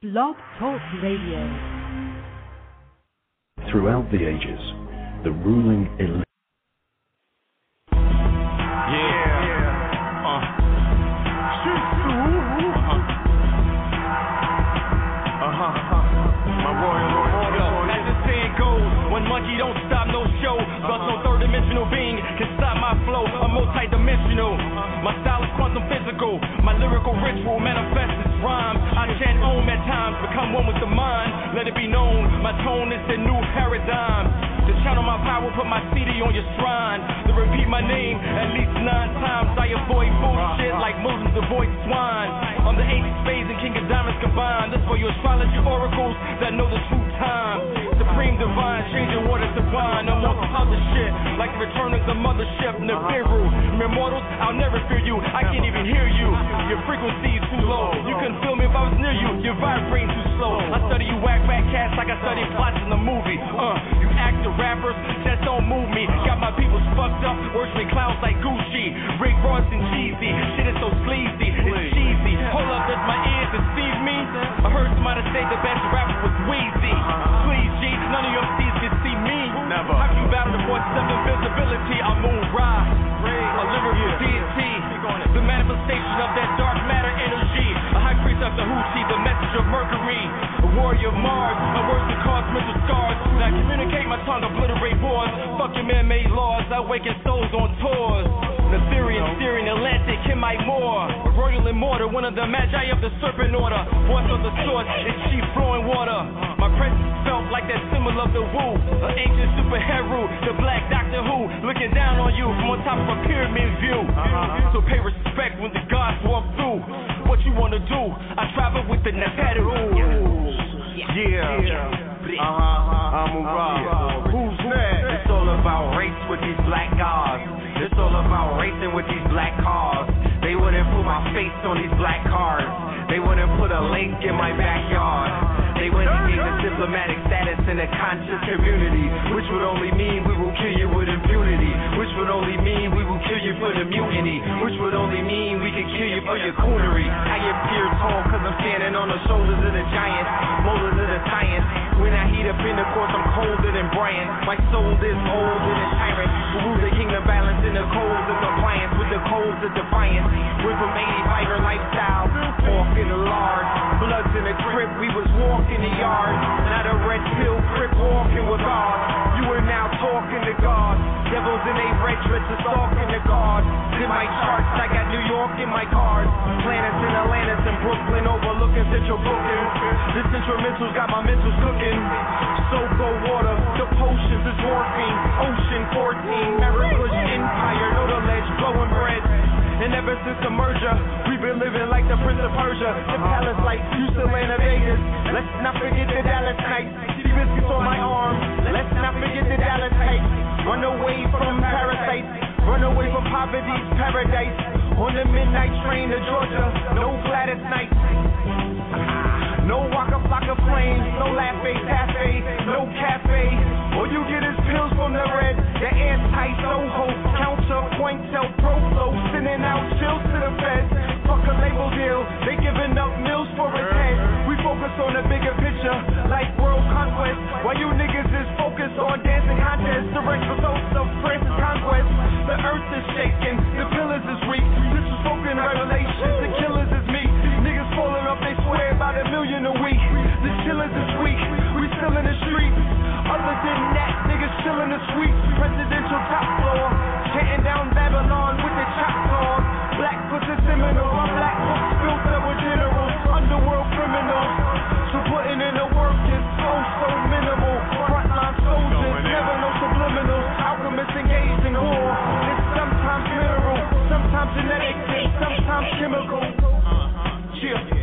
Blog Talk Radio. Throughout the ages, the ruling elite. One with the mind. Let it be known, my tone is the new paradigm. To channel my power, put my CD on your shrine. To repeat my name at least nine times. I avoid bullshit like Muslims avoid swine. I'm the ancient spades and king of diamonds combined. This for your astrology oracles that know the true time. Supreme divine, changing water to wine. No more other shit like the return of the mothership, Nibiru. Immortals, I'll never fear you. I can't even hear you. Your frequency is too low. You couldn't feel me if I was near you. You're vibrating too slow. I study you whack back cats like I study plots in the movie. Uh, you actor rappers just don't move me. Got my people fucked up, worshiping clowns like Gucci. Rick Ross and cheesy. Shit is so sleazy. It's cheesy. Hold up, does my ears deceive me? I heard somebody say the best rapper was Weezy. Please, G, none of your MCs can see me. Never. How can you battle the voice of invisibility? I moon rise. A lyrical deity. The manifestation of that dark matter energy. A high priest of the Houthi, the message of Mercury. Warrior of Mars. My words that cause mental scars. That communicate my tongue, obliterate wars. Fuck your man-made laws. I awaken souls on tours. Netherian, Syrian, Atlantic, Hemite more. A royal immortal, one of the magi of the serpent order. Voice of the source, it's chief flowing water. My presence felt like that symbol of the woo. An ancient superhero, the black Doctor Who. Looking down on you from on top of a pyramid view. Uh-huh. So pay respect when the gods walk through. What you wanna do? I travel with the Neferu. Yeah. Uh-huh. I'm a rock. Who's next? It's all about race with these black gods. It's all about racing with these black cars. They wouldn't put my face on these black cars. They wouldn't put a lake in my backyard. They wouldn't give us diplomatic status in a conscious community, which would only mean we will kill you with impunity, would only mean we will kill you for the mutiny, which would only mean we could kill you for your coonery. I appear tall cause I'm standing on the shoulders of the giants, molars of the science. When I heat up in the course, I'm colder than Brian. My soul is older than tyrant. Who rule the kingdom balance in the codes of compliance with the codes of defiance. We're from 85er lifestyle, off in the lard. Bloods in the crib, we was walking the yard. Not a red pill crib walking with God. You are now talking to God. Devils in a red dress are stalking the God. In my charts, I got New York in my cards. Planets in Atlantis and Brooklyn overlooking Central Booking. The central mentals got my mentals cooking. So go water, potions is morphine. Ocean 14, America's empire, know the ledge, blowing bread. And ever since the merger, we've been living like the Prince of Persia. The palace like Houston, Atlanta, Vegas. Let's not forget the Dallas Knights. See biscuits on my arm. Let's not forget the Dallas Knights. Run away from parasites. Run away from poverty's paradise. On the midnight train to Georgia. No Gladys Knight. No Waka Flocka flames, no Laffy Cafe, no cafe. All you get is pills from the red, the anti Soho, counterpoint, tell pro flow, sending out chills to the feds. Fuck a label deal, they giving up mills for a head. We focus on the bigger picture, like world conquest. While you niggas is focused on dancing contests, direct results of Francis conquest. The earth is shaking, the pillars is weak. This is spoken revelation, the killers is me. Niggas falling up, they swear about a million a week. The chillers is weak, we still in the streets. Other than that, niggas chill in the suite. Presidential top floor, chanting down Babylon with the chop saws. Black pussy seminal, black books built up with generals, underworld criminals. So putting in the work is so, so minimal. Frontline soldiers, never no subliminals. Alchemists engaged in war. It's sometimes mineral, sometimes genetic, sometimes chemical. Uh-huh. Chill.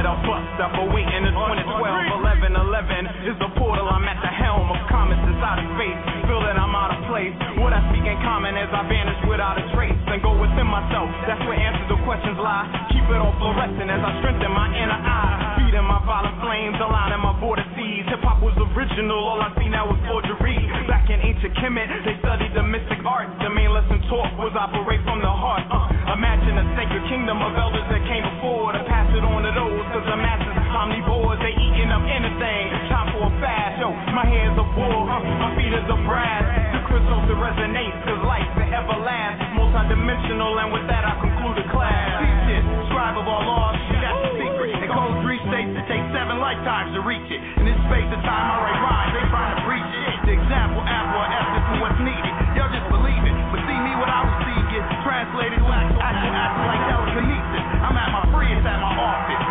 Sitting at a bus stop awaiting the 2012 11 11 is the portal. I'm at the helm of comets inside of space. Feel that I'm out of place. What I speak in common as I vanish without a trace and go within myself. That's where answers to questions lie. Keep it all fluorescent as I strengthen my inner eye. Feeding my violent flames, aligning my border seas. Hip hop was original, all I see now is forgery. Back in ancient Kemet, they studied the mystic art. The main lesson taught was operate from the heart. Uh, imagine a sacred kingdom of elders that came before to pass it on to those masses of masses, omnivores, they eating up anything. Time for a fast, yo, my hands are wool, huh? my feet is a brass. The crystals that resonate, cause life forever lasts. Multidimensional, and with that I conclude the class. Teach scribe of all laws, that's the secret. It goes three states, it takes seven lifetimes to reach it. In this space of time, I write rhymes, they try to preach it. The example, apple, or essence for what's needed. Y'all just believe it, but see me what I receive gets translated to actual action, action like telekinesis. I'm at my free, at my office.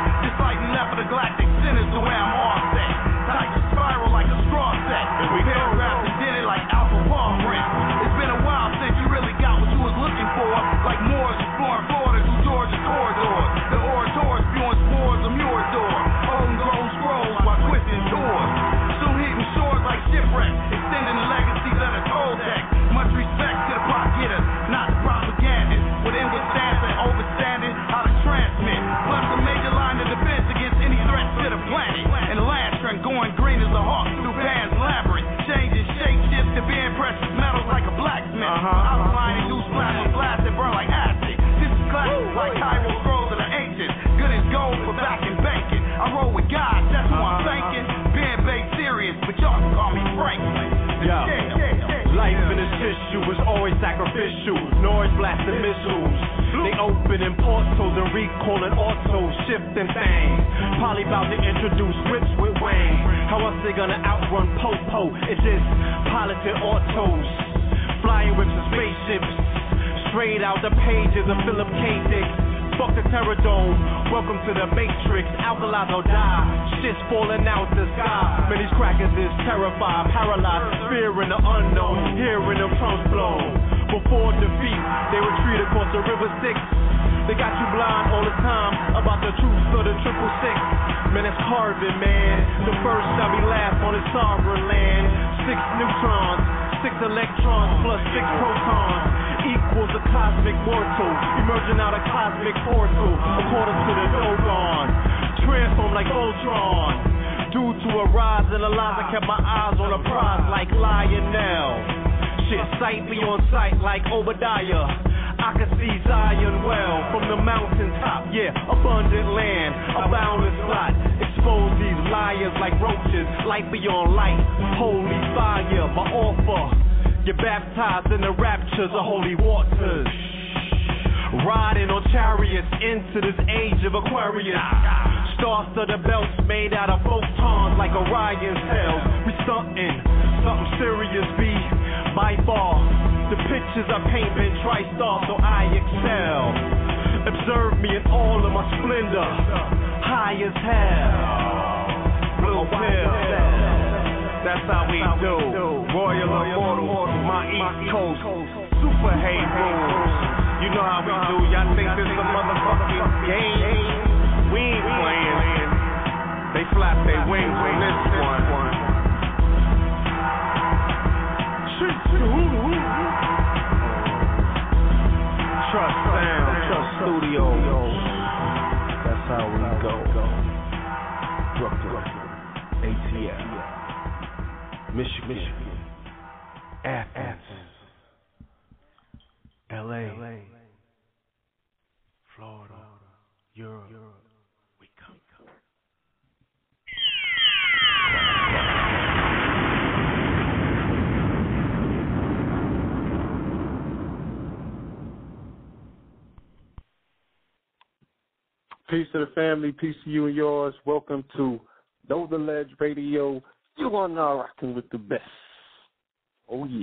Half of the glass.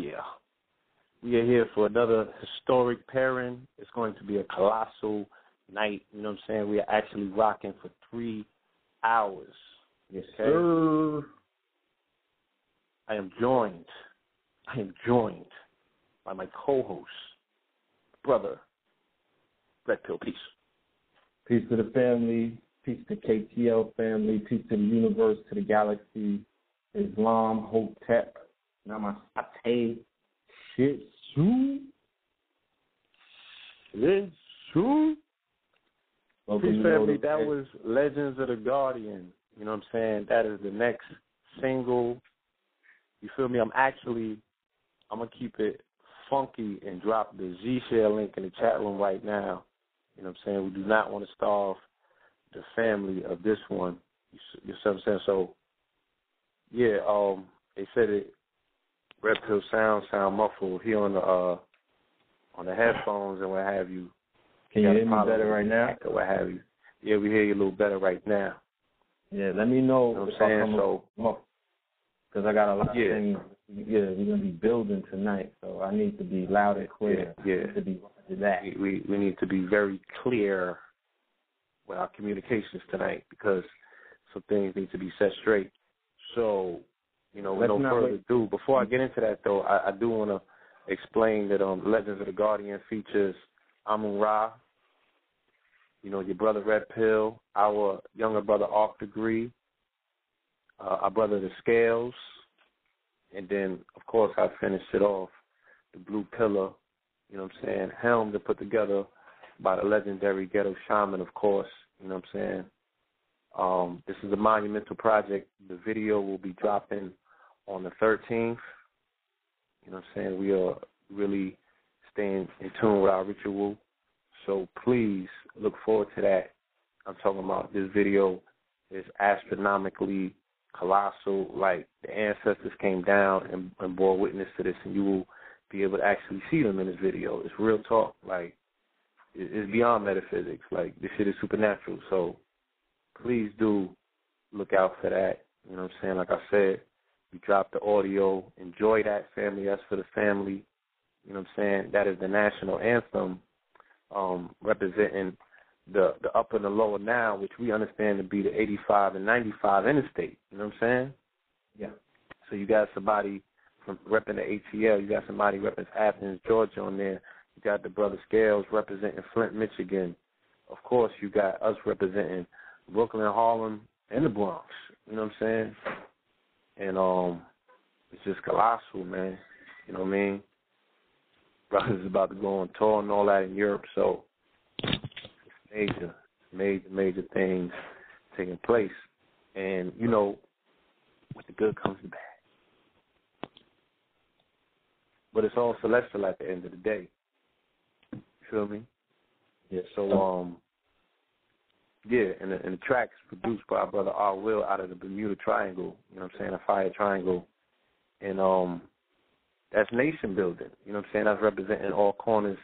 year. We are here for another historic pairing. It's going to be a colossal night. You know what I'm saying? We are actually rocking for three hours. Yes, okay? sir. I am joined. I am joined by my co-host, brother, Red Pill Peace. Peace to the family. Peace to KTL family. Peace to the universe, to the galaxy. Islam, Hotep, Namaste. Shitsu. Shitsu. Peace family, that was Legends of the Guardian. You know what I'm saying? That is the next single. You feel me? I'm actually, I'm going to keep it funky and drop the Z-Share link in the chat room right now. You know what I'm saying? We do not want to starve the family of this one. You, know what I'm saying? So, yeah, um, they said it Reptile sound sound muffled. here on the uh on the headphones and what have you. Can you, you hear me better right now? Or what have you? Yeah, we hear you a little better right now. Yeah, let me know. You know what I'm saying so. Because I got a lot yeah. of things. Yeah, we're gonna be building tonight, so I need to be loud and clear. Yeah, yeah. to be that. We, we we need to be very clear with our communications tonight because some things need to be set straight. So you know, with Let's no further ado, before I get into that though, I, I do want to explain that um, Legends of the Guardian features Amun Ra, you know, your brother Red Pill, our younger brother Arc Degree, uh, our brother The Scales, and then of course I finished it off, the Blue Pillar, you know what I'm saying, helmed and put together by the legendary Ghetto Shaman, of course, you know what I'm saying. Um, this is a monumental project. The video will be dropping on the 13th. You know what I'm saying? We are really staying in tune with our ritual. So please look forward to that. I'm talking about this video is astronomically colossal. Like the ancestors came down and, and bore witness to this, and you will be able to actually see them in this video. It's real talk. Like it- it's beyond metaphysics. Like this shit is supernatural. So please do look out for that. You know what I'm saying? Like I said, we dropped the audio. Enjoy that, family. That's for the family. You know what I'm saying? That is the national anthem um, representing the the upper and the lower now, which we understand to be the 85 and 95 interstate. You know what I'm saying? Yeah. So you got somebody from repping the ATL. You got somebody repping Athens, Georgia on there. You got the brother Scales representing Flint, Michigan. Of course, you got us representing Brooklyn, Harlem, and the Bronx. You know what I'm saying? And um, it's just colossal, man. You know what I mean? Brothers about to go on tour and all that in Europe, so it's major, major, major things taking place. And you know, with the good comes the bad. But it's all celestial at the end of the day. You feel me? Yeah. So um yeah, and the, and the track's produced by our brother R Will out of the Bermuda Triangle, you know what I'm saying, a fire triangle. And um that's nation building, you know what I'm saying? That's representing all corners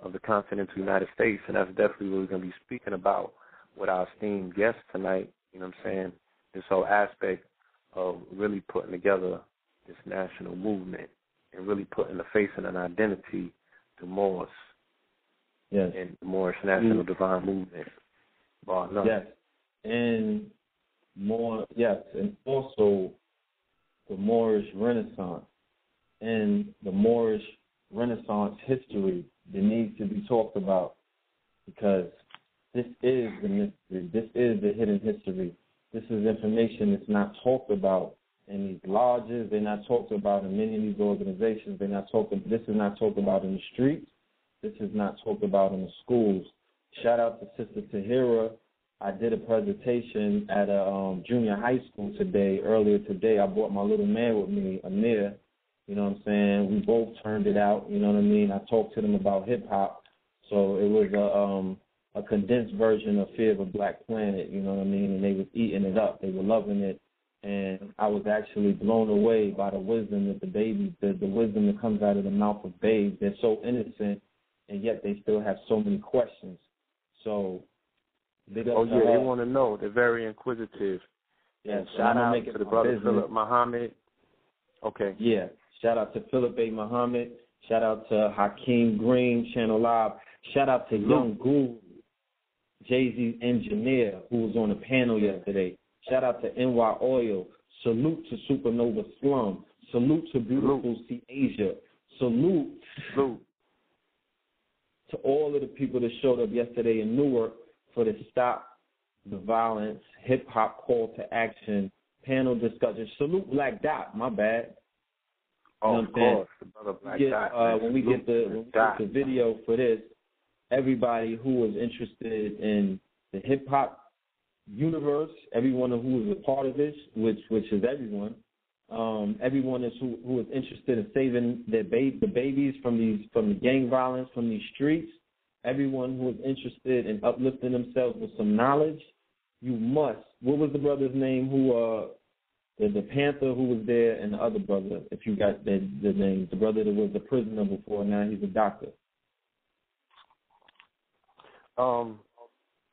of the continental United States and that's definitely what we're gonna be speaking about with our esteemed guests tonight, you know what I'm saying? This whole aspect of really putting together this national movement and really putting a face and an identity to Moors Yes. and the Moorish National Mm. Divine Movement. Bar none. Yes. And more yes, and also the Moorish Renaissance and the Moorish Renaissance history that needs to be talked about because this is the mystery. This is the hidden history. This is information that's not talked about in these lodges. They're not talked about in many of these organizations. They're not talking. This is not talked about in the streets. This is not talked about in the schools. Shout out to Sister Tahira. I did a presentation at a um, junior high school today. Earlier today, I brought my little man with me, Amir. You know what I'm saying? We both turned it out. You know what I mean? I talked to them about hip hop. So it was a um, a condensed version of Fear of a Black Planet. You know what I mean? And they was eating it up. They were loving it. And I was actually blown away by the wisdom that the babies, the, the wisdom that comes out of the mouth of babes. They're so innocent, and yet they still have so many questions. So, Oh yeah, they want to know. They're very inquisitive. Yeah, and shout out make it to the brother business. Philip Muhammad. Okay. Yeah. Shout out to Philip A. Muhammad. Shout out to Hakeem Green, Channel Live. Shout out to Young Guru, Jay Z engineer, who was on the panel yesterday. Shout out to NY Oil. Salute to Supernova Slum. Salute to Beautiful Sea Asia. Salute Salute. To all of the people that showed up yesterday in Newark for the Stop the Violence Hip Hop Call to Action panel discussion. Salute Black Dot. My bad. Oh, know of what I'm saying? course, brother Black get, Dot, uh, when we Salute get the when we Dot. get the video for this, everybody who was interested in the hip hop universe, everyone who was a part of this, which which is everyone, um, everyone is who who is interested in saving their ba- the babies from these from the gang violence from these streets, everyone who is interested in uplifting themselves with some knowledge, you must. What was the brother's name who uh the, the Panther who was there and the other brother, if you got the the names, the brother that was a prisoner before, now he's a doctor. Um,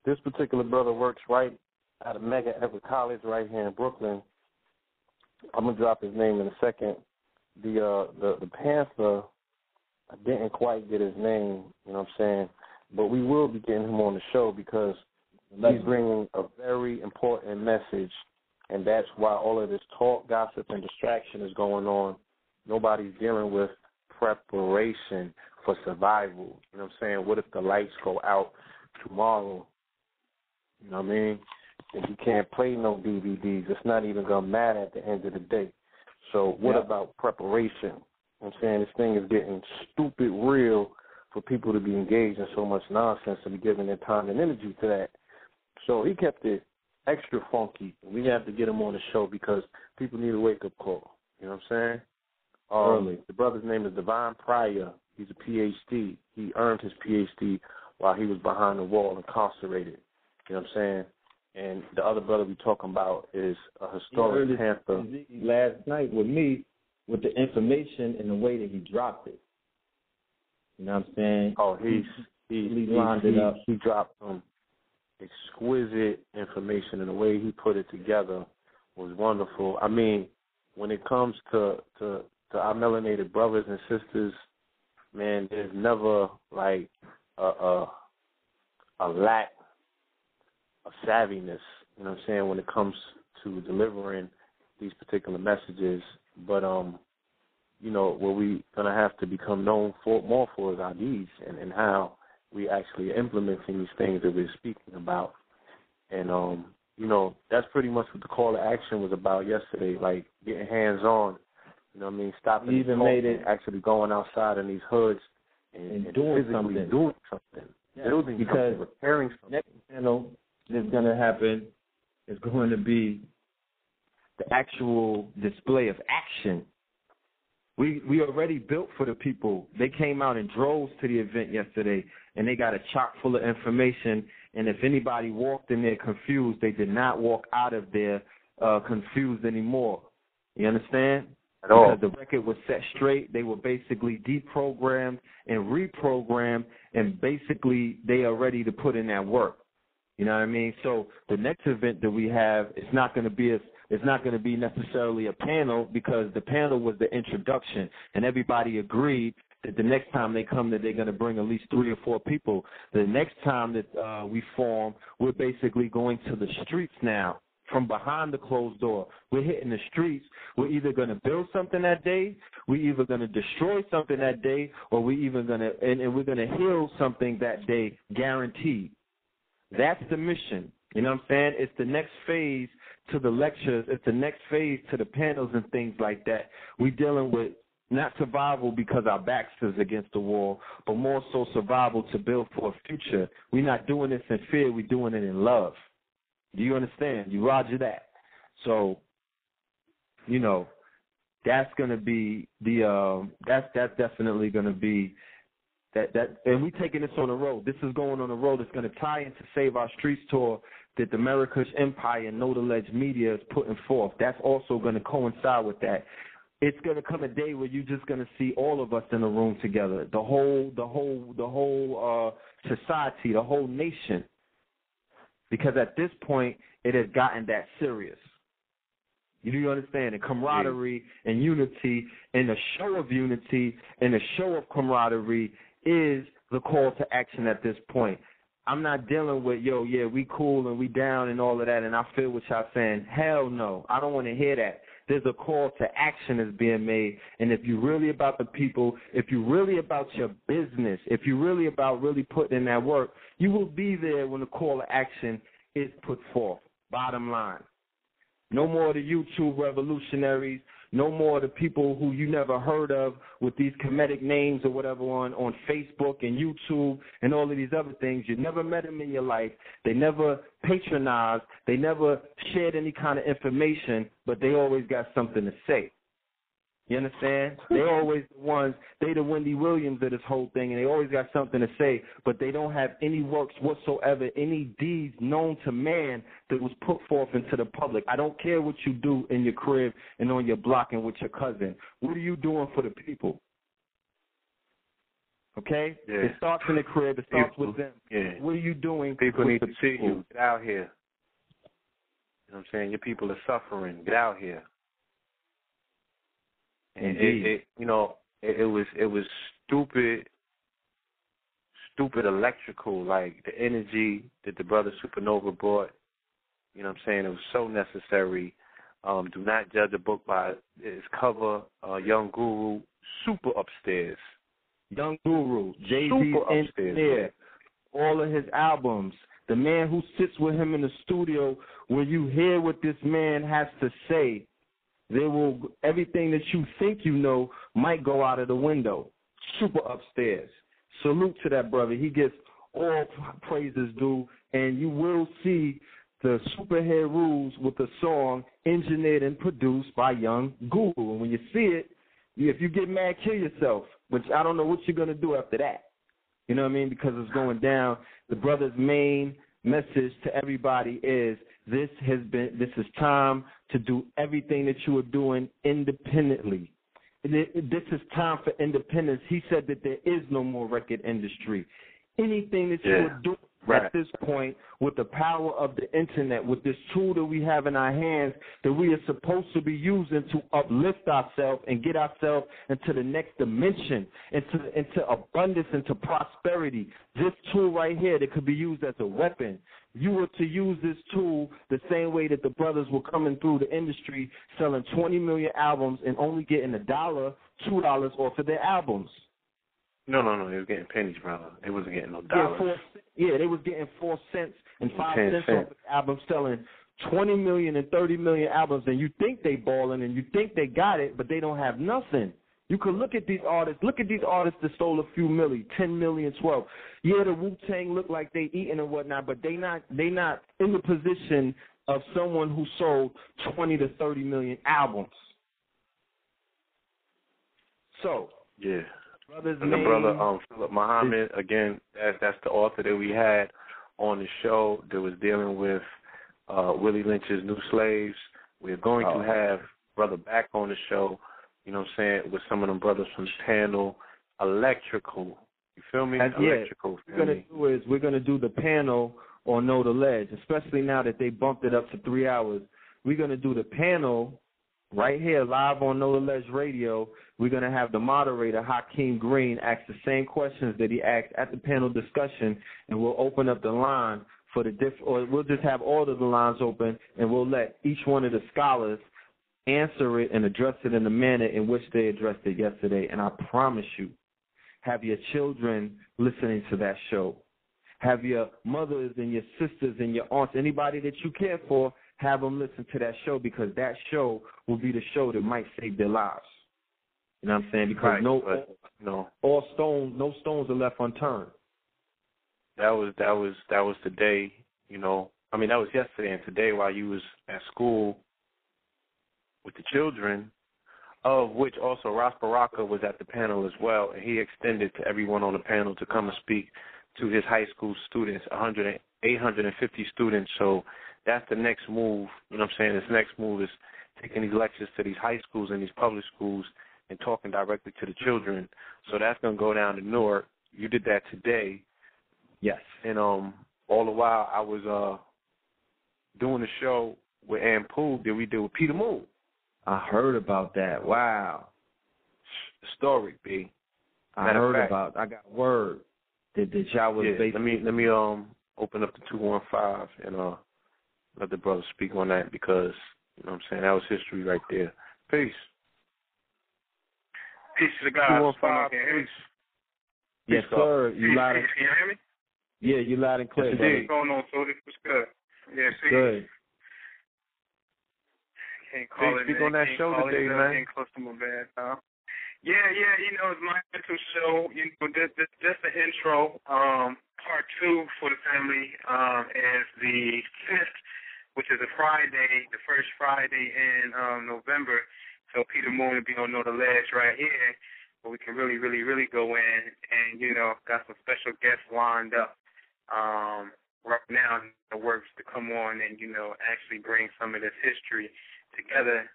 this particular brother works right out of Medgar Evers College right here in Brooklyn. I'm gonna drop his name in a second. The uh the the Panther, I didn't quite get his name. You know what I'm saying? But we will be getting him on the show because he's bringing a very important message, and that's why all of this talk, gossip, and distraction is going on. Nobody's dealing with preparation for survival. You know what I'm saying? What if the lights go out tomorrow? You know what I mean? If you can't play no DVDs, it's not even gonna matter at the end of the day. So what Yeah. about preparation? You know what I'm saying this thing is getting stupid real for people to be engaged in so much nonsense and be giving their time and energy to that. So he kept it extra funky. We have to get him on the show because people need a wake up call. You know what I'm saying? Um, Early. The brother's name is Divine Pryor. He's a PhD. He earned his PhD while he was behind the wall incarcerated. You know what I'm saying? And the other brother we talking about is a historic his panther. Last night with me with the information and the way that he dropped it. You know what I'm saying? Oh, he's he He he, lined it he, up. he dropped some exquisite information, and the way he put it together was wonderful. I mean, when it comes to to to our melanated brothers and sisters, man, there's never like a a, a lack of savviness. You know what I'm saying when it comes to delivering these particular messages, but um you know, what we gonna have to become known for more for is our deeds and, and how we actually are implementing these things that we're speaking about. And um, you know, that's pretty much what the call to action was about yesterday, like getting hands on. You know what I mean? Stopping even made it- actually going outside in these hoods and, And and doing physically something. doing something. Yeah, Building because something, repairing something. next panel that's going to happen is going to be the actual display of action. We we already built for the people. They came out in droves to the event yesterday, and they got a chock full of information. And if anybody walked in there confused, they did not walk out of there uh, confused anymore. You understand? At all. Because the record was set straight. They were basically deprogrammed and reprogrammed, and basically they are ready to put in that work. You know what I mean? So the next event that we have, it's not going to be a, it's not going to be necessarily a panel because the panel was the introduction, and everybody agreed that the next time they come that they're going to bring at least three or four people. The next time that uh, we form, we're basically going to the streets now from behind the closed door. We're hitting the streets. We're either going to build something that day, we're either going to destroy something that day, or we're even going to and, and we're going to heal something that day, guaranteed. That's the mission. You know what I'm saying? It's the next phase to the lectures. It's the next phase to the panels and things like that. We're dealing with not survival because our backs is against the wall, but more so survival to build for a future. We're not doing this in fear. We're doing it in love. Do you understand? You roger that. So, you know, that's gonna be the um that's that's definitely gonna be that that and we taking this on the road. This is going on the road. It's gonna tie into Save Our Streets tour that the America's Empire and Know the Ledge Media is putting forth. That's also gonna coincide with that. It's gonna come a day where you're just gonna see all of us in a room together. The whole the whole the whole uh society, the whole nation because at this point it has gotten that serious. You do you understand? And camaraderie and unity and a show of unity and a show of camaraderie is the call to action at this point. I'm not dealing with yo, yeah, we cool and we down and all of that, and I feel what y'all saying. Hell no, I don't want to hear that. There's a call to action that's being made, and if you're really about the people, if you're really about your business, if you're really about really putting in that work, you will be there when the call to action is put forth. Bottom line. No more of the YouTube revolutionaries. No more the people who you never heard of with these comedic names or whatever on, on Facebook and YouTube and all of these other things. You never met them in your life. They never patronized. They never shared any kind of information, but they always got something to say. You understand? They always the ones, they the Wendy Williams of this whole thing, and they always got something to say, but they don't have any works whatsoever, any deeds known to man that was put forth into the public. I don't care what you do in your crib and on your block and with your cousin. What are you doing for the people? Okay? Yeah. It starts in the crib, it starts with them. Yeah. What are you doing People need the to see people? you. Get out here. You know what I'm saying? Your people are suffering. Get out here. And it, it you know, it, it was it was stupid stupid electrical, like the energy that the brother Supernova brought, you know what I'm saying? It was so necessary. Um, do not judge a book by its cover. Uh, Young Guru, super upstairs. Young Guru, Jay upstairs, engineer, all of his albums. The man who sits with him in the studio, when you hear what this man has to say, there will everything that you think you know might go out of the window. Super upstairs. Salute to that brother. He gets all praises due, and you will see the Superhead Rules with a song engineered and produced by Young Guru. And when you see it, if you get mad, kill yourself. Which I don't know what you're gonna do after that. You know what I mean? Because it's going down. The brother's main message to everybody is this has been this is time to do everything that you are doing independently. This is time for independence. He said that there is no more record industry. Anything that you Yeah. are doing Right. at this point with the power of the internet, with this tool that we have in our hands that we are supposed to be using to uplift ourselves and get ourselves into the next dimension, into into abundance, into prosperity. This tool right here that could be used as a weapon. You were to use this tool the same way that the brothers were coming through the industry selling 20 million albums and only getting a dollar, two dollars off of their albums. No, no, no. They was getting pennies, brother. They wasn't getting no Yeah, dollars. four, yeah, they was getting four cents and five cents cents. off the album, selling twenty million and thirty million albums, and you think they balling and you think they got it, but they don't have nothing. You could look at these artists. Look at these artists that stole a few milli, ten million, twelve. Yeah, the Wu Tang look like they eating and whatnot, but they not they not in the position of someone who sold twenty to thirty million albums. So, Yeah. Brothers, And the name, brother um Philip Muhammad, again, that's that's the author that we had on the show that was dealing with uh Willie Lynch's New Slaves. We're going Oh. to have brother back on the show, you know what I'm saying, with some of them brothers from the panel. Electrical. You feel me? Yeah. Electrical. we're gonna do is we're gonna do the panel on Know the Ledge, especially now that they bumped it up to three hours. We're gonna do the panel right here live on the Ledge Radio. We're gonna have the moderator Hakeem Green ask the same questions that he asked at the panel discussion, and we'll open up the line for the diff. Or we'll just have all of the lines open, and we'll let each one of the scholars answer it and address it in the manner in which they addressed it yesterday. And I promise you, have your children listening to that show. Have your mothers and your sisters and your aunts, anybody that you care for, have them listen to that show because that show will be the show that might save their lives. You know what I'm saying? Because Right, no, but, no. all stones, no stones are left unturned. That was that was that was today, you know. I mean that was yesterday and today while you was at school with the children, of which also Ras Baraka was at the panel as well, and he extended to everyone on the panel to come and speak to his high school students, 100, and- 850 students. So that's the next move. You know what I'm saying? This next move is taking these lectures to these high schools and these public schools and talking directly to the children. So that's going to go down to Newark. You did that today. Yes. And um, all the while I was uh doing the show with Ann Poole that we did with Peter Moon. I heard about that. Wow. Story, B. I heard fact- about. I got word that that y'all was Yeah, let me let me um open up the two one five and uh let the brother speak on that because you know what I'm saying that was history right there. Peace. Peace to the Two God. one five. you hear me? Peace. Yes, sir. You Peace, loud and peace. Can you hear me? yeah, you loud and clear. Yes, What's going on, Soda? What's good? Yeah, see, Good. can't call Peace. it. Speak man. on that Can't show call today, it, man. Getting close to my bad, huh? Yeah, yeah, you know, it's my mental show. You know, this, this, just the intro. Um, part two for the family um, is the fifth, which is a Friday, the first Friday in um, November. So Peter Moon will be on Know the Ledge right here, where we can really, really, really go in and you know got some special guests lined up. Um, right now in the works to come on and you know actually bring some of this history together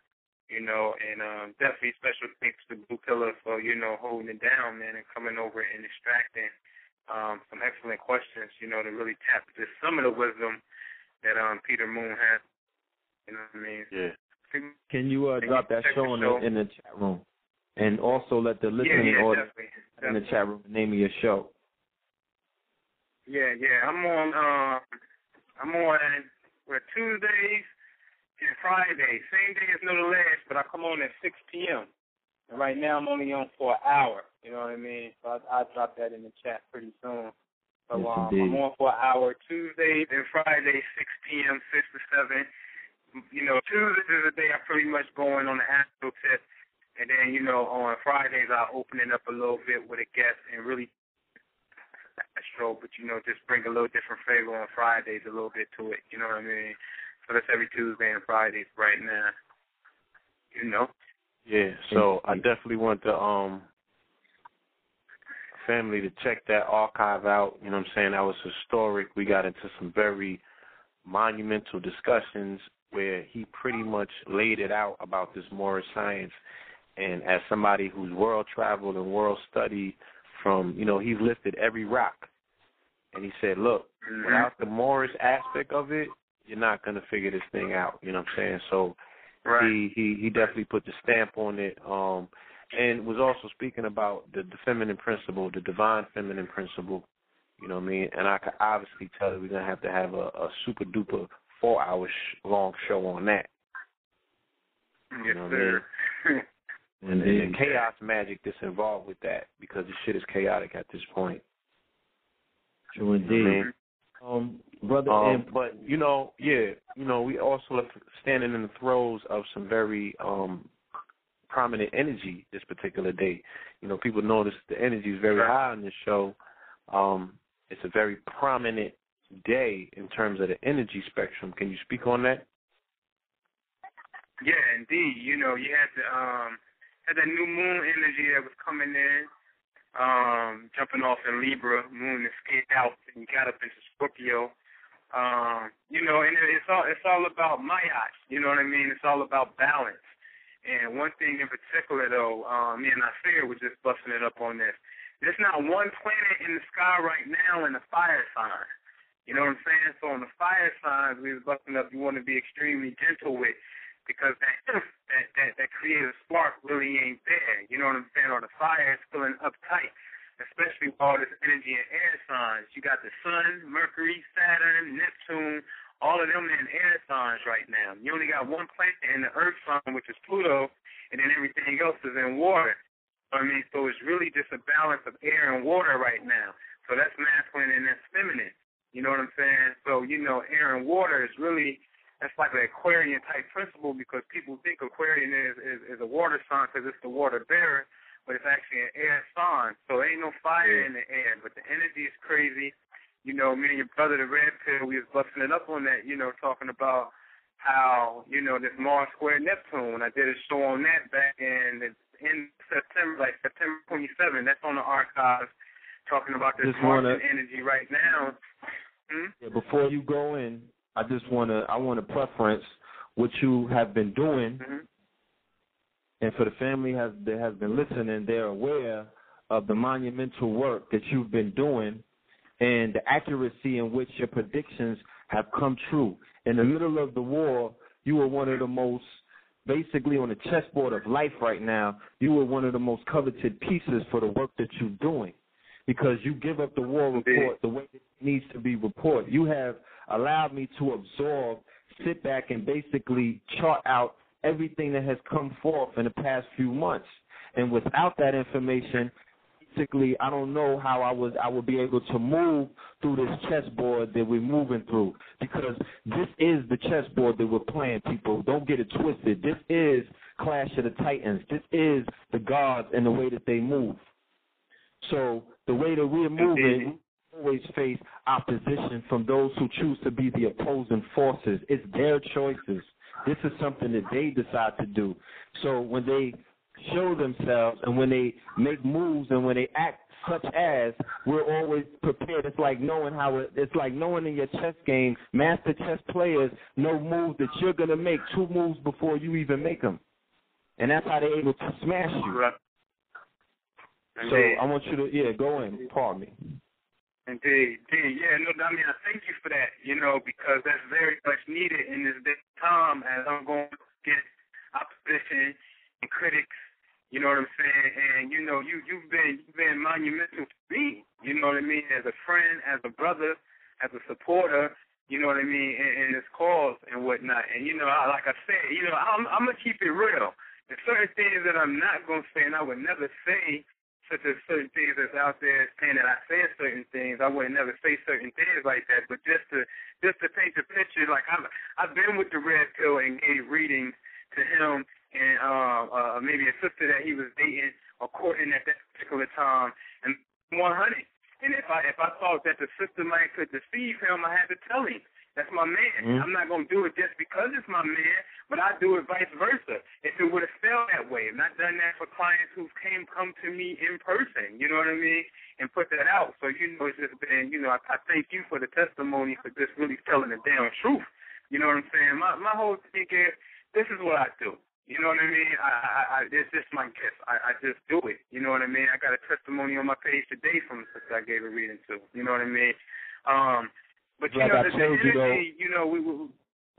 you know, and um, definitely special thanks to Blue Pillar for, you know, holding it down, man, and coming over and extracting um, some excellent questions, you know, to really tap into some of the wisdom that um, Peter Moon has You know what I mean? Yeah. Can you uh, drop that show the in show? the in the chat room, and also let the Yeah, listening yeah, audience definitely. in the chat room the name of your show. Yeah, yeah. I'm on um I'm on with Tuesdays and Fridays. Same day as No the Last, but I come on at six PM. And right now I'm only on for an hour. You know what I mean? So I I'll drop that in the chat pretty soon. So Yes, um, indeed. I'm on for an hour Tuesdays and Fridays, six PM, six to seven. You know, Tuesdays is the day I pretty much go in on the astro tip and then, you know, on Fridays I'll open it up a little bit with a guest and really astro, but you know, just bring a little different flavor on Fridays, a little bit to it. You know what I mean? So that's every Tuesday and Fridays right now. You know? Yeah, so I definitely want to um family to check that archive out. You know what I'm saying? That was historic. We got into some very monumental discussions where he pretty much laid it out about this Moorish science. And as somebody who's world traveled and world studied from, you know, he's lifted every rock. And he said, look, Mm-hmm. without the Moorish aspect of it, you're not going to figure this thing out. You know what I'm saying? So Right. he he he definitely put the stamp on it um and was also speaking about the, the feminine principle the divine feminine principle you know what i mean and i could obviously tell that we're going to have to have a, a super duper four hour sh- long show on that Yes, know what I sir. and, and the chaos magic that's involved with that because the shit is chaotic at this point True you know I indeed. mean? Um, brother, Um, and but you know, yeah, you know, we also are standing in the throes of some very um prominent energy this particular day. You know, people notice the energy is very high on this show. Um, it's a very prominent day in terms of the energy spectrum. Can you speak on that? Yeah, indeed. You know, you had the um had that new moon energy that was coming in, um, jumping off in Libra, moon escaped out and got up into Scorpio. Um, you know, and it's all it's all about Mayat, you know what I mean? It's all about balance. And one thing in particular though, um, me and Nasir was just busting it up on this. There's not one planet in the sky right now in the fire sign. You know what I'm saying? So on the fire signs we was busting up you want to be extremely gentle with because that that that, that creative spark really ain't there. You know what I'm saying? Or the fire is feeling uptight, especially with all this energy in air signs. You got the sun, Mercury, Saturn, Neptune, all of them in air signs right now. You only got one planet in the Earth sign, which is Pluto, and then everything else is in water. I mean, so it's really just a balance of air and water right now. So that's masculine and that's feminine. You know what I'm saying? So you know, air and water is really that's like an Aquarian type principle because people think Aquarian is is, is a water sign because it's the water bearer, but it's actually an air sign. So there ain't no fire in the air, but the energy is crazy. You know, me and your brother, the Red Pill, we was busting it up on that. You know, talking about how you know this Mars square Neptune. I did a show on that back in in September, like September 27. That's on the archives, talking about this Just wanna- Martian energy right now. Hmm? Yeah, before you go in, I just wanna I wanna preference what you have been doing, Mhm. and for the family has that has been listening, they're aware of the monumental work that you've been doing, and the accuracy in which your predictions have come true. In the middle of the war, you were one of the most basically on the chessboard of life right now. You were one of the most coveted pieces for the work that you're doing because you give up the war report the way it needs to be reported. You have allowed me to absorb, sit back, and basically chart out everything that has come forth in the past few months. And without that information, basically, I don't know how I was I would be able to move through this chessboard that we're moving through because this is the chessboard that we're playing. People, don't get it twisted. This is Clash of the Titans. This is the gods and the way that they move. So the way that we're moving, we always face opposition from those who choose to be the opposing forces. It's their choices. This is something that they decide to do. So when they show themselves and when they make moves and when they act such as we're always prepared. It's like knowing how it, it's like knowing in your chess game, master chess players know moves that you're gonna make two moves before you even make them, and that's how they're able to smash you. Right. So I want you to yeah go in. Pardon me. Indeed, indeed. Yeah, no, I mean, I thank you for that, you know, because that's very much needed in this day and time as I'm going to get opposition and critics. You know what I'm saying? And you know, you you've been you've been monumental to me. You know what I mean? As a friend, as a brother, as a supporter. You know what I mean? In, in this cause and whatnot. And you know, I, like I said, you know, I'm I'm gonna keep it real. There's certain things that I'm not gonna say, and I would never say such as certain things that's out there saying that I said certain things. I would never say certain things like that. But just to just to paint the picture, like I'm I've been with the red pill and gave readings to him and uh, uh maybe a sister that he was dating or courting at that particular time and 100. And if I if I thought that the sister might could deceive him, I had to tell him. That's my man. Mm-hmm. I'm not gonna do it just because it's my man, but I do it vice versa. If it would have felt that way, and I've done that for clients who came come to me in person, you know what I mean, and put that out. So you know, it's just been, you know, I, I thank you for the testimony for just really telling the damn truth. You know what I'm saying? My my whole thing is, this is what I do. You know what I mean? I, I, I it's just my gift. I, I just do it. You know what I mean? I got a testimony on my page today from the sister I gave a reading to. You know what I mean? Um, but you like know, I the, told the you though. you know, we, we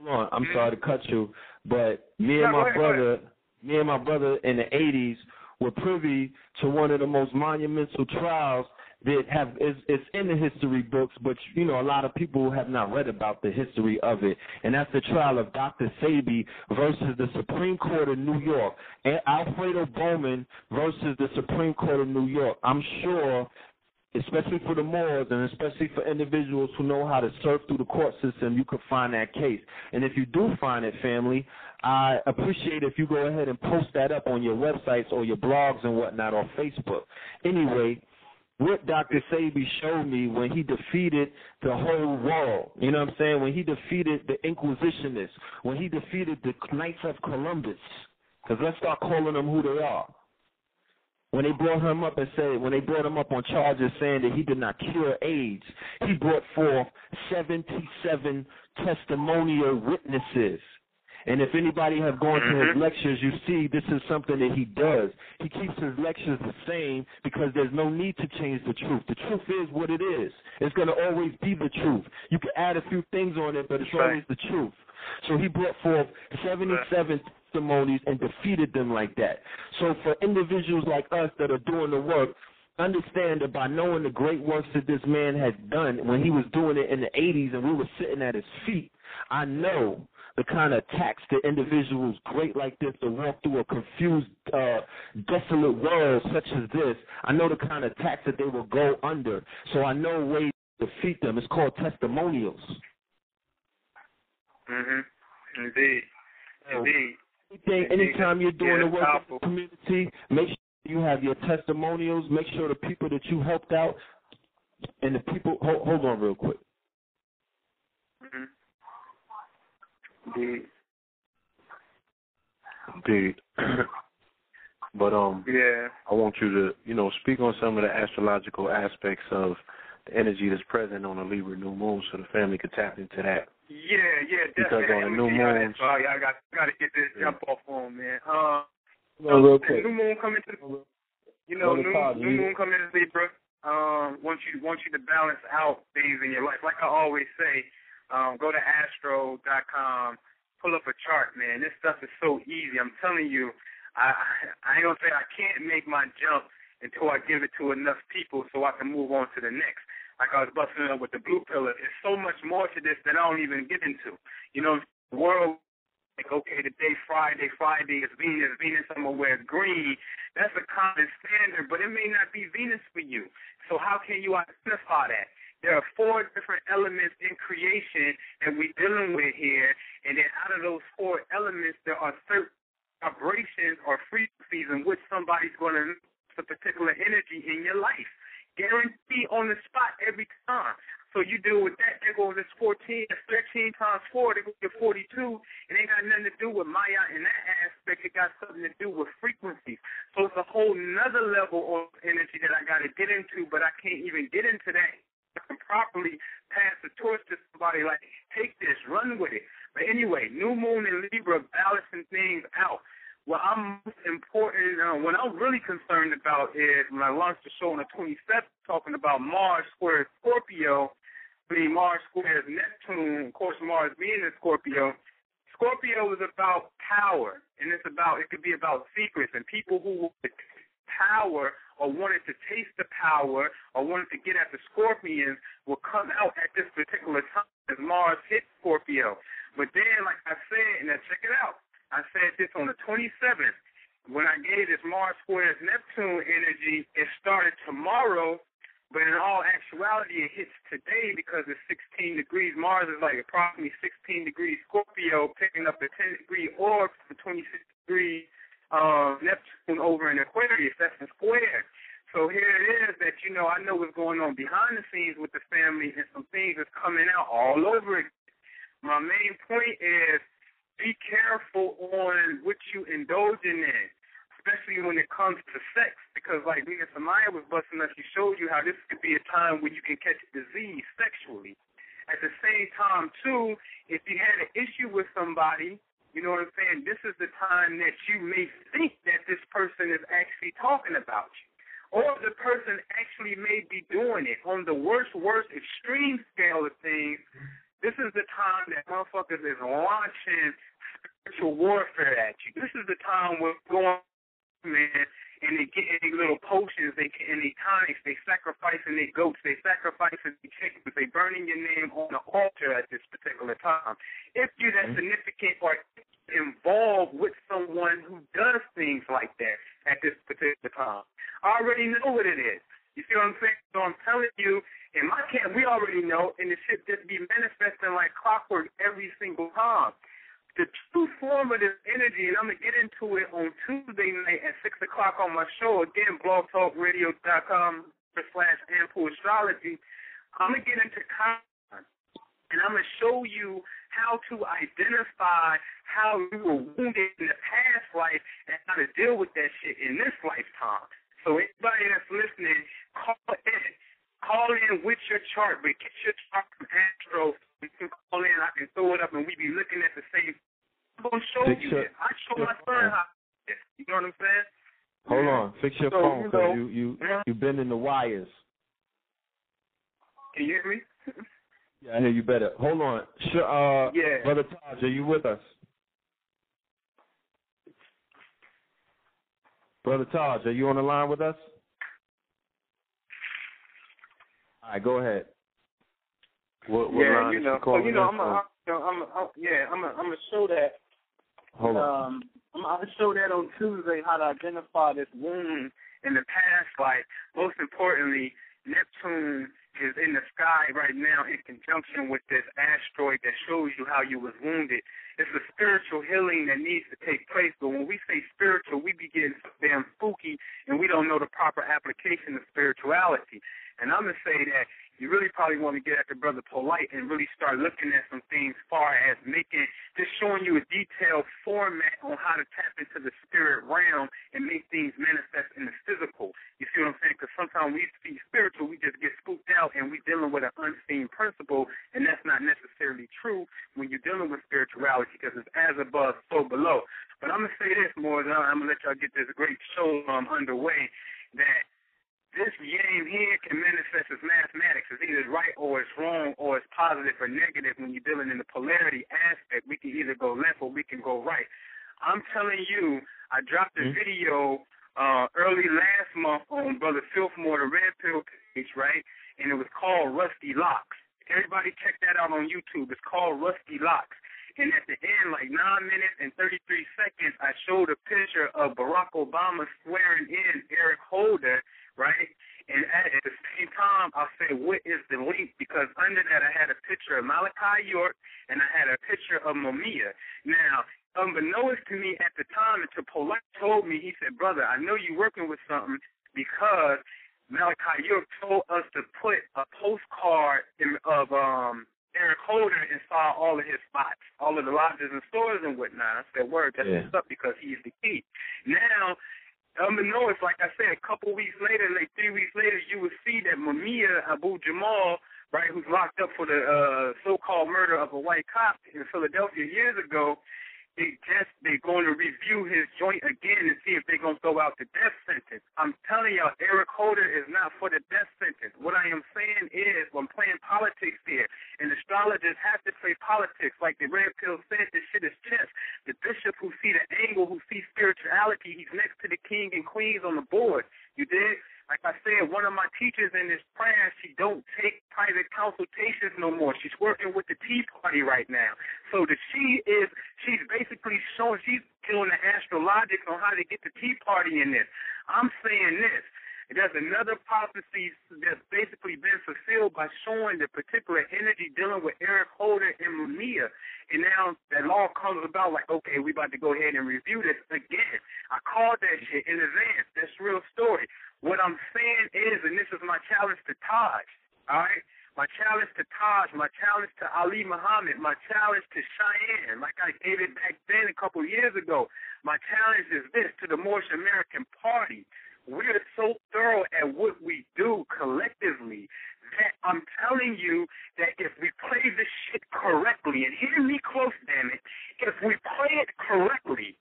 Hold on, I'm Mhm. sorry to cut you, but me and No, my ahead, brother, me and my brother in the '80s were privy to one of the most monumental trials that have it's in the history books, but you know a lot of people have not read about the history of it, and that's the trial of Dr. Sebi versus the Supreme Court of New York, and Alfredo Bowman versus the Supreme Court of New York. I'm sure especially for the Moors and especially for individuals who know how to surf through the court system, you could find that case. And if you do find it, family, I appreciate if you go ahead and post that up on your websites or your blogs and whatnot or Facebook. Anyway, what Dr. Sebi showed me when he defeated the whole world, you know what I'm saying? When he defeated the Inquisitionists, when he defeated the Knights of Columbus, because let's start calling them who they are when they brought him up and said when they brought him up on charges saying that he did not cure AIDS, he brought forth 77 testimonial witnesses. And if anybody have gone to his Mhm. lectures, you see this is something that he does. He keeps his lectures the same because there's no need to change the truth. The truth is what it is. It's going to always be the truth. You can add a few things on it, but it's Right. always the truth. So he brought forth 77 testimonies and defeated them like that. So for individuals like us that are doing the work, understand that by knowing the great works that this man had done when he was doing it in the 80s and we were sitting at his feet, I know the kind of attacks that individuals great like this to walk through a confused, uh, desolate world such as this, I know the kind of attacks that they will go under. So I know ways to defeat them. It's called testimonials. Mhm. Indeed. Indeed. Anything, anytime you're doing Yeah, the work powerful. in the community, make sure you have your testimonials. Make sure the people that you helped out and the people. Hold, hold on, real quick. Mhm. Indeed. Indeed. but um, Yeah. I want you to, you know, speak on some of the astrological aspects of the energy that's present on a Libra new moon, so the family could tap into that. Yeah, yeah, definitely. Because on a I'm new gonna give y'all that, moon- So I, I got got to get this Yeah. jump off on, man. Uh, No, real quick. new moon coming to the, you know, new, Todd, new you- moon coming to Libra. Um, wants you wants you to balance out things in your life. Like I always say, um, go to astro.com, pull up a chart, man. This stuff is so easy. I'm telling you, I I ain't gonna say I can't make my jump until I give it to enough people so I can move on to the next. Like I was busting up with the blue pillar. There's so much more to this that I don't even get into. You know, the world like okay, today Friday, Friday is Venus, Venus somewhere green. That's a common standard, but it may not be Venus for you. So how can you identify that? There are four different elements in creation that we're dealing with here, and then out of those four elements, there are certain vibrations or frequencies in which somebody's going to a particular energy in your life. Guarantee on the spot every time. So you deal with that, there goes this 14, that's 13 times 4, there goes your 42. It ain't got nothing to do with Maya in that aspect. It got something to do with frequencies. So it's a whole nother level of energy that I got to get into, but I can't even get into that. Properly pass the torch to somebody like, take this, run with it. But anyway, new moon in Libra balancing things out. What I'm most important, uh, what I'm really concerned about is when I launched the show on the 27th, talking about Mars square Scorpio, I mean Mars squares Neptune, of course Mars being in Scorpio, Scorpio is about power, and it's about it could be about secrets and people who power or wanted to taste the power or wanted to get at the Scorpions will come out at this particular time as Mars hits Scorpio. But then, like I said, and now check it out. I said this on the 27th. When I gave this Mars squares Neptune energy, it started tomorrow but in all actuality, it hits today because it's 16 degrees. Mars is like approximately 16 degrees Scorpio, picking up a 10 degree orb from 26 degrees uh, Neptune over in Aquarius. That's a square. So here it is that, you know, I know what's going on behind the scenes with the family and some things that's coming out all over it. My main point is be careful on what you indulge in especially when it comes to sex, because like Nina Samaya was busting us, she showed you how this could be a time when you can catch a disease sexually. At the same time, too, if you had an issue with somebody, you know what I'm saying, this is the time that you may think that this person is actually talking about you. Or the person actually may be doing it. On the worst, worst extreme scale of things, this is the time that motherfuckers is launching spiritual warfare at you. This is the time we're going man, and they get any little potions, they get any tonics, they sacrificing their goats, they sacrificing their chickens, they burning your name on the altar at this particular time. If you're that mm-hmm. significant or involved with someone who does things like that at this particular time, I already know what it is. You see what I'm saying? So I'm telling you, in my camp, we already know, and the shit just be manifesting like clockwork every single time the true form of this energy, and I'm gonna get into it on Tuesday night at six o'clock on my show. Again, blogtalkradio.com slash Ample Astrology. I'm gonna get into content, and I'm gonna show you how to identify how you were wounded in the past life and how to deal with that shit in this lifetime. So anybody that's listening, call in. Call in with your chart, but get your chart from Astro can call in, I can throw it up, and we be looking at the same. I'm gonna show fix you your, I show my son how. You know what I'm saying? Hold on, fix your so, phone because you you you, you bending the wires. Can you hear me? yeah, I hear you better. Hold on, sure, uh, yeah, brother Taj, are you with us? Brother Taj, are you on the line with us? All right, go ahead. What, what yeah, you know, so you know, I'm a, you know, I'm, a, yeah, I'm, a, I'm gonna show that. Hold on. Um, I'm gonna show that on Tuesday how to identify this wound in the past. Like most importantly, Neptune is in the sky right now in conjunction with this asteroid that shows you how you was wounded. It's a spiritual healing that needs to take place. But when we say spiritual, we be getting damn spooky and we don't know the proper application of spirituality. And I'm gonna say that you really probably want to get at the brother polite and really start looking at some things far as making just showing you a detailed format on how to tap into the spirit realm and make things manifest in the physical. You see what I'm saying? Because sometimes we speak spiritual, we just get spooked out and we're dealing with an unseen principle, and that's not necessarily true when you're dealing with spirituality because it's as above, so below. But I'm gonna say this more than I'm gonna let y'all get this great show um, underway that this game here can manifest as mathematics. It's either right or it's wrong or it's positive or negative when you're dealing in the polarity aspect. We can either go left or we can go right. I'm telling you, I dropped a mm-hmm. video uh, early last month on Brother Filthmore, the Red Pill page, right? And it was called Rusty Locks. Everybody check that out on YouTube. It's called Rusty Locks. And at the end, like 9 minutes and 33 seconds, I showed a picture of Barack Obama swearing in Eric Holder right? And at, at the same time, I'll say, what is the link? Because under that, I had a picture of Malachi York and I had a picture of Mumia. Now, unbeknownst to me at the time, and to Polite told me, he said, brother, I know you're working with something because Malachi York told us to put a postcard in, of um Eric Holder inside all of his spots, all of the lodges and stores and whatnot. I said, word, that's yeah. what's up because he's the key. Now, Unbeknownst, like I said, a couple weeks later, like three weeks later, you will see that Mumia Abu Jamal, right, who's locked up for the uh, so-called murder of a white cop in Philadelphia years ago, they just they're going to review his joint again and see if they're going to throw out the death sentence. I'm telling y'all, Eric Holder is not for the death sentence. What I am saying is, I'm playing politics here, and astrologers have to play politics. Like the red pill said, this shit is chess. The bishop who see the angle, who sees spirituality, he's next to the king and queens on the board. You dig? Like I said, one of my teachers in this class, she don't take private consultations no more. She's working with the Tea Party right now. So the she is she's basically showing she's doing the astrologics on how to get the Tea Party in this. I'm saying this. There's another prophecy that's basically been fulfilled by showing the particular energy dealing with Eric Holder and Mumia. And now that law comes about like, okay, we about to go ahead and review this again. I called that shit in advance. That's real story. What I'm saying is, and this is my challenge to Taj, all right? My challenge to Taj, my challenge to Ali Muhammad, my challenge to Cheyenne, like I gave it back then a couple years ago. My challenge is this to the Moorish American Party we're so thorough at what we do collectively that I'm telling you that if we play this shit correctly, and hear me close, damn it, if we play it correctly,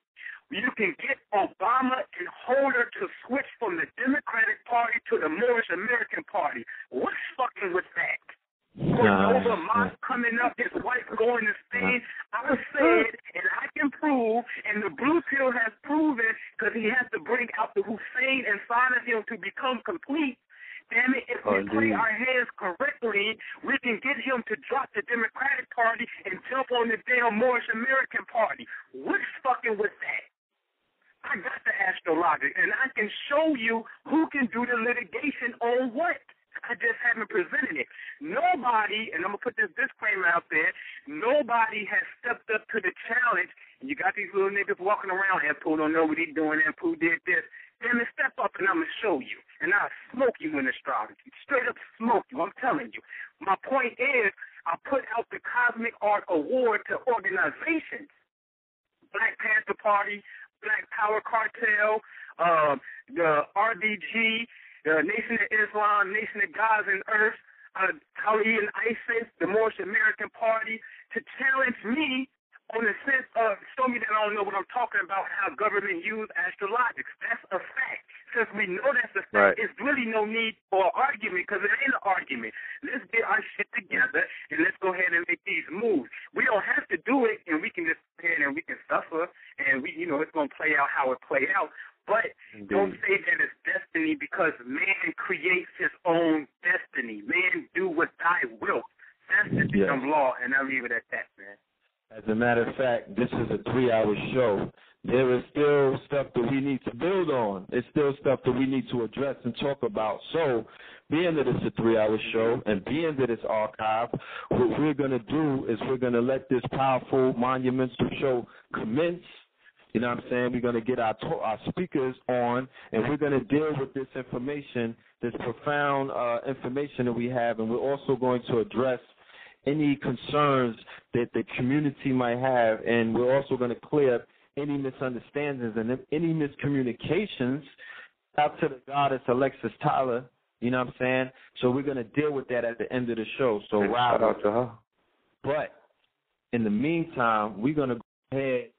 you can get Obama and Holder to switch from the Democratic Party to the Moorish American Party. What's fucking with that? Cordova Moss coming up, his wife going to Spain. I said, and I can prove, and the blue pill has proven, because he has to bring out the Hussein inside of him to become complete. Damn it, if we oh, play our hands correctly, we can get him to drop the Democratic Party and jump on the damn Moorish American Party. What's fucking with that? I got the astrologic, and I can show you who can do the litigation on what. I just haven't presented it. Nobody, and I'm gonna put this disclaimer out there. Nobody has stepped up to the challenge. And you got these little niggas walking around. And Pooh don't know what he's doing. And Pooh did this. Then they step up and I'm gonna show you. And I'll smoke you in astrology. Straight up smoke you. I'm telling you. My point is, I put out the Cosmic Art Award to organizations. Black Panther Party, Black Power Cartel, uh, the RBG, the Nation of Islam, Nation of Gods and Earth, uh, Ali and ISIS, the Moorish American Party, to challenge me on the sense of show me that I don't know what I'm talking about, how government use astrologics. That's a fact. Since we know that's a fact, right. it's really no need for an argument because it ain't an argument. Let's get our shit together and let's go ahead and make these moves. We don't have to do it and we can just go ahead and we can suffer and we, you know, it's going to play out how it play out. But Indeed. don't say that it's destiny because man creates his own destiny. Man do what thy will. That's the yes. law, and I'll leave it at that, man. As a matter of fact, this is a three-hour show. There is still stuff that we need to build on. It's still stuff that we need to address and talk about. So, being that it's a three-hour show mm-hmm. and being that it's archived, what we're going to do is we're going to let this powerful, monumental show commence you know what I'm saying? We're going to get our our speakers on, and we're going to deal with this information, this profound uh, information that we have, and we're also going to address any concerns that the community might have, and we're also going to clear up any misunderstandings and any miscommunications out to the goddess Alexis Tyler. You know what I'm saying? So we're going to deal with that at the end of the show. So shout out to her. But in the meantime, we're going to go ahead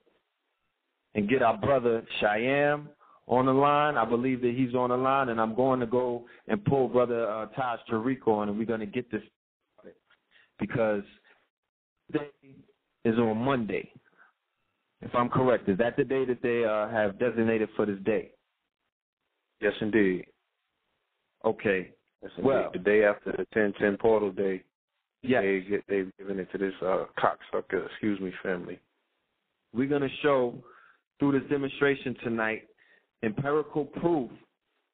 and get our brother Cheyenne on the line. I believe that he's on the line, and I'm going to go and pull brother uh, Taj Tariq on, and we're going to get this because today is on Monday. If I'm correct, is that the day that they uh, have designated for this day? Yes, indeed. Okay. Yes, indeed. Well, the day after the 1010 portal day, yes. they get, they've given it to this uh, cocksucker, excuse me, family. We're going to show through this demonstration tonight empirical proof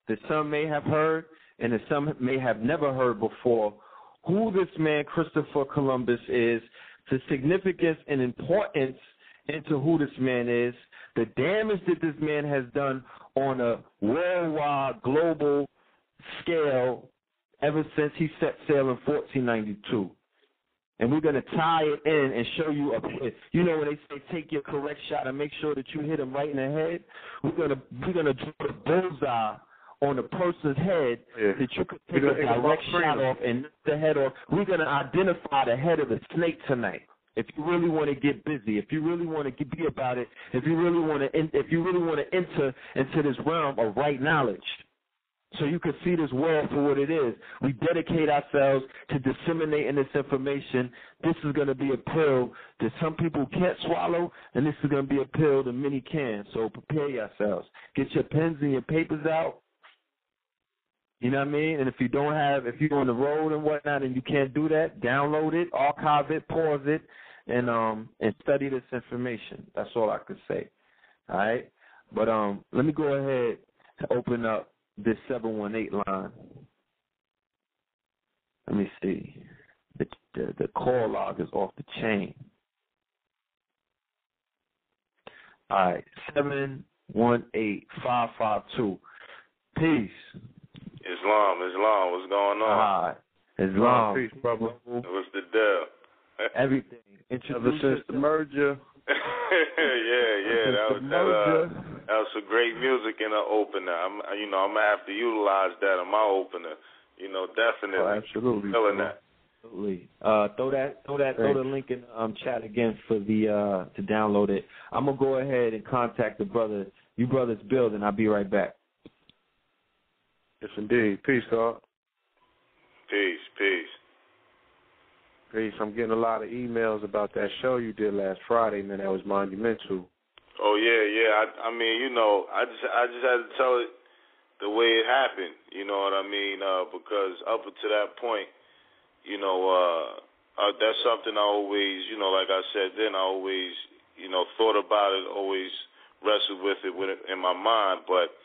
that some may have heard and that some may have never heard before who this man Christopher Columbus is, the significance and importance into who this man is, the damage that this man has done on a worldwide, global scale ever since he set sail in 1492 and we're going to tie it in and show you a you know when they say take your correct shot and make sure that you hit him right in the head we're going to we're going to draw a bullseye on the person's head yeah. that you could take a direct shot off and the head off. We're going to identify the head of the snake tonight. If you really want to get busy, if you really want to be about it, if you really want to, if you really want to enter into this realm of right knowledge, so you can see this world for what it is. We dedicate ourselves to disseminating this information. This is going to be a pill that some people can't swallow, and this is going to be a pill that many can. So prepare yourselves. Get your pens and your papers out. You know what I mean? And if you don't have, if you're on the road and whatnot, and you can't do that, download it, archive it, pause it, and um and study this information. That's all I could say. All right. But um, let me go ahead to open up this 718 line. Let me see. The, the, the call log is off the chain. All right, 718552. Peace. Islam, Islam, what's going on? All right. Islam. Peace, brother. What's the deal? Everything. Ever since the merger. Yeah, yeah, that was that, uh, that was some great music in the opener. I'm, you know, I'm gonna have to utilize that in my opener. You know, definitely. Oh, absolutely. Feeling that. Absolutely. Uh, throw that, throw that, throw the link in um, chat again for the uh, to download it. I'm gonna go ahead and contact the brother, you brothers build, and I'll be right back. Yes, indeed. Peace, God. Peace, peace. Peace. I'm getting a lot of emails about that show you did last Friday, man. That was monumental. Oh yeah, yeah. I, I mean, you know, I just, I just had to tell it the way it happened. You know what I mean? Uh, because up to that point, you know, uh, uh, that's something I always, you know, like I said then, I always, you know, thought about it, always wrestled with it, with it in my mind. But,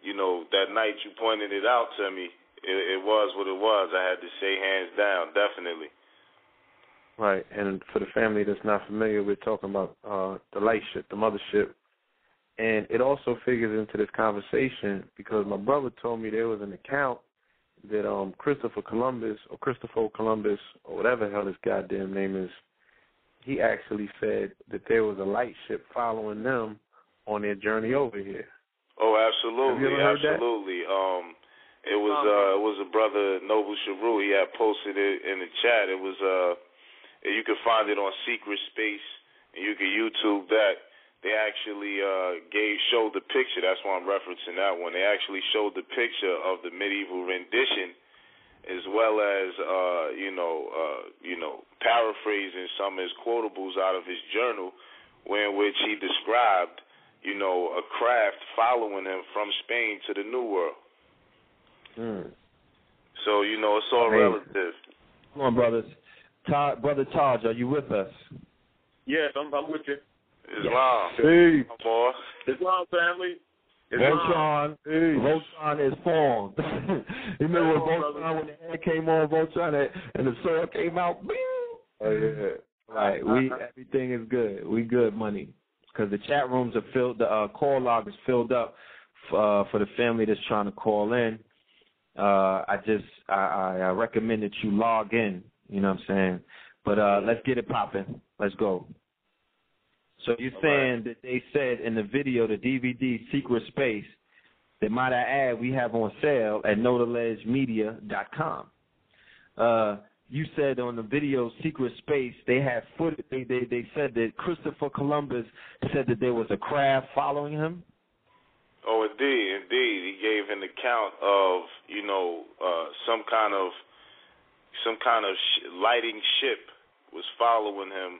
you know, that night you pointed it out to me, it, it was what it was. I had to say hands down, definitely. Right, and for the family that's not familiar, we're talking about uh, the light ship, the mothership, and it also figures into this conversation because my brother told me there was an account that um Christopher Columbus or Christopher Columbus or whatever the hell his goddamn name is, he actually said that there was a light ship following them on their journey over here. Oh, absolutely, Have you ever heard that? absolutely. Um, it was uh, it was a brother Noble Sharu. He had posted it in the chat. It was uh, you can find it on Secret Space, and you can YouTube that. They actually uh, gave showed the picture. That's why I'm referencing that one. They actually showed the picture of the medieval rendition, as well as uh, you know, uh, you know, paraphrasing some of his quotables out of his journal, where in which he described, you know, a craft following him from Spain to the New World. Mm. So you know, it's all Amazing. relative. Come on, brothers. Todd, brother Taj, are you with us? Yes, I'm, I'm with you. Islam, Peace. my boy. Islam family. Voltron, Voltron is formed. you remember when Voltron, when the head came on Voltron and, and the sword came out? Bing! Oh yeah. Right, we everything is good. We good money because the chat rooms are filled. The uh, call log is filled up uh, for the family that's trying to call in. Uh, I just I, I, I recommend that you log in. You know what I'm saying? But uh, let's get it popping. Let's go. So you're saying that they said in the video, the DVD Secret Space, that might I add, we have on sale at knowtheledgemedia.com. Uh, you said on the video Secret Space, they had footage. They, they they said that Christopher Columbus said that there was a craft following him. Oh, indeed, indeed. He gave an account of, you know, uh, some kind of some kind of sh- lighting ship was following him,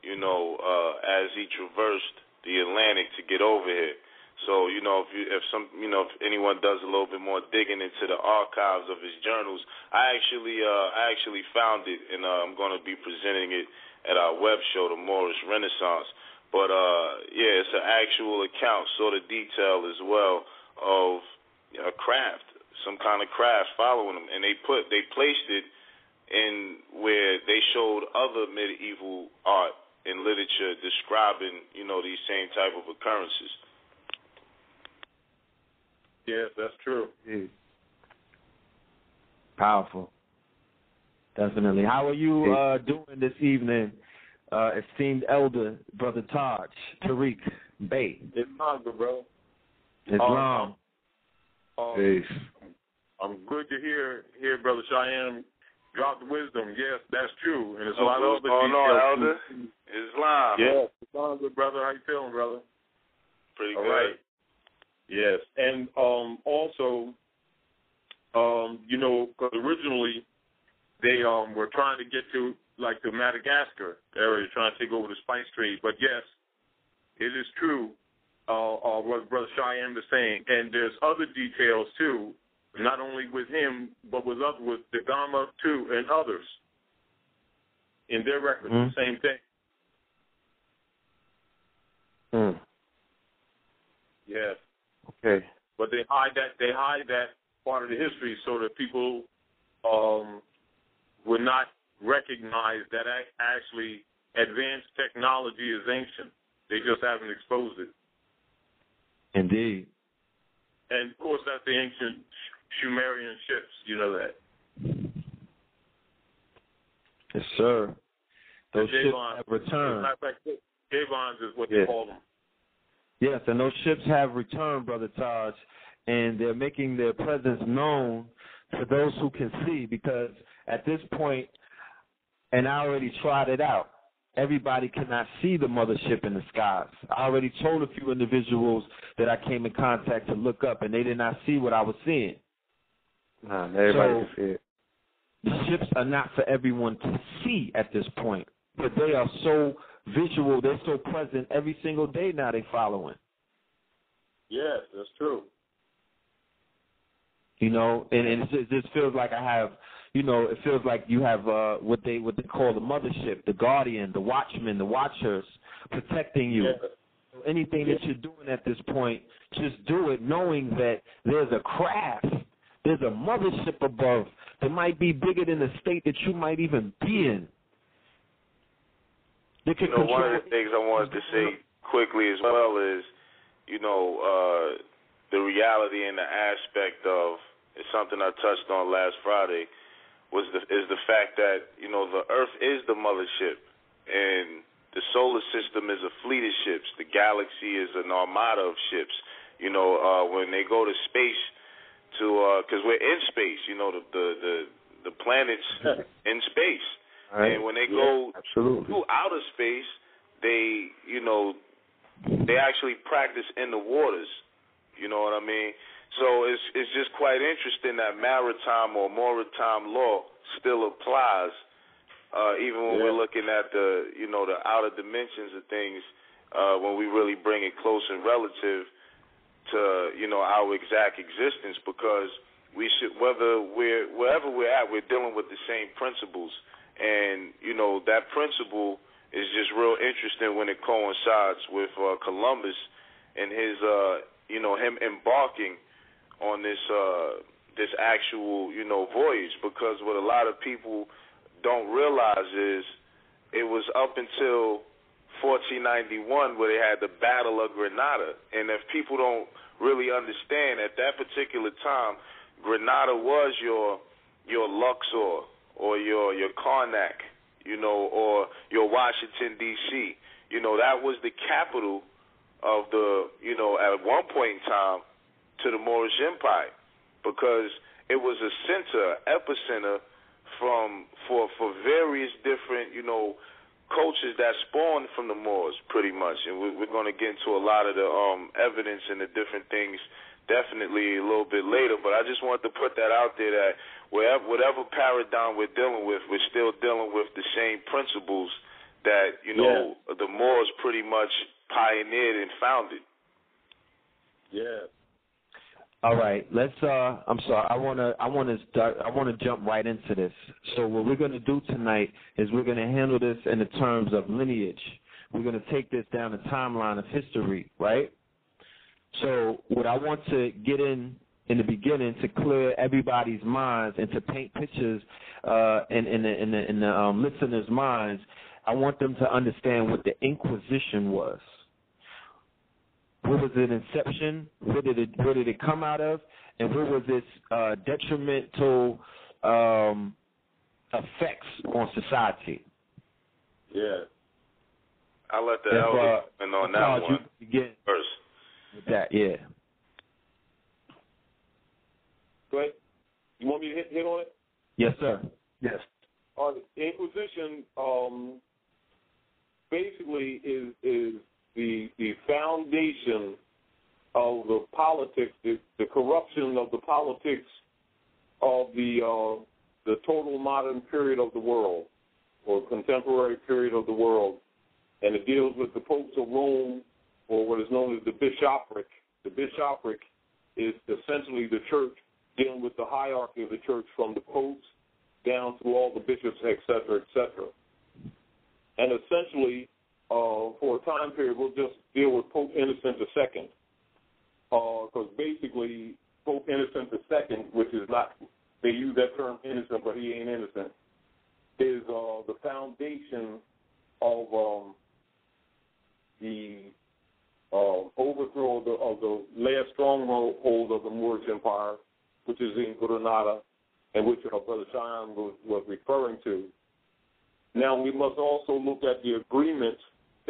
you know, uh, as he traversed the Atlantic to get over here. So, you know, if you, if some, you know, if anyone does a little bit more digging into the archives of his journals, I actually, uh, I actually found it, and uh, I'm going to be presenting it at our web show, the Moorish Renaissance. But uh, yeah, it's an actual account, sort of detail as well of a craft, some kind of craft following him, and they put, they placed it in where they showed other medieval art and literature describing, you know, these same type of occurrences. Yes, that's true. Powerful. Definitely. How are you uh, doing this evening, uh, esteemed elder, brother Taj, Tariq, Bey, It's not good, bro. Islam? Um, Peace. I'm good to hear hear Brother Cheyenne Drop the wisdom. Yes, that's true. And there's a Oh, lot of what's other going on, details. Elder? Islam. Yeah, Islam, good brother. How you feeling, brother? Pretty All good. right. Yes, and um, also, um, you know, 'cause originally they um were trying to get to like the Madagascar area, trying to take over the spice trade. But yes, it is true. Uh, uh, what Brother Cheyenne was saying, and there's other details too, not only with him but with other with da Gama too and others in their records. Mhm. The same thing. Mm. Yes. Okay. but they hide that they hide that part of the history so that people um, would not recognize that actually advanced technology is ancient. They just haven't exposed it. Indeed. And of course, that's the ancient Sumerian ships. You know that. Yes, sir. Those The ships have returned. Javons is what Yeah. they call them. Yes, and those ships have returned, Brother Taj, and they're making their presence known to those who can see because at this point, and I already tried it out, everybody cannot see the mothership in the skies. I already told a few individuals that I came in contact to look up, and they did not see what I was seeing. Nah, everybody So- can see it. The ships are not for everyone to see at this point, but they are so visual, they're so present every single day now they following. Yes, that's true. you know, and, and it just, feels like I have, you know, it feels like you have uh, what they what they call the mothership, the guardian, the watchman, the watchers protecting you. Yeah. So anything that you're doing at this point, just do it knowing that there's a craft, there's a mothership above that might be bigger than the state that you might even be in. They can You know, one of the things I wanted to say quickly as well is, you know, uh, the reality and the aspect of it's something I touched on last Friday was the is the fact that you know the Earth is the mothership and the solar system is a fleet of ships. The galaxy is an armada of ships. You know, uh, when they go to space to because we're in space. You know, the the the, the planets in space. Right. And when they go Absolutely. through outer space, they, you know, they actually practice in the waters. You know what I mean? So it's it's just quite interesting that maritime or maritime law still applies, uh, even when we're looking at the, you know, the outer dimensions of things. Uh, when we really bring it close and relative to, you know, our exact existence, because we should, whether we're wherever we're at, we're dealing with the same principles. And you know that principle is just real interesting when it coincides with uh, Columbus and his, uh, you know, him embarking on this uh, this actual, you know, voyage. Because what a lot of people don't realize is it was up until 1491 where they had the Battle of Granada, and if people don't really understand, at that particular time, Granada was your your Luxor or your your Karnak, you know, or your Washington D.C. You know, that was the capital of the, you know, at one point in time to the Moorish Empire because it was a center, epicenter from for for various different, you know, cultures that spawned from the Moors, pretty much. And we, we're going to get into a lot of the um, evidence and the different things definitely a little bit later. But I just wanted to put that out there that wherever, whatever paradigm we're dealing with, we're still dealing with the same principles that you know the Moors pretty much pioneered and founded. Yeah. All right, let's. Uh, I'm sorry. I wanna. I wanna start. I wanna jump right into this. So what we're gonna do tonight is we're gonna handle this in the terms of lineage. We're gonna take this down the timeline of history, right? So what I want to get in in the beginning to clear everybody's minds and to paint pictures uh, in in the in the, in the um, listeners' minds. I want them to understand what the Inquisition was what was its inception? Where did it where did it come out of? And what was its uh, detrimental um, effects on society? Yeah. I'll let the If, elder uh, comment on that you one begin first. with that, yeah. Go ahead. You want me to hit hit on it? Yes, sir. Yes. Uh, the Inquisition um, basically is is the the foundation of the politics, the, the corruption of the politics of the uh, the total modern period of the world or contemporary period of the world, and it deals with the popes of Rome or what is known as the bishopric. The bishopric is essentially the church dealing with the hierarchy of the church from the popes down through all the bishops, et cetera, et cetera. And essentially, uh, for a time period, we'll just deal with Pope Innocent II, because uh, basically Pope Innocent II, which is not, they use that term innocent, but he ain't innocent, is uh, the foundation of um, the uh, overthrow of the, of the last stronghold of the Moorish Empire, which is in Granada, and which our Brother Cheyenne was, was referring to. Now we must also look at the agreement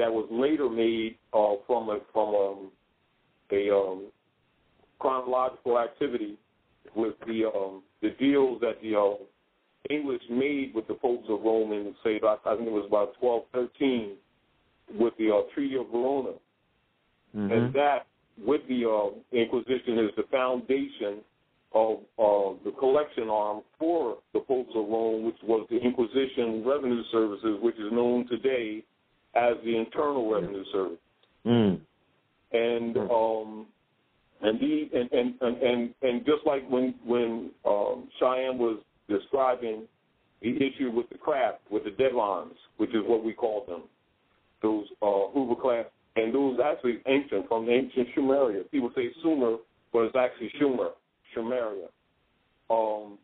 that was later made uh, from a from um, a um, chronological activity with the um, the deals that the uh, English made with the popes of Rome in say about, I think it was about twelve thirteen with the uh, Treaty of Verona, mm-hmm. and that with the uh, Inquisition is the foundation of uh, the collection arm for the popes of Rome, which was the Inquisition Revenue Services, which is known today as the Internal Revenue Service. Mm. And um, and, the, and, and and and and just like when when um, Cheyenne was describing the issue with the craft, with the deadlines, which is what we call them, those uh, Hoover class, and those actually ancient from the ancient Sumeria. People say Sumer, but it's actually Sumer, Sumeria. Um,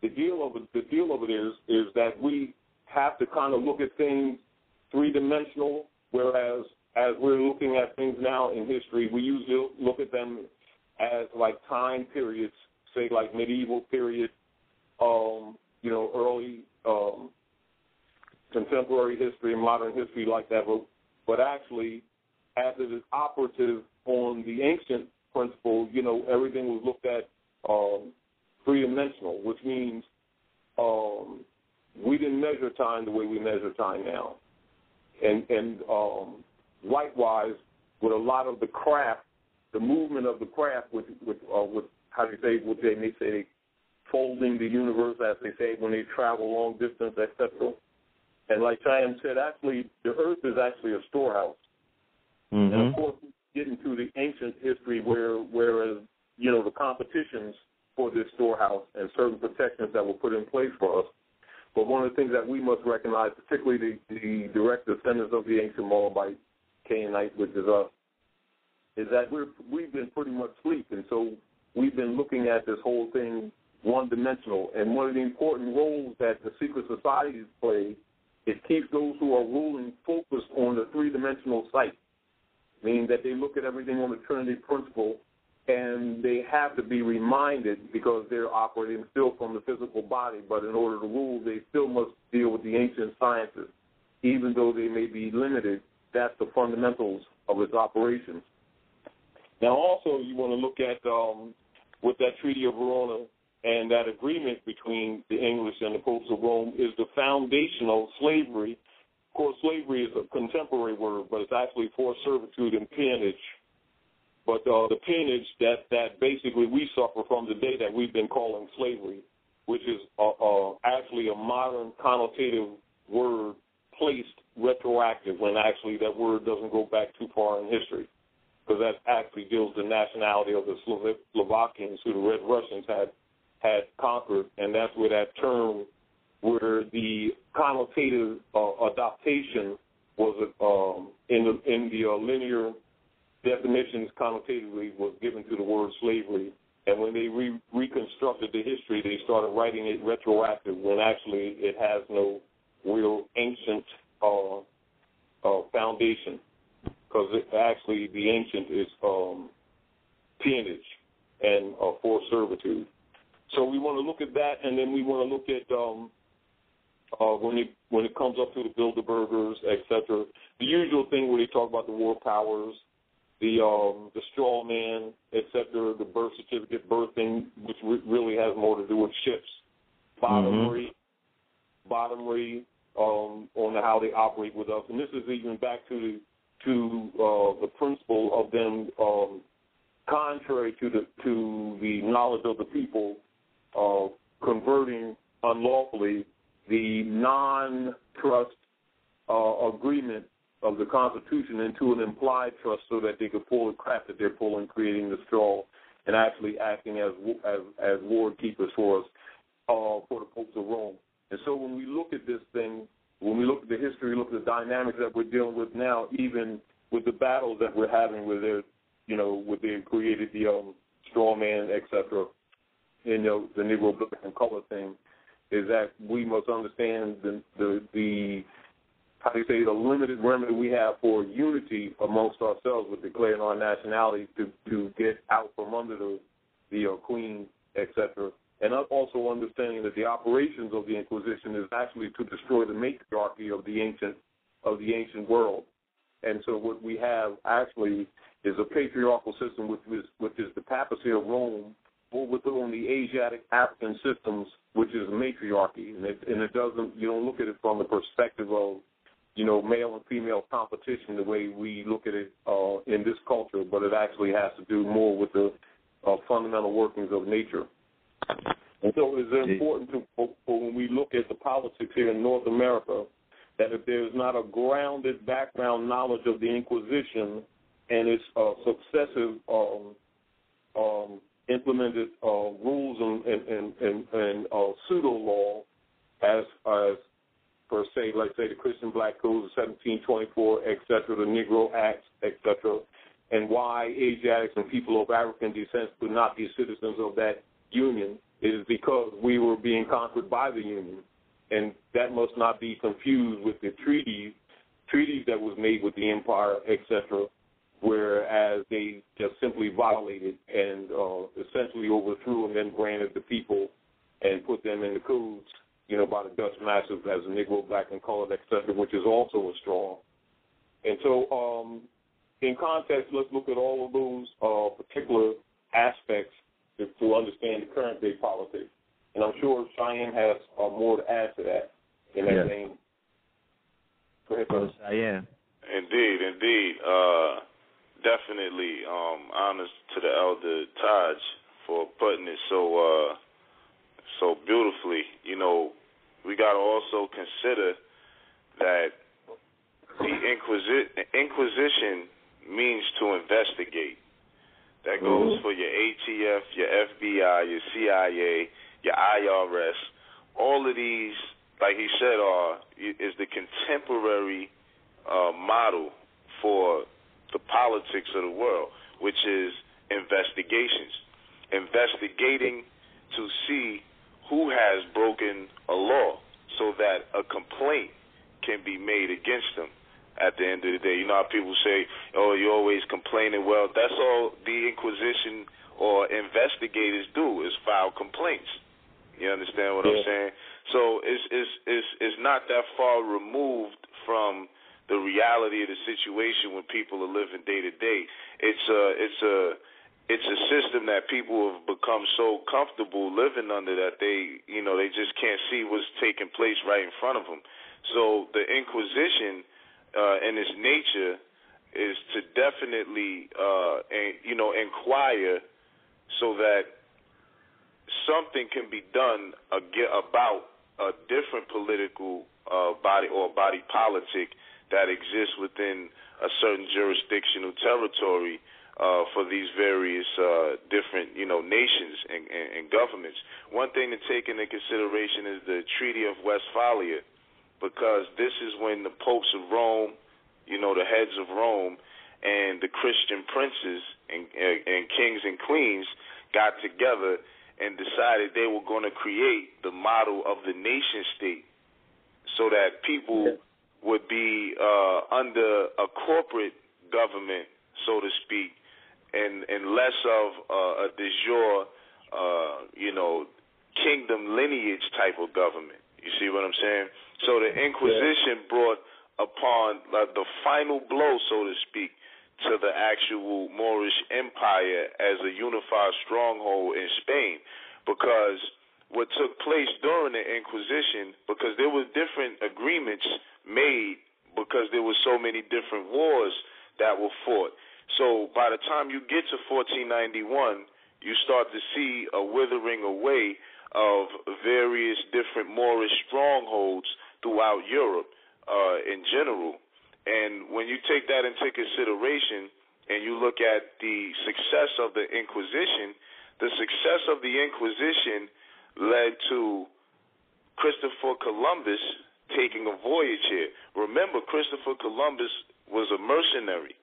the deal of it, the deal of it is is that we have to kind of look at things three dimensional, whereas as we're looking at things now in history, we usually look at them as like time periods, say like medieval period, um, you know, early um, contemporary history and modern history like that. But, but actually, as it is operative on the ancient principle, you know, everything was looked at um, three dimensional, which means um, we didn't measure time the way we measure time now. And, and um, likewise, with a lot of the craft, the movement of the craft with, with, uh, with how do you say, what they may say, folding the universe, as they say, when they travel long distance, etc. And like Cheyenne said, actually, the Earth is actually a storehouse. Mm-hmm. And of course, we get into the ancient history where, whereas you know the competitions for this storehouse and certain protections that were put in place for us. But one of the things that we must recognize, particularly the, the direct descendants of the ancient Moabite, Canaanite, which is us, is that we're we've been pretty much asleep, and so we've been looking at this whole thing one dimensional. And one of the important roles that the secret societies play is keep those who are ruling focused on the three dimensional sight, meaning that they look at everything on the Trinity principle and they have to be reminded because they're operating still from the physical body, but in order to rule, they still must deal with the ancient sciences. Even though they may be limited, that's the fundamentals of its operations. Now, also, you want to look at um, with that Treaty of Verona and that agreement between the English and the popes of Rome is the foundational slavery. Of course, slavery is a contemporary word, but it's actually forced servitude and peonage. But uh, the peonage that, that basically we suffer from today that we've been calling slavery, which is uh, uh, actually a modern connotative word placed retroactive when actually that word doesn't go back too far in history. Because that actually deals the nationality of the Slovakians who the Red Russians had had conquered, and that's where that term, where the connotative uh, adaptation was um, in the in the uh, linear definitions connotatively was given to the word slavery. And when they re- reconstructed the history, they started writing it retroactive when actually it has no real ancient uh, uh, foundation because actually the ancient is um, peonage and uh, forced servitude. So we want to look at that, and then we want to look at um, uh, when it when it comes up to the Bilderbergers, etc. The usual thing where they talk about the war powers, the um, the straw man, etc. The birth certificate birthing, which re- really has more to do with ships. bottomry, mm-hmm. bottomry um, on how they operate with us. And this is even back to the to uh, the principle of them, um, contrary to the to the knowledge of the people, uh, converting unlawfully the non-trust uh, agreement of the Constitution into an implied trust so that they could pull the crap that they're pulling, creating the straw, and actually acting as as, as ward keepers for us, uh, for the popes of Rome. And so when we look at this thing, when we look at the history, look at the dynamics that we're dealing with now, even with the battles that we're having with their, you know, with they created the um, straw man, etc., you know, the Negro black and color thing, is that we must understand the the, the how do you say the limited remedy we have for unity amongst ourselves with declaring our nationality to to get out from under the the uh, queen, etc. And also understanding that the operations of the Inquisition is actually to destroy the matriarchy of the ancient of the ancient world. And so what we have actually is a patriarchal system, which is which is the papacy of Rome, overthrowing the Asiatic African systems, which is matriarchy, and it, and it doesn't. You don't look at it from the perspective of you know, male and female competition the way we look at it uh, in this culture, but it actually has to do more with the uh, fundamental workings of nature. And so it's important to, for, for when we look at the politics here in North America, that if there's not a grounded background knowledge of the Inquisition and its uh, successive um, um, implemented uh, rules and, and, and, and, and uh, pseudo law as, as per se, let's say the Christian Black Code of 1724, et cetera, the Negro Acts, et cetera, and why Asiatics and people of African descent could not be citizens of that union is because we were being conquered by the union. And that must not be confused with the treaties, treaties that was made with the empire, et cetera, whereas they just simply violated and uh, essentially overthrew and then granted the people and put them in the codes you know, by the Dutch masters as a Negro, black, and colored, etc., which is also a straw. And so, um, in context, let's look at all of those uh, particular aspects to, to, understand the current day politics. And I'm sure Cheyenne has uh, more to add to that in that yeah. Go ahead, brother. Cheyenne. Indeed, indeed. Uh, definitely um, honors to the elder Taj for putting it so uh, so beautifully. You know, we got to also consider that the Inquisi- Inquisition means to investigate. That goes mm-hmm. for your ATF, your FBI, your CIA, your IRS. All of these, like he said, are is the contemporary uh, model for the politics of the world, which is investigations, investigating to see who has broken a law so that a complaint can be made against them at the end of the day. You know how people say, oh, you're always complaining. Well, that's all the Inquisition or investigators do is file complaints. You understand what yeah. I'm saying? So it's, it's, it's, it's not that far removed from the reality of the situation when people are living day to day. It's a, it's a, it's a system that people have become so comfortable living under that they, you know, they just can't see what's taking place right in front of them. So the Inquisition, uh, in its nature, is to definitely, uh, and, you know, inquire so that something can be done about a different political uh, body or body politic that exists within a certain jurisdictional territory uh, for these various uh, different, you know, nations and, and, and governments. One thing to take into consideration is the Treaty of Westphalia, because this is when the popes of Rome, you know, the heads of Rome, and the Christian princes and, and kings and queens got together and decided they were going to create the model of the nation state so that people would be uh, under a corporate government, so to speak, and and less of uh, a de jure, uh, you know, kingdom lineage type of government. You see what I'm saying? So the Inquisition yeah. brought upon uh, the final blow, so to speak, to the actual Moorish Empire as a unified stronghold in Spain, because what took place during the Inquisition because there were different agreements made because there were so many different wars that were fought. So by the time you get to 1491, you start to see a withering away of various different Moorish strongholds throughout Europe uh, in general. And when you take that into consideration and you look at the success of the Inquisition, the success of the Inquisition led to Christopher Columbus taking a voyage here. Remember, Christopher Columbus was a mercenary.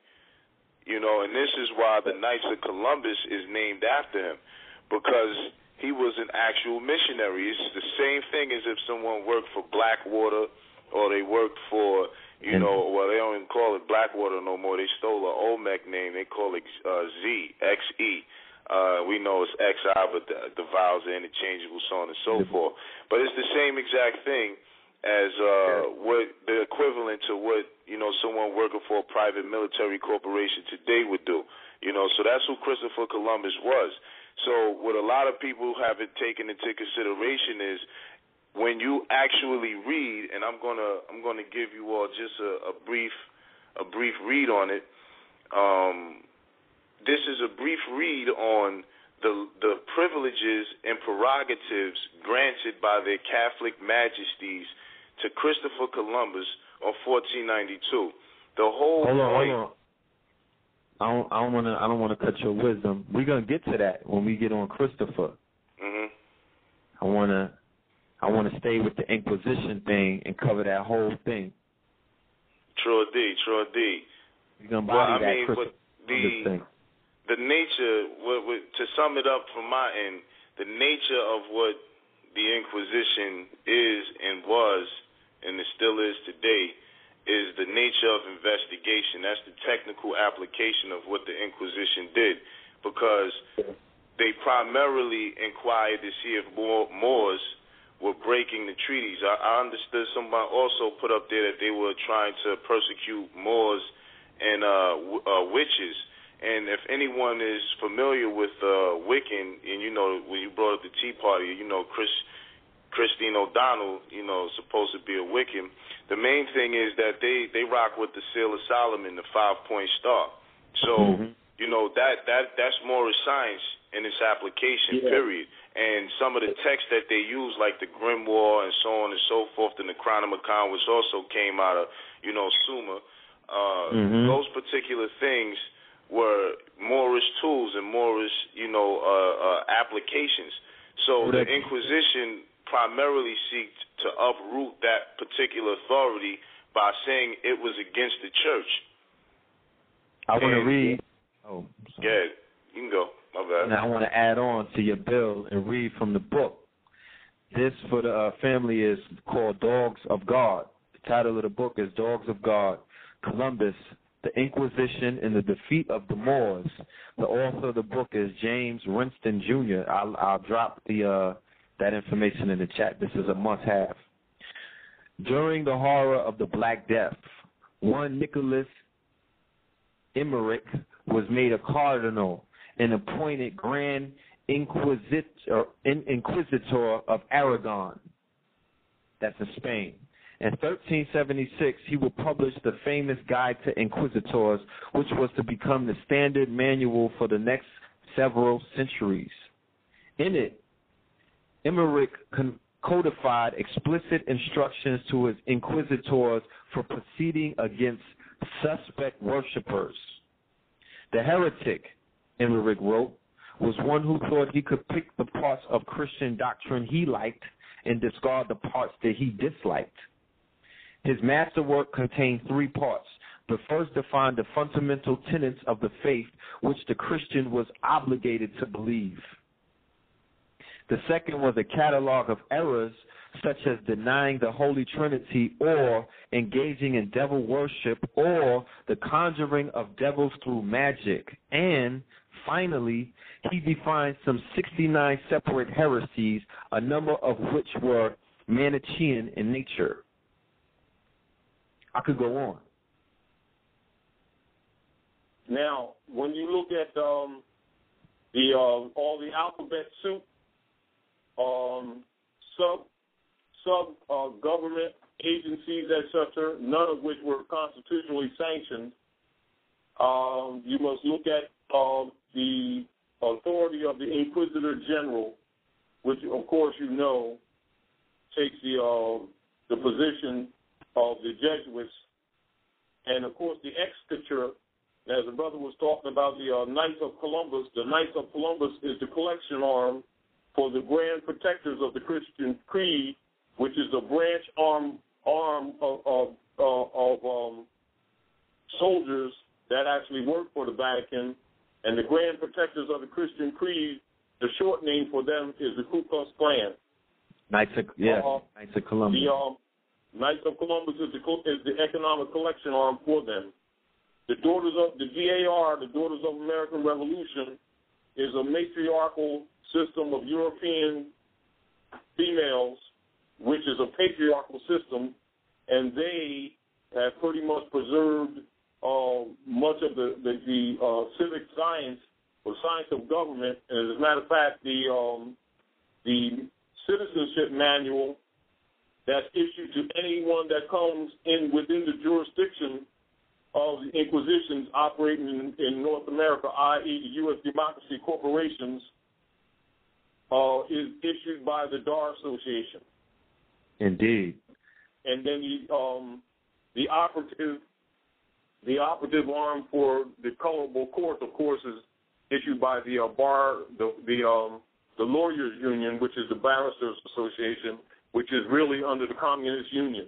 You know, and this is why the Knights of Columbus is named after him because he was an actual missionary. It's the same thing as if someone worked for Blackwater or they worked for, you know, well, they don't even call it Blackwater no more. They stole an Olmec name. They call it uh, Z, X-E. Uh, we know it's XI, but the, the vowels are interchangeable, so on and so forth. But it's the same exact thing as uh, what the equivalent to what you know someone working for a private military corporation today would do. You know, so that's who Christopher Columbus was. So what a lot of people haven't taken into consideration is when you actually read, and I'm gonna I'm gonna give you all just a, a brief a brief read on it. Um, this is a brief read on the the privileges and prerogatives granted by their Catholic Majesties to Christopher Columbus on 1492. The whole hold on, point. hold on. I don't, I don't want to. I don't want to cut your wisdom. We're gonna get to that when we get on Christopher. hmm I wanna, I wanna stay with the Inquisition thing and cover that whole thing. True D, true D. We're gonna Well, I that mean, Christopher the thing. the nature, what, what, to sum it up from my end, the nature of what the Inquisition is and was, and it still is today, is the nature of investigation. That's the technical application of what the Inquisition did, because they primarily inquired to see if more Moors were breaking the treaties. I, I understood somebody also put up there that they were trying to persecute Moors and uh, w- uh, witches. And if anyone is familiar with uh, Wiccan, and you know when you brought up the Tea Party, you know Chris Christine O'Donnell, you know, supposed to be a Wiccan. The main thing is that they they rock with the Seal of Solomon, the five point star. So Mhm. you know that that that's Moorish science in its application. Yeah. Period. And some of the texts that they use, like the Grimoire and so on and so forth, and the Necronomicon, which also came out of you know Sumer. Uh, Mhm. Those particular things were Moorish tools and Moorish, you know, uh, uh, applications. So the Inquisition primarily seeked to uproot that particular authority by saying it was against the church. I want to read. Oh, Yeah, you can go. My bad. Now I want to add on to your bill and read from the book. This for the uh, family is called Dogs of God. The title of the book is Dogs of God. Columbus, the Inquisition and the Defeat of the Moors. The author of the book is James Reston Jr. I'll, I'll drop the uh, that information in the chat. This is a must-have. During the horror of the Black Death, one Nicholas Eymerich was made a cardinal and appointed Grand Inquisitor, Inquisitor of Aragon. That's in Spain. In 1376, he would publish the famous Guide to Inquisitors, which was to become the standard manual for the next several centuries. In it, Eymerich codified explicit instructions to his inquisitors for proceeding against suspect worshippers. The heretic, Eymerich wrote, was one who thought he could pick the parts of Christian doctrine he liked and discard the parts that he disliked. His masterwork contained three parts. The first defined the fundamental tenets of the faith which the Christian was obligated to believe. The second was a catalog of errors such as denying the Holy Trinity or engaging in devil worship or the conjuring of devils through magic. And finally, he defined some 69 separate heresies, a number of which were Manichaean in nature. I could go on. Now, when you look at um, the uh, all the alphabet soup um, sub sub uh, government agencies, etc., none of which were constitutionally sanctioned. Um, you must look at uh, the authority of the Inquisitor General, which, of course, you know, takes the uh, the position of the Jesuits, and of course the executor. As the brother was talking about the uh, Knights of Columbus, the Knights of Columbus is the collection arm for the Grand Protectors of the Christian Creed, which is a branch arm arm of of, of um, soldiers that actually work for the Vatican, and the Grand Protectors of the Christian Creed. The short name for them is the Ku Klux Klan. Knights of yeah, Uh, Knights of Columbus. The um, Knights of Columbus is the, is the economic collection arm for them. The Daughters of the DAR, the Daughters of American Revolution, is a matriarchal system of European females, which is a patriarchal system, and they have pretty much preserved uh, much of the the, the uh, civic science or science of government. And as a matter of fact, the um, the citizenship manual that's issued to anyone that comes in within the jurisdiction of the Inquisitions operating in, in North America, i.e., the U.S. democracy corporations, uh, is issued by the DAR Association. Indeed. And then the um, the operative the operative arm for the colorable court, of course, is issued by the uh, bar the the um, the lawyers union, which is the barristers association, which is really under the communist union.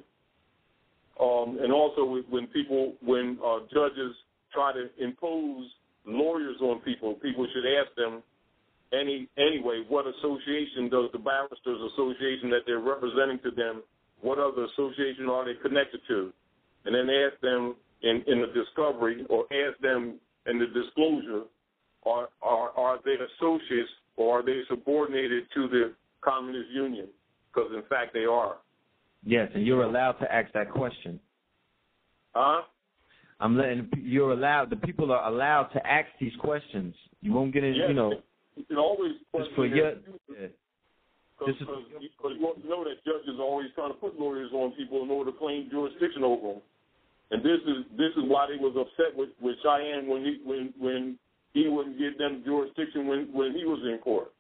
Um, and also when people when uh, judges try to impose lawyers on people, people should ask them any anyway what association does the barristers association that they're representing to them what other association are they connected to, and then ask them in in the discovery or ask them in the disclosure are are are they associates or are they subordinated to the communist union? Because in fact they are. Yes, and you're allowed to ask that question. Huh? I'm letting you're allowed. The people are allowed to ask these questions. You won't get in. Yes, you know, you can always just for question your. Yeah. Because This is- you know that judges are always trying to put lawyers on people in order to claim jurisdiction over them. And this is this is why they was upset with, with Cheyenne when he when when he wouldn't give them jurisdiction when when he was in court.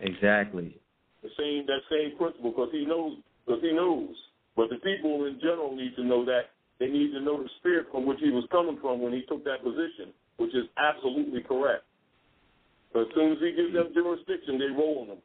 Exactly. The same that same principle because he knows because he knows. But the people in general need to know that they need to know the spirit from which he was coming from when he took that position, which is absolutely correct. But as soon as he gives them jurisdiction, they roll on them.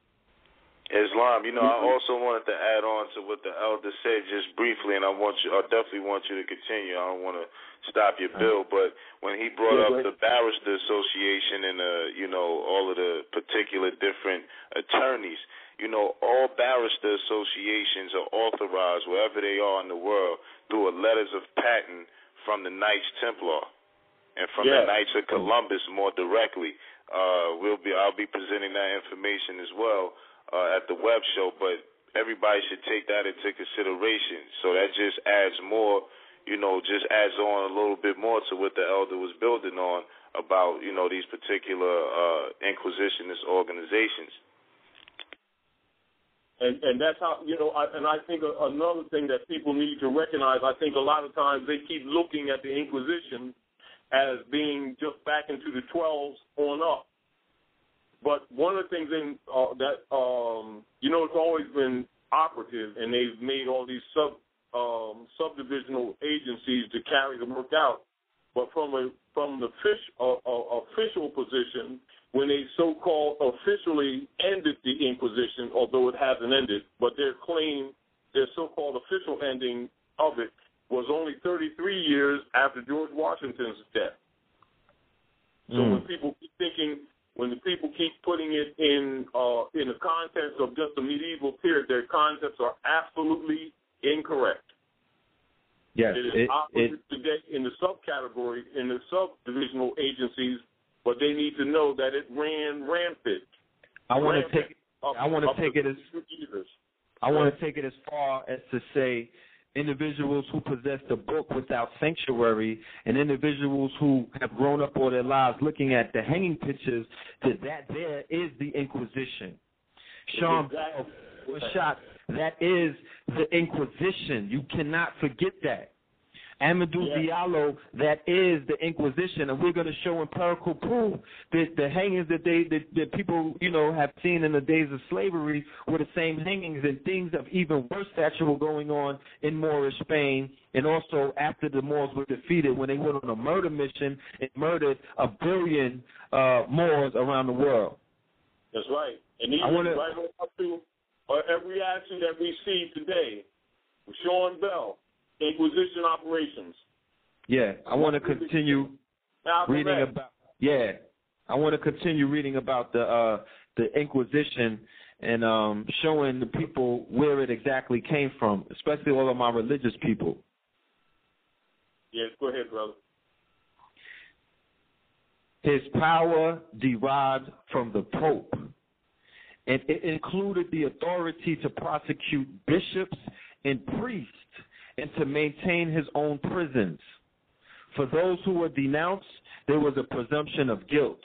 Islam. You know, I also wanted to add on to what the elder said just briefly, and I want you, I definitely want you to continue. I don't want to stop your bill, but when he brought Yeah, up the barrister association and uh, you know, all of the particular different attorneys, you know, all barrister associations are authorized wherever they are in the world through a letters of patent from the Knights Templar and from Yeah. the Knights of Columbus more directly. Uh, we'll be I'll be presenting that information as well uh, at the web show, but everybody should take that into consideration. So that just adds more, you know, just adds on a little bit more to what the elder was building on about, you know, these particular uh, inquisitionist organizations. And and that's how you know. I, and I think another thing that people need to recognize. I think a lot of times they keep looking at the Inquisition as being just back into the 12s on up. But one of the things in uh, that um, you know, it's always been operative, and they've made all these sub um, subdivisional agencies to carry the work out. But from a from the fish uh, uh, official position, when they so-called officially ended the Inquisition, although it hasn't ended, but their claim, their so-called official ending of it, was only 33 years after George Washington's death. So when people keep thinking, when the people keep putting it in uh, in the context of just the medieval period, their concepts are absolutely incorrect. Yes. It is It, it, today in the subcategory, in the subdivisional agencies, but they need to know that it ran rampant. I want to take. up- I want to take it as. years. I want to take it as far as to say individuals who possess the book without sanctuary and individuals who have grown up all their lives looking at the hanging pictures that that there is the Inquisition. Sean Exactly. Was shot. That is the Inquisition. You cannot forget that. Amadou. Diallo, that is the Inquisition, and we're going to show empirical proof that the hangings that they that, that people you know have seen in the days of slavery were the same hangings, and things of even worse stature were going on in Moorish Spain, and also after the Moors were defeated when they went on a murder mission and murdered a billion uh, Moors around the world. That's right. And even I wanna- right up to every action that we see today, Sean Bell, Inquisition operations. Yeah, I want to continue reading about yeah i want to continue reading about the uh the inquisition and um showing the people where it exactly came from especially all of my religious people Yes, go ahead, brother. his power derived from the pope and it included the authority to prosecute bishops and priests and to maintain his own prisons for those who were denounced there was a presumption of guilt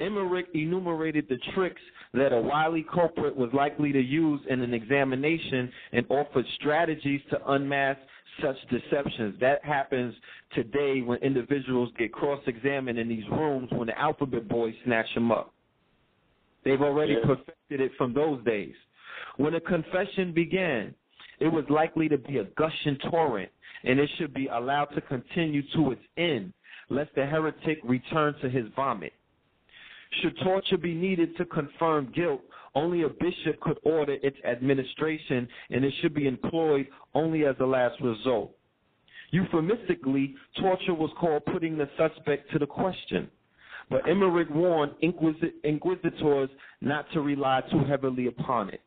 Eymerich enumerated the tricks that a wily culprit was likely to use in an examination and offered strategies to unmask such deceptions. That happens today when individuals get cross-examined in these rooms when the alphabet boys snatch them up. They've already perfected it from those days. When a confession began, it was likely to be a gushing torrent, and it should be allowed to continue to its end, lest the heretic return to his vomit. Should torture be needed to confirm guilt, only a bishop could order its administration, and it should be employed only as a last result. Euphemistically, torture was called putting the suspect to the question. But Eymerich warned inquisi- inquisitors not to rely too heavily upon it.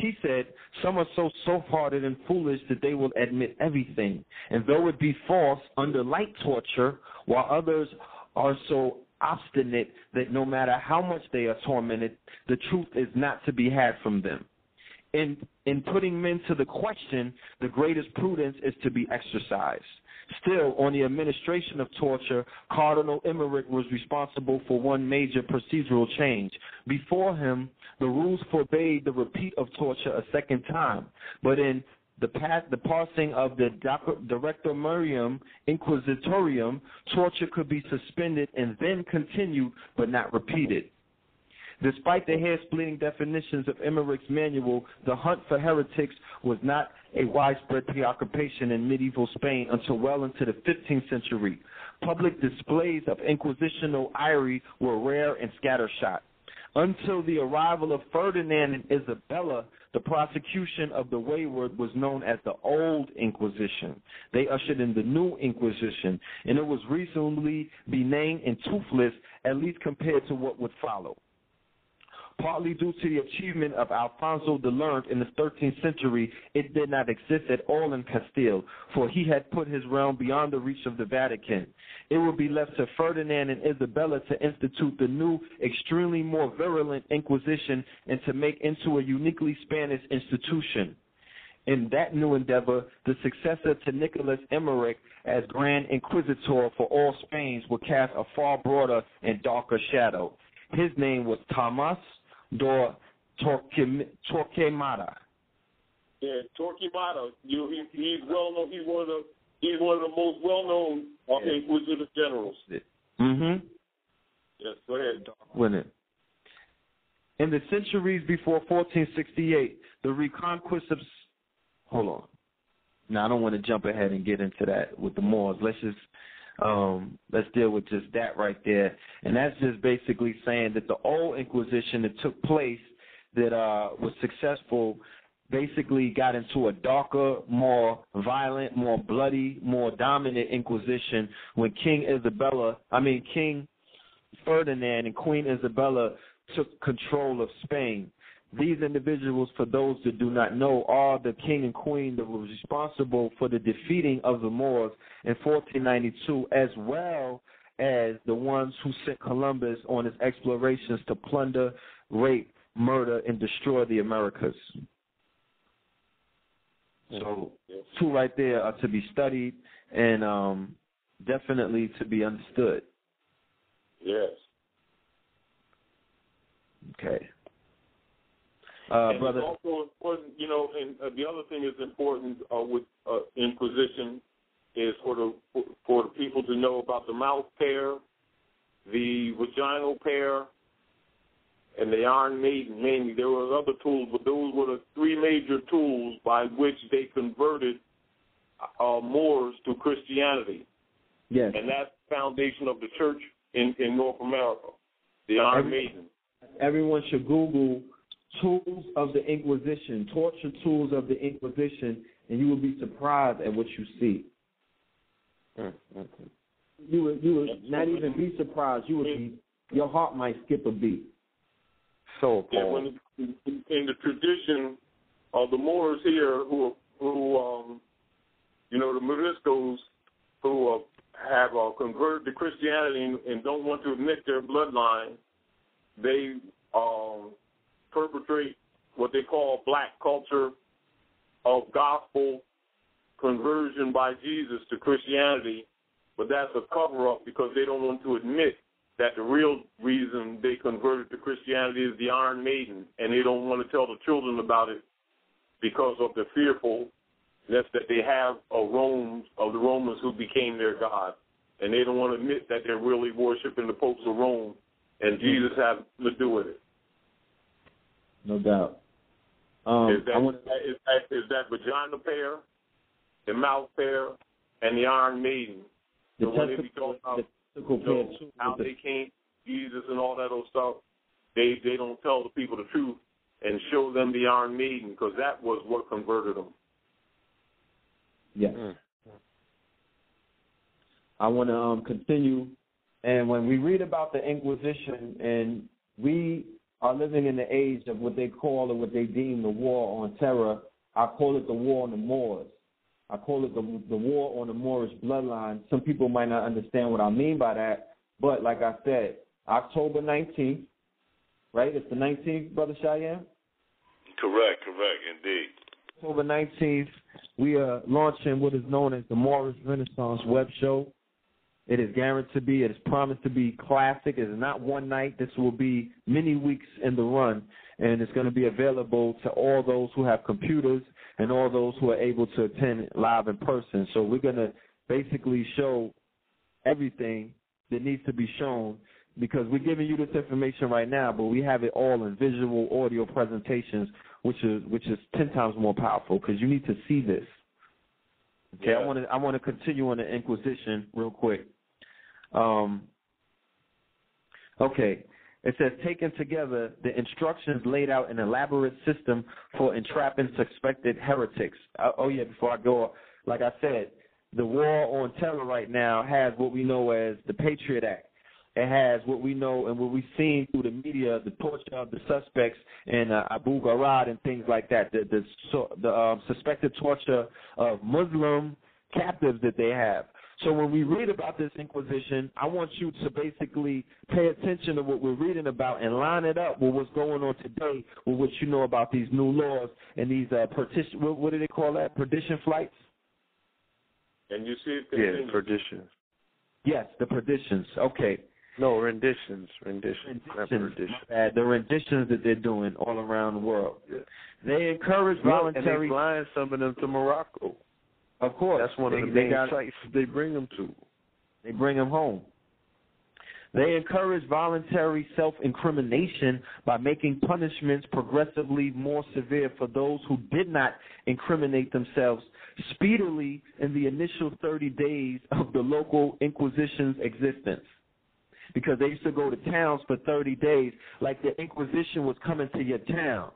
He said, Some are so soft hearted and foolish that they will admit everything, and though it be false, under light torture, while others are so obstinate that no matter how much they are tormented, the truth is not to be had from them. In in putting men to the question, the greatest prudence is to be exercised. Still, on the administration of torture, Cardinal Eymerich was responsible for one major procedural change. Before him, the rules forbade the repeat of torture a second time, but in the, pass, the passing of the Directorium Inquisitorium, torture could be suspended and then continued, but not repeated. Despite the hair-splitting definitions of Eymerich's manual, the hunt for heretics was not a widespread preoccupation in medieval Spain until well into the 15th century. Public displays of inquisitional ire were rare and scattershot. Until the arrival of Ferdinand and Isabella, the prosecution of the wayward was known as the Old Inquisition. They ushered in the New Inquisition, and it was reasonably benign and toothless, at least compared to what would follow partly due to the achievement of Alfonso the Learned in the 13th century, it did not exist at all in Castile, for he had put his realm beyond the reach of the Vatican. It would be left to Ferdinand and Isabella to institute the new, extremely more virulent Inquisition and to make into a uniquely Spanish institution. In that new endeavor, the successor to Nicholas Eymerich as Grand Inquisitor for all Spain would cast a far broader and darker shadow. His name was Tomas Dor Torquemada. Yeah, Torquemada. You, he, he's well known. He's one of the he's one of the most well known uh, Yeah. Inquisitor generals. Mm-hmm. Yes, go ahead. It. In the centuries before 1468, the reconquest of hold on. Now I don't want to jump ahead and get into that with the Moors. Let's just um, let's deal with just that right there, and that's just basically saying that the old Inquisition that took place that uh, was successful basically got into a darker, more violent, more bloody, more dominant Inquisition when King Isabella, I mean King Ferdinand and Queen Isabella took control of Spain. These individuals, for those that do not know, are the king and queen that were responsible for the defeating of the Moors in 1492, as well as the ones who sent Columbus on his explorations to plunder, rape, murder, and destroy the Americas. So, two right there are to be studied and um, definitely to be understood. Yes. Okay. Uh, and brother. It's also important, you know, and uh, the other thing is important uh, with uh, Inquisition is for the for, for the people to know about the mouth pear, the vaginal pear, and the Iron Maiden. Mainly, there were other tools, but those were the three major tools by which they converted uh, Moors to Christianity. Yes. And that's the foundation of the church in, in North America, the Iron Every- Maiden. Everyone should Google tools of the Inquisition, torture tools of the Inquisition, and you will be surprised at what you see. You would, you would not even be surprised. You would be, your heart might skip a beat. So Yeah, when in, in the tradition of the Moors here, who who um, you know the Moriscos, who uh, have uh, converted to Christianity and, and don't want to admit their bloodline, they um, perpetrate what they call black culture of gospel conversion by Jesus to Christianity, but that's a cover up because they don't want to admit that the real reason they converted to Christianity is the Iron Maiden, and they don't want to tell the children about it because of the fearfulness that they have of Rome of the Romans who became their god, and they don't want to admit that they're really worshiping the popes of Rome, and mm-hmm. Jesus has nothing to do with it. No doubt. Um, is, that, I want is that is that vagina pear, the mouth pear, and the Iron Maiden? the So when they be testicle, talking about the you know, too. how they came, Jesus and all that old stuff, they they don't tell the people the truth and show them the Iron Maiden because that was what converted them. Yes. I want to um, continue. And when we read about the Inquisition, and we are living in the age of what they call or what they deem the war on terror, I call it the war on the Moors. I call it the, the war on the Moorish bloodline. Some people might not understand what I mean by that, but like I said, October 19th, right? It's the 19th, Brother Cheyenne? Correct, correct, indeed. October 19th, we are launching what is known as the Moorish Renaissance Web Show. It is guaranteed to be, it is promised to be classic. It is not one night. This will be many weeks in the run, and it's going to be available to all those who have computers and all those who are able to attend live in person. So we're going to basically show everything that needs to be shown because we're giving you this information right now, but we have it all in visual audio presentations, which is which is ten times more powerful because you need to see this. Okay, I want to I want to continue on the Inquisition real quick. Um, okay, it says taken together, the instructions laid out an elaborate system for entrapping suspected heretics. Uh, oh yeah, before I go, like I said, the war on terror right now has what we know as the Patriot Act. It has what we know and what we've seen through the media, the torture of the suspects in uh, Abu Ghraib and things like that, the the, so, the um, suspected torture of Muslim captives that they have. So when we read about this Inquisition, I want you to basically pay attention to what we're reading about and line it up with what's going on today with what you know about these new laws and these uh, partition. What, what do they call that? Perdition flights. And you see it Yeah, perdition. Yes, the perditions. Okay. No, renditions. Renditions. Not renditions, bad. the renditions that they're doing all around the world. They encourage Look, and they voluntary. flying some of them to Morocco. Of course, That's one of they, the they main got- sites they bring them to. They bring them home. They encourage voluntary self-incrimination by making punishments progressively more severe for those who did not incriminate themselves speedily in the initial 30 days of the local Inquisition's existence. Because they used to go to towns for 30 days, like the Inquisition was coming to your town.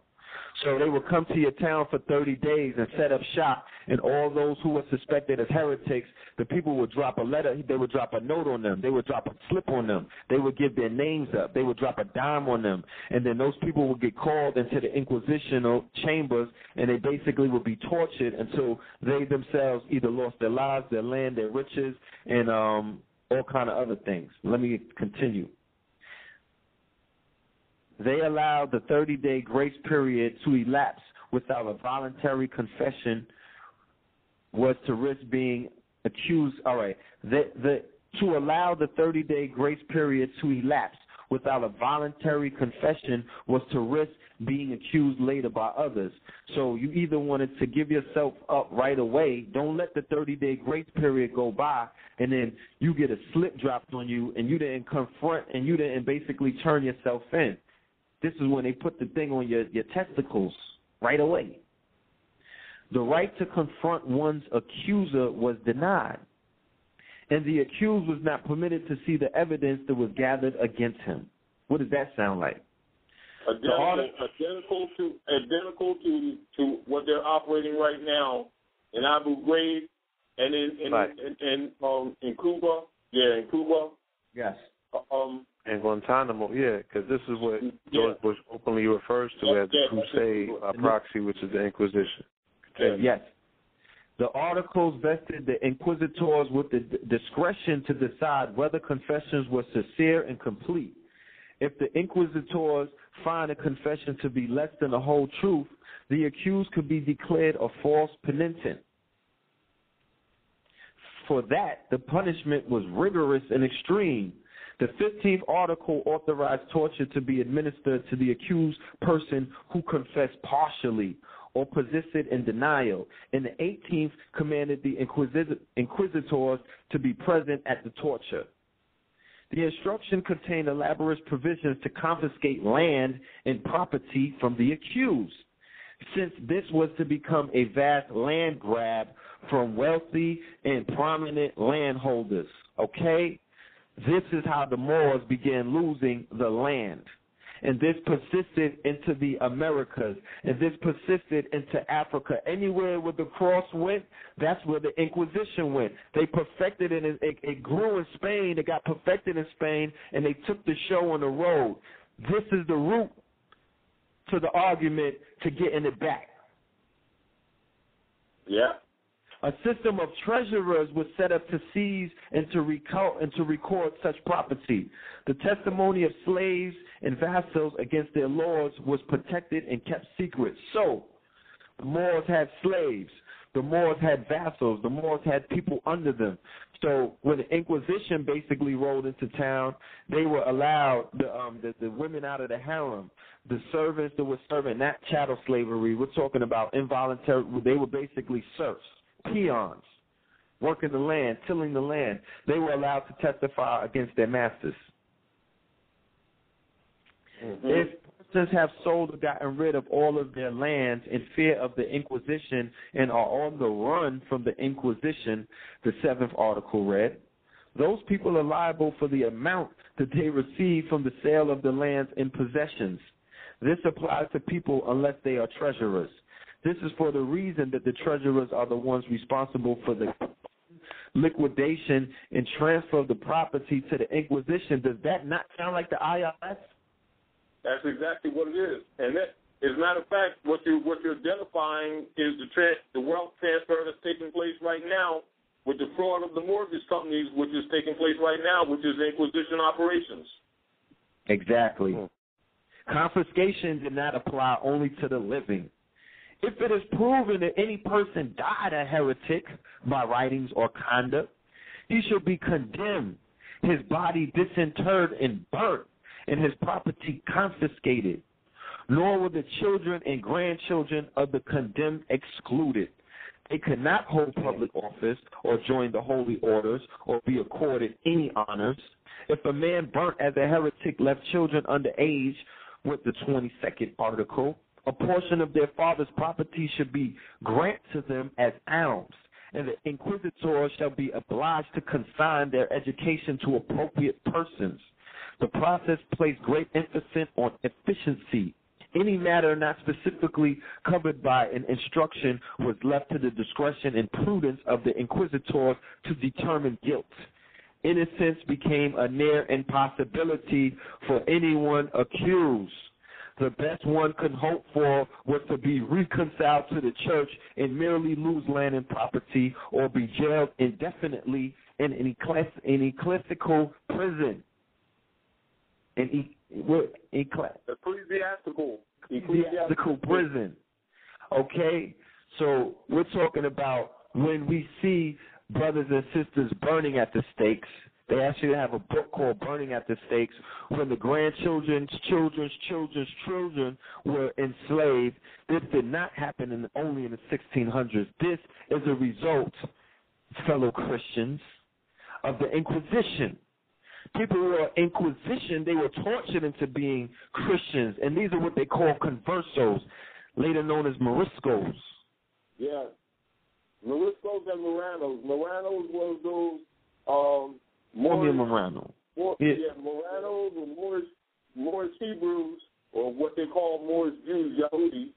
So they would come to your town for 30 days and set up shop, and all those who were suspected as heretics, the people would drop a letter, they would drop a note on them, they would drop a slip on them, they would give their names up, they would drop a dime on them, and then those people would get called into the inquisitional chambers, and they basically would be tortured until they themselves either lost their lives, their land, their riches, and um, all kind of other things. Let me continue. They allowed the 30 day grace period to elapse without a voluntary confession was to risk being accused. All right. The, the, to allow the 30 day grace period to elapse without a voluntary confession was to risk being accused later by others. So you either wanted to give yourself up right away, don't let the 30 day grace period go by, and then you get a slip dropped on you and you didn't confront and you didn't basically turn yourself in. This is when they put the thing on your, your testicles right away. The right to confront one's accuser was denied, and the accused was not permitted to see the evidence that was gathered against him. What does that sound like? Identical, identical to identical to to what they're operating right now in Abu Ghraib and in in, Right. in, in um in Cuba. Yeah, in Cuba. Yes. Um. And Guantanamo, yeah, because this is what Yeah. George Bush openly refers to Yeah, as the yeah, Crusade it. uh, proxy, which is the Inquisition. Continue. Yes. The articles vested the inquisitors with the d- discretion to decide whether confessions were sincere and complete. If the inquisitors find a confession to be less than the whole truth, the accused could be declared a false penitent. For that, the punishment was rigorous and extreme. The 15th article authorized torture to be administered to the accused person who confessed partially or persisted in denial, and the 18th commanded the inquisit- inquisitors to be present at the torture. The instruction contained elaborate provisions to confiscate land and property from the accused. Since this was to become a vast land grab from wealthy and prominent landholders, okay? This is how the Moors began losing the land. And this persisted into the Americas. And this persisted into Africa. Anywhere where the cross went, that's where the Inquisition went. They perfected it. It, it grew in Spain. It got perfected in Spain. And they took the show on the road. This is the root to the argument to getting it back. Yeah. A system of treasurers was set up to seize and to record and to record such property. The testimony of slaves and vassals against their lords was protected and kept secret. So, the Moors had slaves. The Moors had vassals. The Moors had people under them. So when the Inquisition basically rolled into town, they were allowed the um the, the women out of the harem, the servants that were serving not chattel slavery. We're talking about involuntary. They were basically serfs, peons, working the land, tilling the land. They were allowed to testify against their masters. Mm-hmm. If persons have sold or gotten rid of all of their lands in fear of the Inquisition and are on the run from the Inquisition, the seventh article read, those people are liable for the amount that they receive from the sale of the lands and possessions. This applies to people unless they are treasurers. This is for the reason that the treasurers are the ones responsible for the liquidation and transfer of the property to the Inquisition. Does that not sound like the IRS? That's exactly what it is. And that, as a matter of fact, what you what you're identifying is the the wealth transfer that's taking place right now with the fraud of the mortgage companies, which is taking place right now, which is Inquisition operations. Exactly. Confiscation did not apply only to the living. If it is proven that any person died a heretic by writings or conduct, he shall be condemned, his body disinterred and burnt, and his property confiscated. Nor were the children and grandchildren of the condemned excluded. They could not hold public office or join the holy orders or be accorded any honors. If a man burnt as a heretic left children under age with the 22nd article, a portion of their father's property should be granted to them as alms, and the inquisitors shall be obliged to consign their education to appropriate persons. The process placed great emphasis on efficiency. Any matter not specifically covered by an instruction was left to the discretion and prudence of the inquisitors to determine guilt. Innocence became a near impossibility for anyone accused. The best one could hope for was to be reconciled to the church and merely lose land and property or be jailed indefinitely in an ecclesi- an ecclesiastical prison. An e- what? Ecclesi- Ecclesiastical. ecclesiastical prison. Okay? So we're talking about when we see brothers and sisters burning at the stakes, They actually have a book called Burning at the Stakes when the grandchildren's children's children's children were enslaved. This did not happen in, only in the 1600s. This is a result, fellow Christians, of the Inquisition. People who were Inquisition, they were tortured into being Christians, and these are what they call conversos, later known as Moriscos. Yeah. Moriscos and Moranos. Moranos was those um Moorish, Marrano. More, yeah. yeah, Marranos or Moorish, Moorish Hebrews, or what they call Moorish Jews, Yahudi,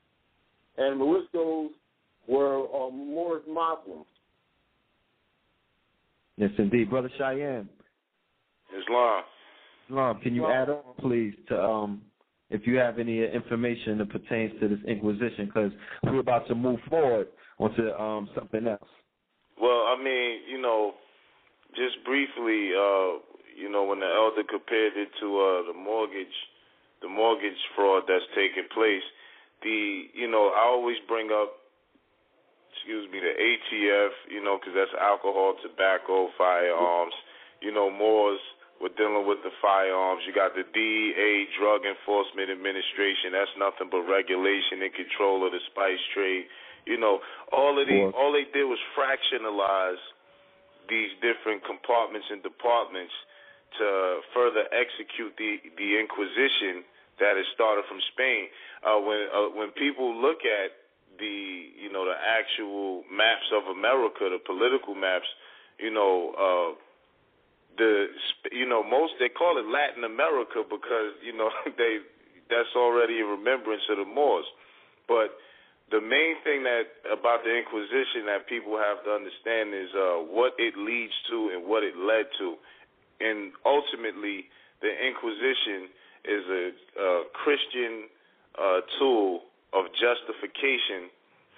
and Moriscos were um, Moorish Muslims. Yes, indeed. Brother Cheyenne. Islam. Islam, can you add on, please, to um, if you have any information that pertains to this Inquisition, because we're about to move forward onto um, something else. Well, I mean, you know, just briefly, uh, you know, when the elder compared it to uh, the mortgage, the mortgage fraud that's taking place, the, you know, I always bring up, excuse me, the ATF, you know, because that's alcohol, tobacco, firearms, you know, Moors we're dealing with the firearms. You got the DEA, Drug Enforcement Administration. That's nothing but regulation and control of the spice trade. You know, all of the all they did was fractionalize these different compartments and departments to further execute the the Inquisition that has started from Spain. Uh, when uh, when people look at the you know the actual maps of America, the political maps, you know. Uh, the you know most they call it Latin America because you know they that's already a remembrance of the Moors, but the main thing that about the Inquisition that people have to understand is uh, what it leads to and what it led to, and ultimately the Inquisition is a, a Christian uh, tool of justification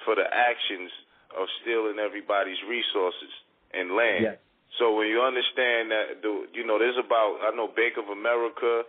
for the actions of stealing everybody's resources and land. Yes. So when you understand that, the, you know, there's about I know Bank of America.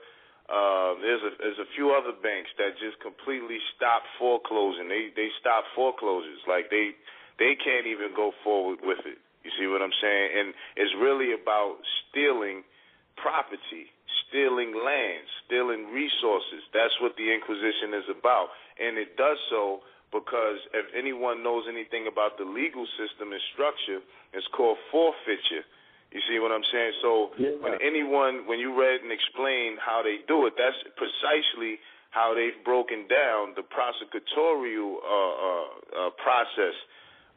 Uh, there's a there's a few other banks that just completely stopped foreclosing. They they stopped foreclosures. Like they they can't even go forward with it. You see what I'm saying? And it's really about stealing property, stealing land, stealing resources. That's what the Inquisition is about, and it does so because if anyone knows anything about the legal system and structure, it's called forfeiture. You see what I'm saying? So yeah. when anyone, when you read and explain how they do it, that's precisely how they've broken down the prosecutorial uh, uh, uh, process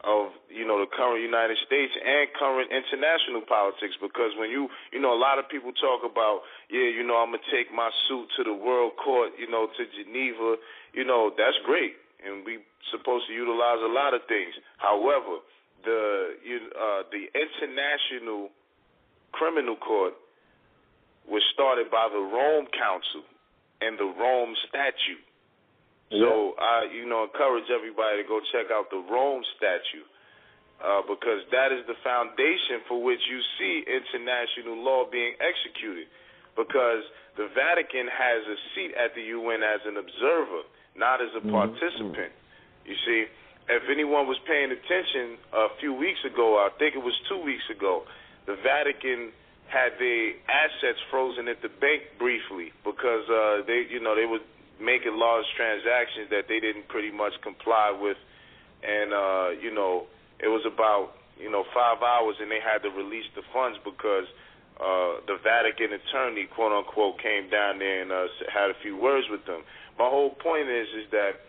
of you know the current United States and current international politics. Because when you you know a lot of people talk about yeah you know I'm gonna take my suit to the World Court you know to Geneva you know that's great and we supposed to utilize a lot of things. However, the you, uh, the international criminal court was started by the Rome Council and the Rome Statute. So I, you know, encourage everybody to go check out the Rome Statute uh, because that is the foundation for which you see international law being executed. Because the Vatican has a seat at the UN as an observer, not as a participant. You see, if anyone was paying attention a few weeks ago, I think it was two weeks ago, the Vatican had their assets frozen at the bank briefly because uh, they, you know, they were making large transactions that they didn't pretty much comply with, and uh, you know, it was about you know five hours, and they had to release the funds because uh, the Vatican attorney, quote unquote, came down there and uh, had a few words with them. My whole point is is that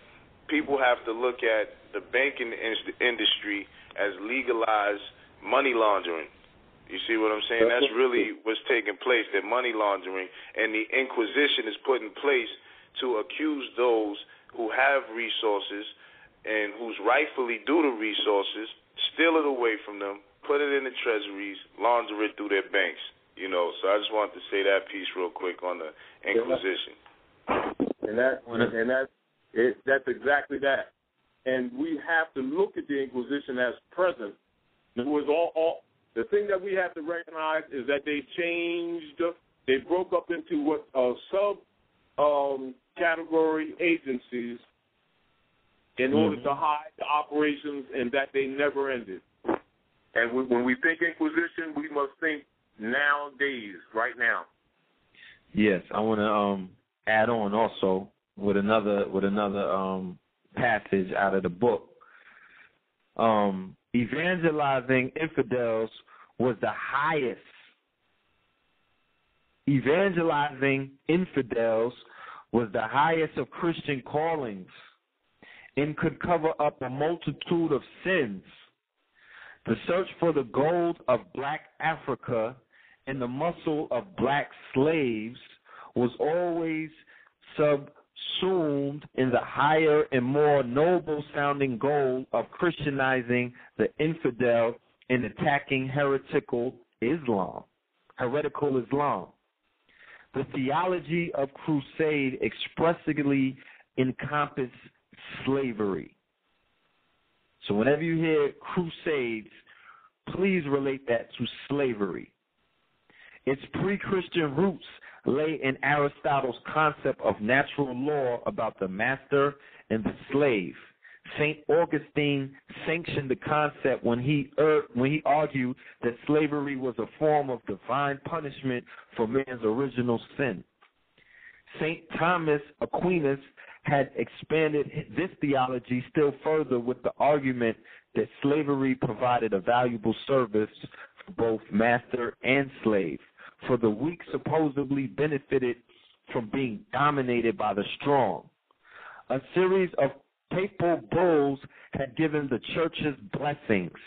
people have to look at the banking industry as legalized money laundering. You see what I'm saying? That's really what's taking place, that money laundering and the Inquisition is put in place to accuse those who have resources and who's rightfully due the resources, steal it away from them, put it in the treasuries, launder it through their banks. You know, so I just wanted to say that piece real quick on the Inquisition. And that and that it, that's exactly that. And we have to look at the Inquisition as present. Was all, all the thing that we have to recognize is that they changed. They broke up into what uh, sub um, category agencies in Mm-hmm. order to hide the operations and that they never ended. And we, when we think Inquisition, we must think nowadays, right now. Yes, I want to um, add on also with another with another um, passage out of the book. Um, evangelizing infidels was the highest. Evangelizing infidels was the highest of Christian callings and could cover up a multitude of sins. The search for the gold of black Africa and the muscle of black slaves was always subsumed in the higher and more noble sounding goal of Christianizing the infidel and attacking heretical Islam, heretical Islam. The theology of crusade expressly encompassed slavery. So whenever you hear crusades, please relate that to slavery. Its pre Christian roots lay in Aristotle's concept of natural law about the master and the slave. St. Augustine sanctioned the concept when he er, when he argued that slavery was a form of divine punishment for man's original sin. St. Thomas Aquinas had expanded this theology still further with the argument that slavery provided a valuable service for both master and slave. For the weak supposedly benefited from being dominated by the strong. A series of papal bulls had given the church's blessings.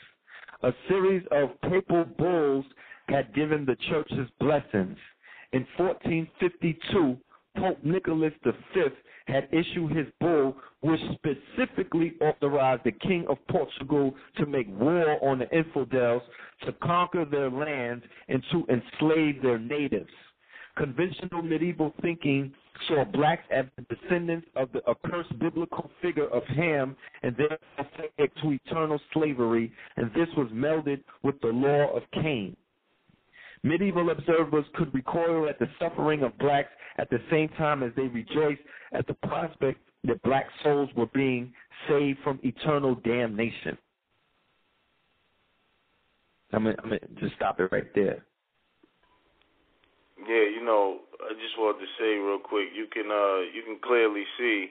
A series of papal bulls had given the church's blessings. In 1452, Pope Nicholas V had issued his bull, which specifically authorized the King of Portugal to make war on the infidels, to conquer their lands, and to enslave their natives. Conventional medieval thinking saw blacks as the descendants of the accursed biblical figure of Ham and therefore subject to eternal slavery, and this was melded with the law of Cain. Medieval observers could recoil at the suffering of blacks at the same time as they rejoiced at the prospect that black souls were being saved from eternal damnation. I'm gonna, I'm gonna just stop it right there. Yeah, you know, I just wanted to say real quick, you can uh you can clearly see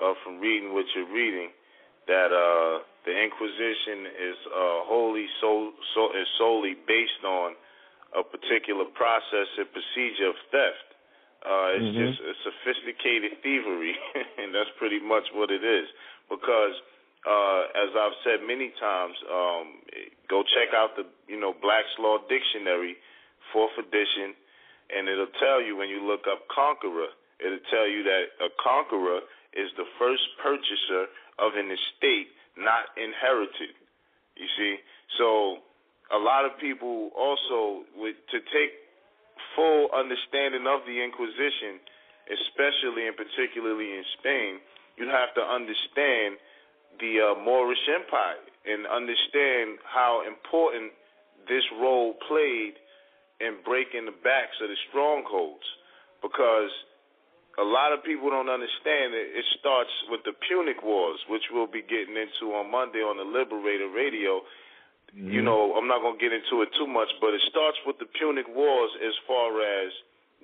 uh from reading what you're reading that uh the Inquisition is uh wholly so so is solely based on a particular process and procedure of theft. Uh, it's Mhm. just a sophisticated thievery, and that's pretty much what it is. Because, uh, as I've said many times, um, go check out the you know Black's Law Dictionary, fourth edition, and it'll tell you when you look up conqueror, it'll tell you that a conqueror is the first purchaser of an estate not inherited. You see, so a lot of people also with to take full understanding of the Inquisition, especially and particularly in Spain, you have to understand the uh, Moorish Empire and understand how important this role played in breaking the backs of the strongholds. Because a lot of people don't understand it. It starts with the Punic Wars, which we'll be getting into on Monday on the Liberator Radio you know, I'm not going to get into it too much, but it starts with the Punic Wars as far as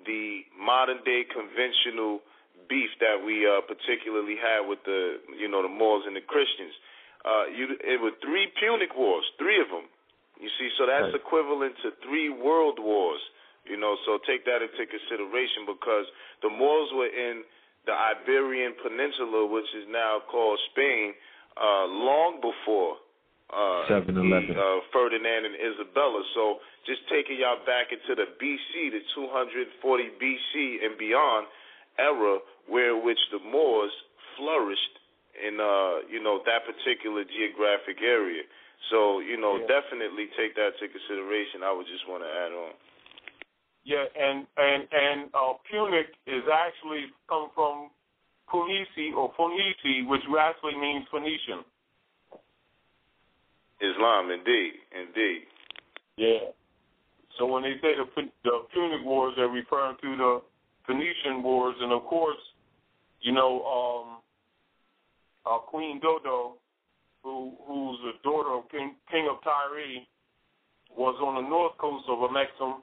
the modern day conventional beef that we uh, particularly had with the, you know, the Moors and the Christians. Uh, you, it were three Punic Wars, three of them. You see, so that's Right. equivalent to three world wars. You know, so take that into consideration because the Moors were in the Iberian Peninsula, which is now called Spain, uh, long before uh, 7-Eleven. the, uh, Ferdinand and Isabella. So just taking y'all back into the BC, the 240 BC and beyond era, where which the Moors flourished in uh, you know that particular geographic area. So you know definitely take that into consideration. I would just want to add on. Yeah, and and and uh, Punic is actually come from Punisi or Phoenici, which actually means Phoenician. Islam, indeed, indeed. Yeah. So when they say the, the Punic Wars, they're referring to the Phoenician Wars, and of course, you know, um, uh, Queen Dido, who who's the daughter of King, King of Tyre, was on the north coast of Amexem,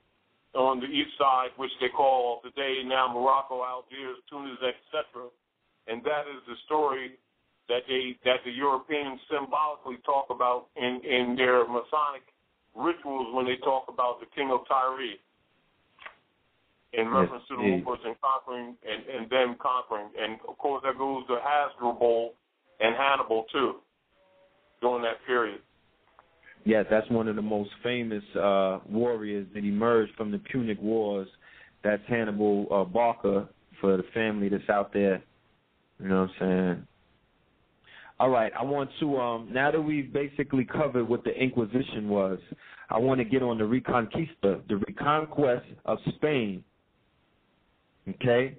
on the east side, which they call today now Morocco, Algiers, Tunis, etc. And that is the story that they that the Europeans symbolically talk about in in their Masonic rituals when they talk about the King of Tyre, in reference yes, to the Moors and conquering and, and them conquering. And of course that goes to Hasdrubal and Hannibal too during that period. Yes, that's one of the most famous uh, warriors that emerged from the Punic Wars. That's Hannibal uh, Barca for the family that's out there. You know what I'm saying? All right, I want to um now that we've basically covered what the Inquisition was, I want to get on the Reconquista, the reconquest of Spain. Okay?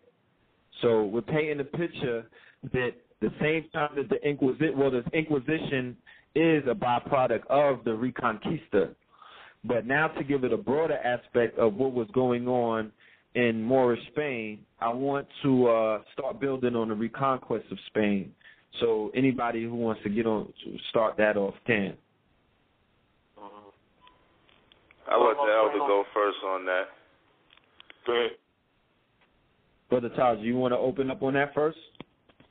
So we're painting a picture that the same time that the Inquisition well the Inquisition is a byproduct of the Reconquista. But now to give it a broader aspect of what was going on in Moorish Spain, I want to uh, start building on the reconquest of Spain. So anybody who wants to get on to start that off can. I'll let the elder go first on that. Go ahead. Brother Taj, you want to open up on that first?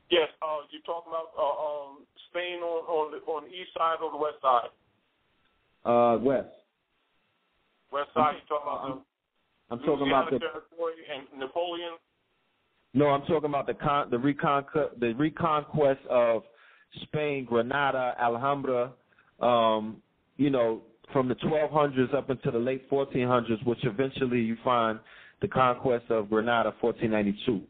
Yes. Uh, you're talking about uh, um, Spain on on the, on the east side or the west side? Uh, west. West side. You talking about the? I'm talking about the territory and Napoleon. No, I'm talking about the con the reconquest the reconquest of Spain, Granada, Alhambra. Um, you know, from the 1200s up into the late 1400s, which eventually you find the conquest of Granada, 1492.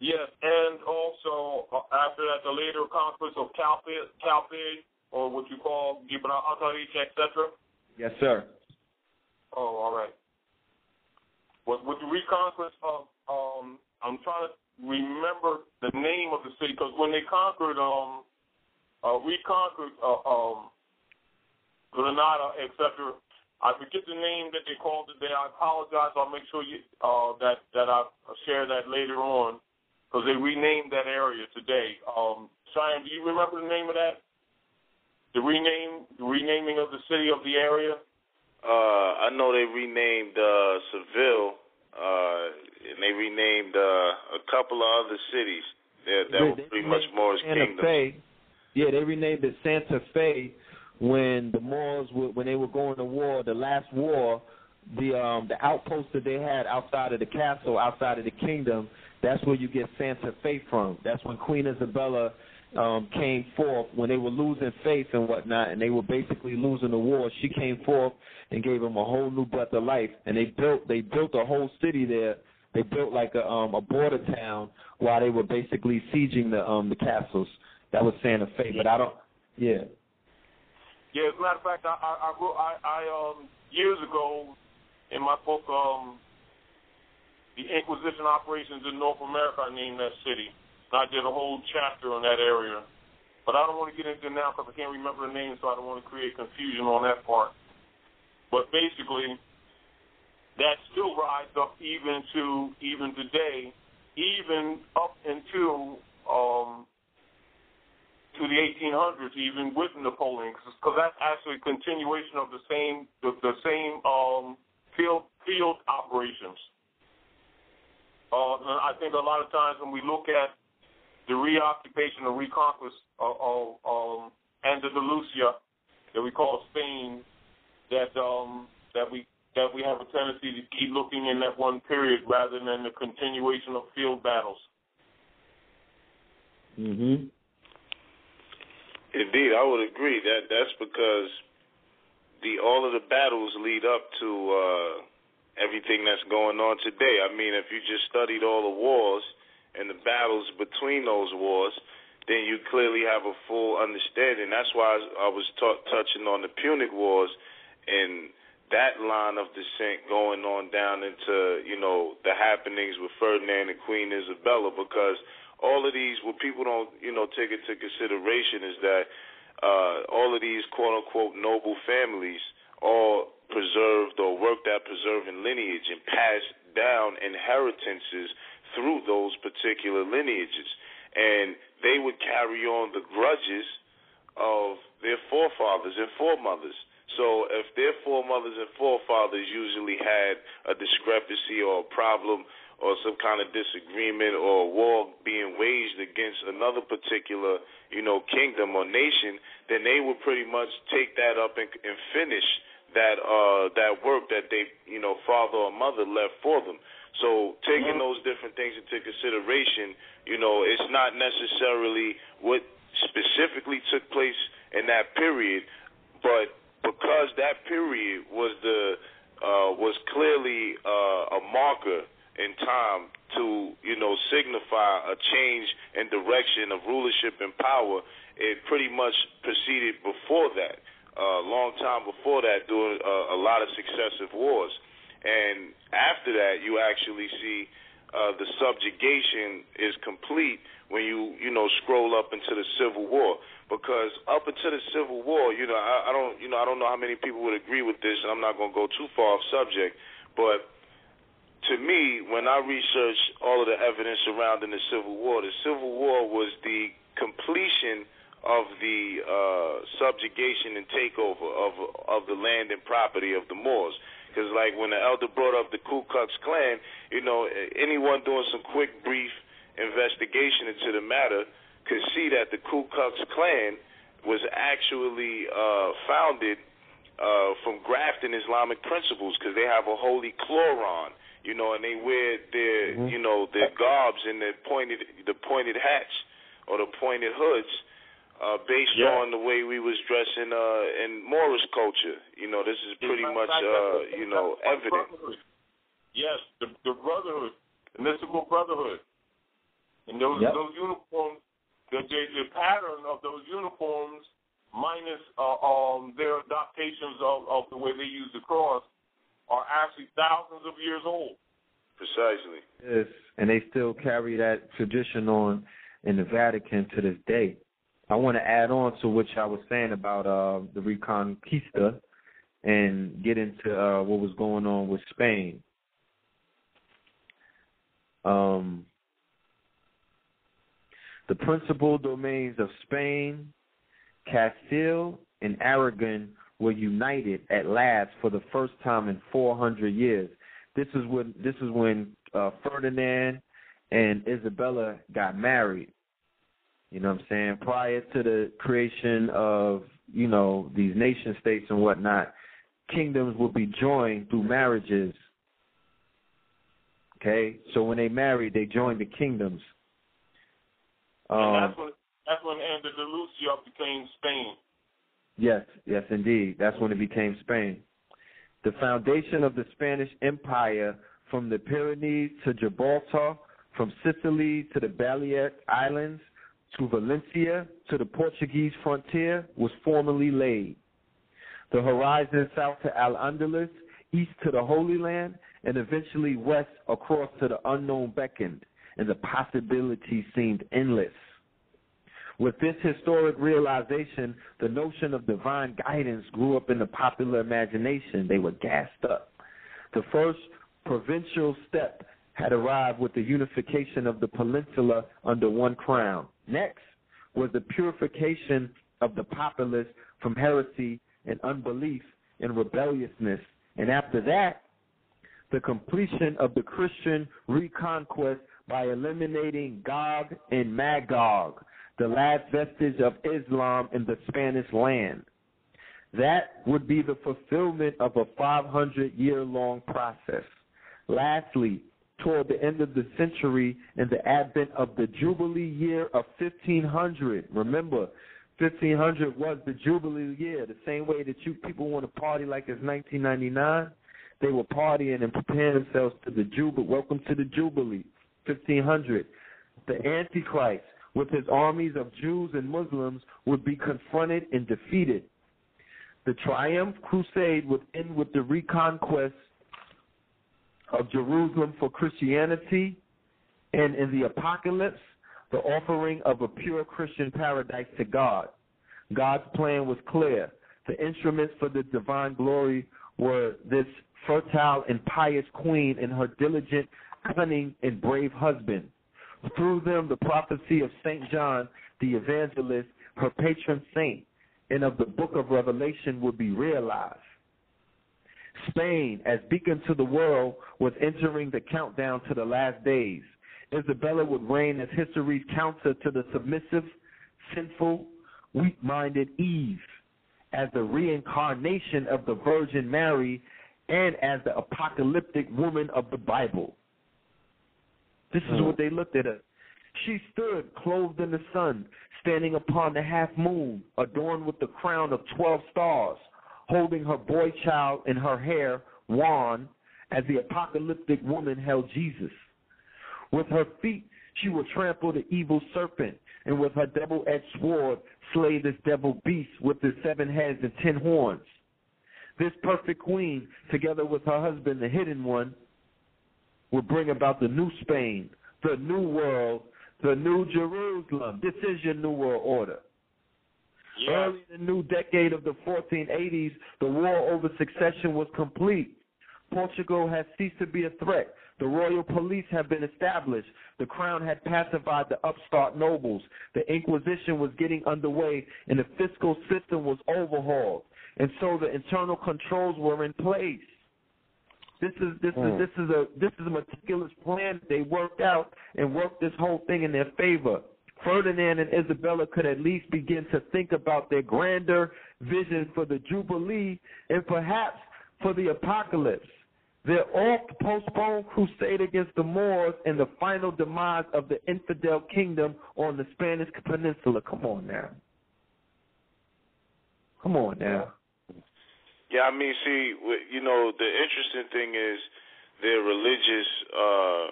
Yes, and also uh, after that, the later conquest of Calpe, Calpe or what you call Gibraltar, etc. Yes, sir. Oh, all right. With, with the reconquest of, I'm trying to remember the name of the city because when they conquered, um, uh, reconquered uh, um, Granada, etc. I forget the name that they called it there. I apologize. I'll make sure you uh, that that I share that later on because they renamed that area today. Um, Cheyenne, do you remember the name of that? The rename, the renaming of the city of the area. Uh, I know they renamed uh, Seville, uh, and they renamed uh, a couple of other cities that, that were pretty much Moorish kingdoms. Fe. Yeah, they renamed it Santa Fe when the Moors were, when they were going to war, the last war, the um the outpost that they had outside of the castle, outside of the kingdom, that's where you get Santa Fe from. That's when Queen Isabella um, came forth when they were losing faith and whatnot, and they were basically losing the war. She came forth and gave them a whole new breath of life, and they built they built a whole city there. They built like a um, a border town while they were basically sieging the um the castles. That was Santa Fe, but I don't. Yeah. Yeah, as a matter of fact, I I I, I, I um years ago in my book um the Inquisition operations in North America, I named that city. I did a whole chapter on that area. But I don't want to get into it now because I can't remember the name, so I don't want to create confusion on that part. But basically, that still rides up even to even today, even up into um, to the 1800s, even with Napoleon, because that's actually a continuation of the same the, the same um, field field operations. Uh, I think a lot of times when we look at the reoccupation or reconquest of, of um, Andalusia, that we call Spain, that um, that we that we have a tendency to keep looking in that one period rather than the continuation of field battles. Mhm. Indeed, I would agree that that's because the all of the battles lead up to uh, everything that's going on today. I mean, if you just studied all the wars and the battles between those wars, then you clearly have a full understanding. That's why I was t- touching on the Punic Wars and that line of descent going on down into you know the happenings with Ferdinand and Queen Isabella because all of these what people don't you know take into consideration is that uh, all of these quote unquote noble families all preserved or worked at preserving lineage and passed down inheritances through those particular lineages. And they would carry on the grudges of their forefathers and foremothers. So if their foremothers and forefathers usually had a discrepancy or a problem or some kind of disagreement or war being waged against another particular, you know, kingdom or nation, then they would pretty much take that up and, and finish that uh that work that they, you know, father or mother left for them. So taking those different things into consideration, you know, it's not necessarily what specifically took place in that period, but because that period was the uh, was clearly uh, a marker in time to you know signify a change in direction of rulership and power. It pretty much proceeded before that, a uh, long time before that, during uh, a lot of successive wars, and after that, you actually see uh, the subjugation is complete when you you know scroll up into the Civil War because up until the Civil War, you know, I, I don't, you know, I don't know how many people would agree with this, and I'm not going to go too far off subject, but to me, when I researched all of the evidence surrounding the Civil War, the Civil War was the completion of the uh, subjugation and takeover of of the land and property of the Moors. Because, like, when the elder brought up the Ku Klux Klan, you know, anyone doing some quick, brief investigation into the matter could see that the Ku Klux Klan was actually uh, founded uh, from grafting Islamic principles because they have a holy Kloran, you know, and they wear their, mm-hmm. you know, their garbs and the pointed, the pointed hats or the pointed hoods, uh, based yeah. on the way we was dressing uh, in Morris culture. You know, this is pretty much, uh, you know, evident. Yes, the, the brotherhood, the mystical brotherhood, and those yep. those uniforms the, the, the pattern of those uniforms minus uh, um, their adaptations of, of the way they use the cross are actually thousands of years old. Precisely. Yes, and they still carry that tradition on in the Vatican to this day. I want to add on to what I was saying about uh, the Reconquista and get into uh, what was going on with Spain. Um, the principal domains of Spain, Castile, and Aragon were united at last for the first time in 400 years. This is when this is when uh, Ferdinand and Isabella got married. You know what I'm saying? Prior to the creation of, you know, these nation states and whatnot, kingdoms would be joined through marriages. Okay? So when they married, they joined the kingdoms. Um, and that's when that's when Andalusia became Spain. Yes, yes, indeed. That's when it became Spain. The foundation of the Spanish Empire from the Pyrenees to Gibraltar, from Sicily to the Balearic Islands to Valencia to the Portuguese frontier was formally laid. The horizon south to Al Andalus, east to the Holy Land, and eventually west across to the unknown beckoned and the possibilities seemed endless. With this historic realization, the notion of divine guidance grew up in the popular imagination. They were gassed up. The first provincial step had arrived with the unification of the peninsula under one crown. Next was the purification of the populace from heresy and unbelief and rebelliousness. And after that, the completion of the Christian reconquest by eliminating Gog and Magog, the last vestige of Islam in the Spanish land. That would be the fulfillment of a 500 year long process. Lastly, toward the end of the century and the advent of the Jubilee year of 1500, remember, 1500 was the Jubilee year, the same way that you people want to party like it's 1999. They were partying and preparing themselves to the Jubilee. Welcome to the Jubilee. 1500, the Antichrist with his armies of Jews and Muslims would be confronted and defeated. The triumph crusade would end with the reconquest of Jerusalem for Christianity, and in the apocalypse, the offering of a pure Christian paradise to God. God's plan was clear. The instruments for the divine glory were this fertile and pious queen and her diligent cunning, and brave husband. Through them, the prophecy of St. John the evangelist, her patron saint, and of the book of Revelation would be realized. Spain, as beacon to the world, was entering the countdown to the last days. Isabella would reign as history's counter to the submissive, sinful, weak minded Eve, as the reincarnation of the Virgin Mary, and as the apocalyptic woman of the Bible. This is hmm. what they looked at her. She stood clothed in the sun, standing upon the half moon, adorned with the crown of twelve stars, holding her boy child in her hair, Juan, as the apocalyptic woman held Jesus. With her feet, she will trample the evil serpent, and with her double edged sword, slay this devil beast with his seven heads and ten horns. This perfect queen, together with her husband, the hidden one, will bring about the new Spain, the new world, the new Jerusalem. This is your new world order. Yes. Early in the new decade of the 1480s, the war over succession was complete. Portugal had ceased to be a threat. The royal police had been established. The crown had pacified the upstart nobles. The Inquisition was getting underway, and the fiscal system was overhauled. And so the internal controls were in place. This is this Hmm. is this is a this is a meticulous plan they worked out and worked this whole thing in their favor. Ferdinand and Isabella could at least begin to think about their grander vision for the Jubilee and perhaps for the apocalypse. Their oft postponed crusade against the Moors and the final demise of the infidel kingdom on the Spanish peninsula. Come on now. Come on now. Yeah, I mean, see, you know, the interesting thing is their religious, uh,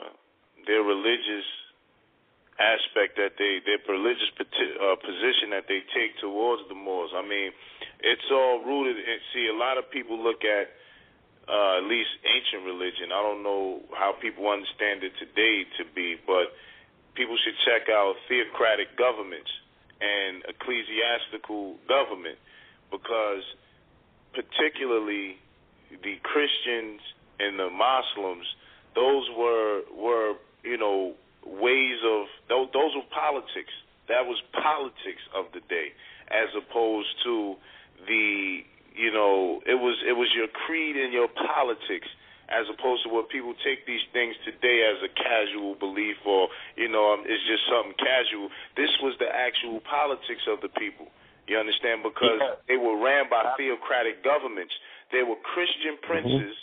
their religious aspect that they, their religious uh, position that they take towards the Moors. I mean, it's all rooted in. See, a lot of people look at uh, at least ancient religion. I don't know how people understand it today to be, but people should check out theocratic governments and ecclesiastical government because particularly the Christians and the Muslims, those were were you know ways of those, those were politics. That was politics of the day, as opposed to the you know it was it was your creed and your politics. As opposed to what people take these things today as a casual belief, or you know, um, it's just something casual. This was the actual politics of the people. You understand? Because Yeah. they were ran by theocratic governments. They were Christian princes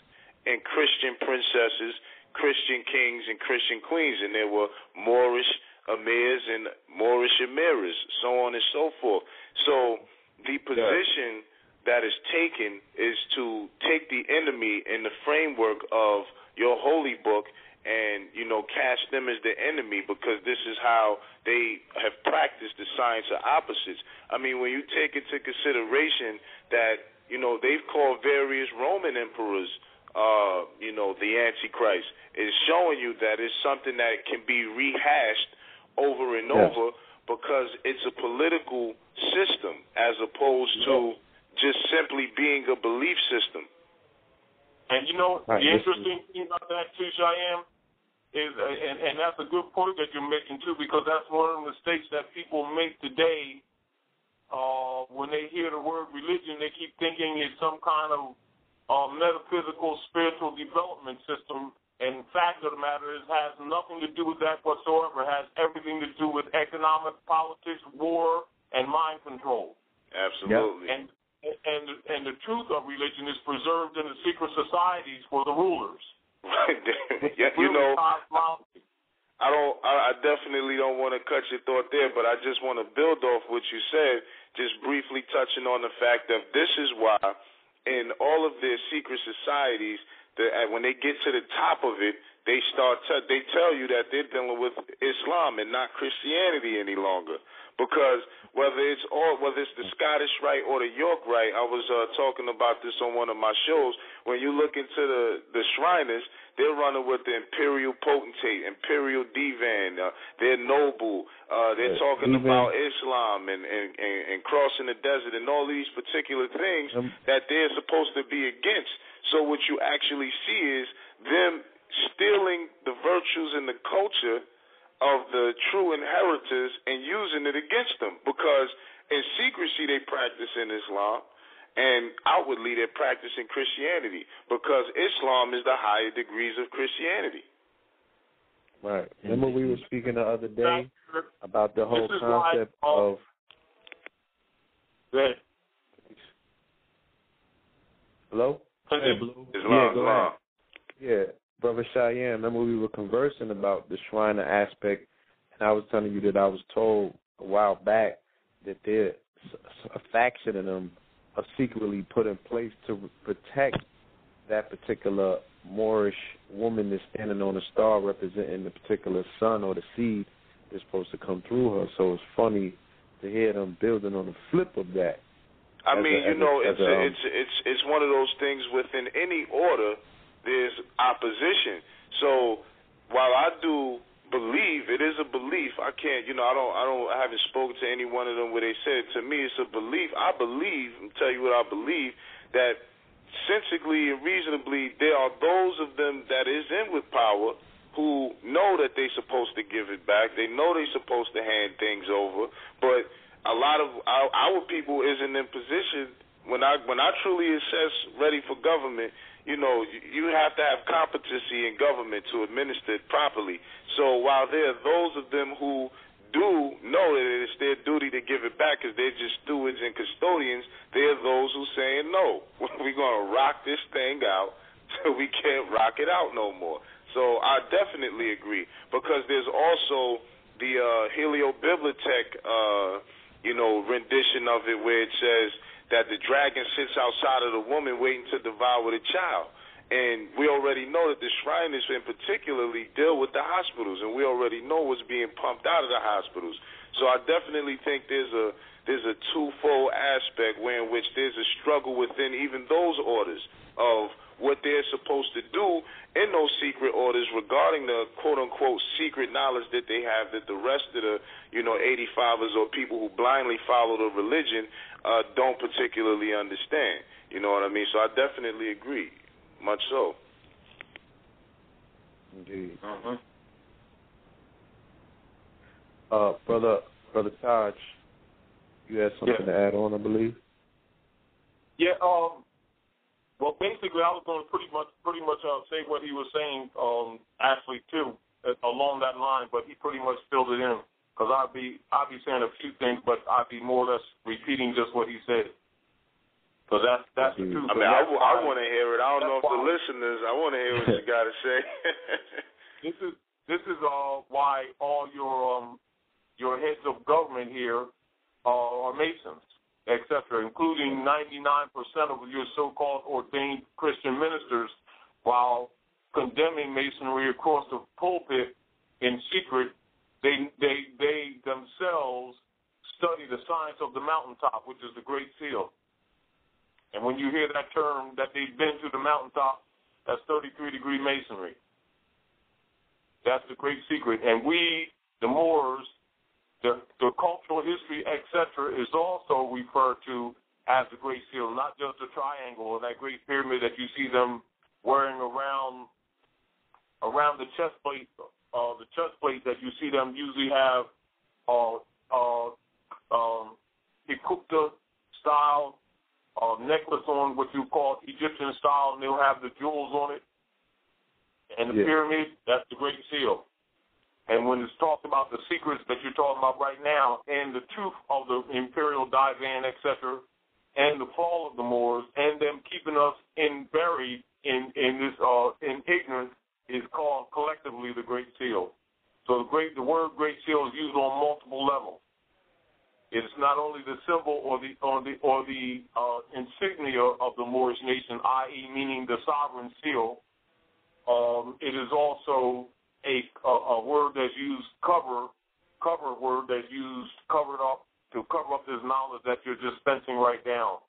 and Christian princesses, Christian kings and Christian queens, and there were Moorish emirs and Moorish emiras, so on and so forth. So the position that is taken is to take the enemy in the framework of your holy book and you know cast them as the enemy because this is how they have practiced the science of opposites. I mean, when you take into consideration that you know they've called various Roman emperors, uh, you know, the Antichrist, is showing you that it's something that can be rehashed over and Yes. over because it's a political system as opposed to just simply being a belief system. And you know, Right, the interesting thing about that too, Cheyenne, is, uh, and, and that's a good point that you're making too, because that's one of the mistakes that people make today. Uh, when they hear the word religion, they keep thinking it's some kind of uh, metaphysical, spiritual development system. And fact of the matter is, has nothing to do with that whatsoever. It has everything to do with economic, politics, war, and mind control. Absolutely. And and and the truth of religion is preserved in the secret societies for the rulers. yeah, you know. I don't. I definitely don't want to cut your thought there, but I just want to build off what you said, just briefly touching on the fact that this is why, in all of their secret societies, the, uh, when they get to the top of it, they start. T- they tell you that they're dealing with Islam and not Christianity any longer, because whether it's all whether it's the Scottish Rite or the York Rite, I was uh, talking about this on one of my shows. When you look into the the Shriners, they're running with the imperial potentate, imperial divan. Uh, they're noble. Uh, they're talking even- about Islam and, and, and, and crossing the desert and all these particular things Um, that they're supposed to be against. So what you actually see is them stealing the virtues and the culture of the true inheritors and using it against them because in secrecy they practice in Islam, and outwardly they're practicing Christianity because Islam is the higher degrees of Christianity. Right. Remember we were speaking the other day about the whole This is why, concept um, of That hello. Hey, Islam, yeah, go Islam. ahead. Yeah, brother Cheyenne. Remember we were conversing about the Shriner aspect, and I was telling you that I was told a while back that there's a faction of them are secretly put in place to protect that particular Moorish woman that's standing on a star representing the particular sun or the seed that's supposed to come through her. So it's funny to hear them building on the flip of that. I mean, a- you a- know, as it's a, um, it's it's it's one of those things within any order. There's opposition. So while I do believe it is a belief, I can't. You know, I don't. I don't. I haven't spoken to any one of them where they said to me it's a belief. I believe. I'm tell you what I believe that sensibly and reasonably there are those of them that is in with power who know that they're supposed to give it back. They know they're supposed to hand things over, but a lot of our, our people isn't in position. When I when I truly assess ready for government, you know, you- have to have competency in government to administer it properly. So while there are those of them who do know that it's their duty to give it back because they're just stewards and custodians, there are those who saying no. We're gonna rock this thing out till we can't rock it out no more. So I definitely agree because there's also the uh, Heliobibliothek, uh, you know, rendition of it where it says that the dragon sits outside of the woman waiting to devour the child. And we already know that the Shriners in particularly deal with the hospitals, and we already know what's being pumped out of the hospitals. So I definitely think there's a there's a twofold aspect where in which there's a struggle within even those orders of what they're supposed to do in those secret orders regarding the quote unquote secret knowledge that they have that the rest of the you know 85ers or people who blindly follow the religion uh, don't particularly understand. You know what I mean? So I definitely agree, much so. Indeed. uh-huh. Uh, brother, brother Taj, you had something Yeah. to add on, I believe. Yeah, um, well, basically, I was going to pretty much, pretty much uh, say what he was saying, um, actually too, uh, along that line. But he pretty much filled it in because I'd be, I'd be saying a few things, but I'd be more or less repeating just what he said. Because that's that's the truth. I mean, and I, want to hear it. I don't know if the why- listeners. I want to hear what you got to say. this is this is uh, why all your um, your heads of government here uh, are Masons, etc., including 99% of your so-called ordained Christian ministers, while condemning Masonry across the pulpit in secret. They they they themselves study the science of the mountaintop, which is the Great Seal. And when you hear that term that they've been to the mountaintop, that's 33 degree masonry. That's the great secret. And we, the Moors, the, the cultural history, etc., is also referred to as the Great Seal, not just the triangle or that great pyramid that you see them wearing around around the chest plate. Uh, the chest plate that you see them usually have uh, uh, um, Hikupta style uh, necklace on, what you call Egyptian style, and they'll have the jewels on it. And the Yeah. pyramid, that's the Great Seal. And when it's talked about the secrets that you're talking about right now, and the truth of the imperial divan, etc., and the fall of the Moors, and them keeping us in buried in in this uh, in ignorance, is called collectively the Great Seal. So the great the word Great Seal is used on multiple levels. It's not only the symbol or the or the or the uh, insignia of the Moorish nation, i.e., meaning the sovereign seal. Um, it is also a, a a word that's used cover cover word that's used covered up to cover up this knowledge that you're dispensing right now,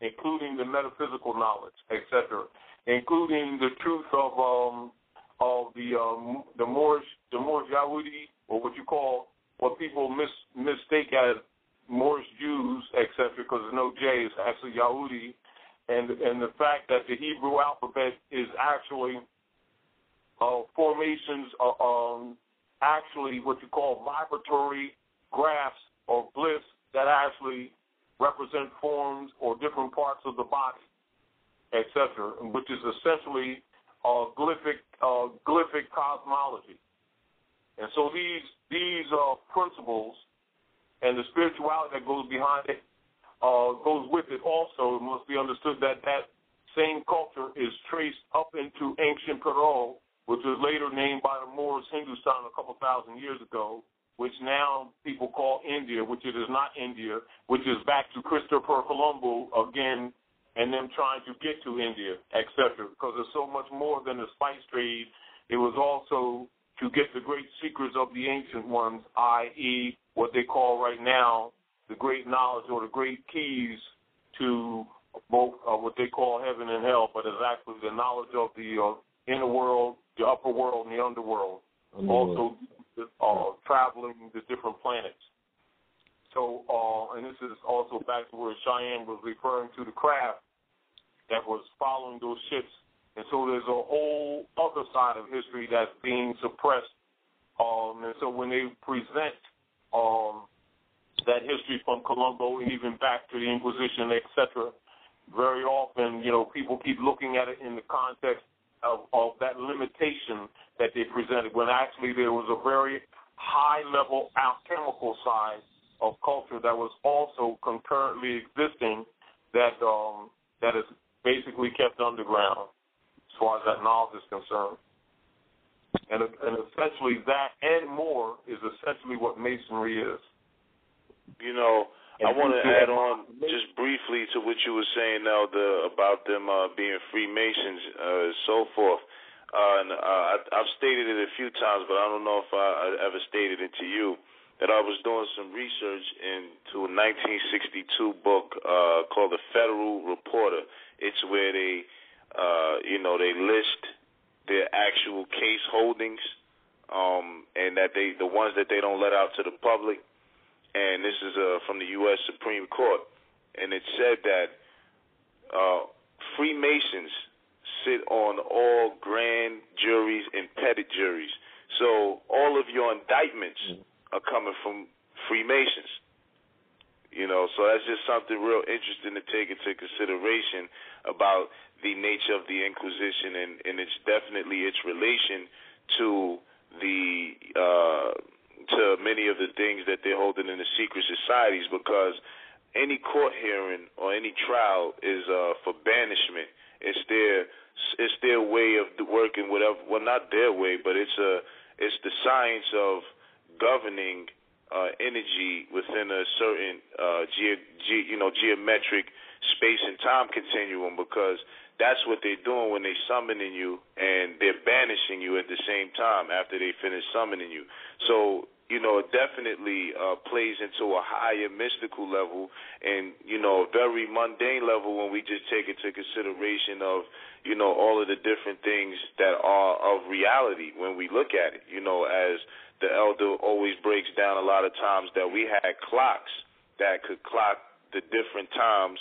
including the metaphysical knowledge, etc., including the truth of um, of the um, the Moorish the Moorish Yahudi or what you call what people mis, mistake as Moorish Jews, etc., because there's no J, it's actually Yahudi, and and the fact that the Hebrew alphabet is actually uh, formations, uh, um, actually what you call vibratory graphs or bliss that actually represent forms or different parts of the body, etc., which is essentially uh, glyphic uh, glyphic cosmology. And so these these uh, principles and the spirituality that goes behind it uh, goes with it also. It must be understood that that same culture is traced up into ancient Peru, which was later named by the Moors Hindustan a couple thousand years ago, which now people call India, which it is not India, which is back to Christopher Colombo again and them trying to get to India, etc. Because there's so much more than the spice trade. It was also to get the great secrets of the ancient ones, i.e., what they call right now the great knowledge or the great keys to both uh, what they call heaven and hell, but it's actually the knowledge of the uh, inner world, the upper world, and the underworld. Also, uh, traveling the different planets. So, uh, and this is also back to where Cheyenne was referring to the craft that was following those ships. And so there's a whole other side of history that's being suppressed. Um, and so when they present um, that history from Colombo and even back to the Inquisition, etc., very often, you know, people keep looking at it in the context of, of that limitation that they presented when actually there was a very high level alchemical side of culture that was also concurrently existing that um, that is basically kept underground far as that knowledge is concerned. And, and essentially that and more is essentially what masonry is. You know, I want to add on just briefly to what you were saying now the about them uh, being Freemasons, uh, so forth. Uh, and uh, I, I've stated it a few times, but I don't know if I, I ever stated it to you that I was doing some research into a 1962 book uh, called The Federal Reporter. It's where they, uh, you know, they list their actual case holdings, um, and that they the ones that they don't let out to the public and this is uh, from the U.S. Supreme Court, and it said that uh, Freemasons sit on all grand juries and petit juries. So all of your indictments are coming from Freemasons. You know, so that's just something real interesting to take into consideration about the nature of the Inquisition and, and it's definitely its relation to the uh, to many of the things that they're holding in the secret societies because any court hearing or any trial is uh, for banishment. It's their it's their way of working whatever. Well, not their way, but it's a it's the science of governing uh, energy within a certain uh, ge- ge- you know geometric space and time continuum because that's what they're doing when they're summoning you and they're banishing you at the same time after they finish summoning you. So you know, it definitely uh, plays into a higher mystical level and, you know, a very mundane level when we just take into consideration of, you know, all of the different things that are of reality when we look at it. You know, as the elder always breaks down a lot of times that we had clocks that could clock the different times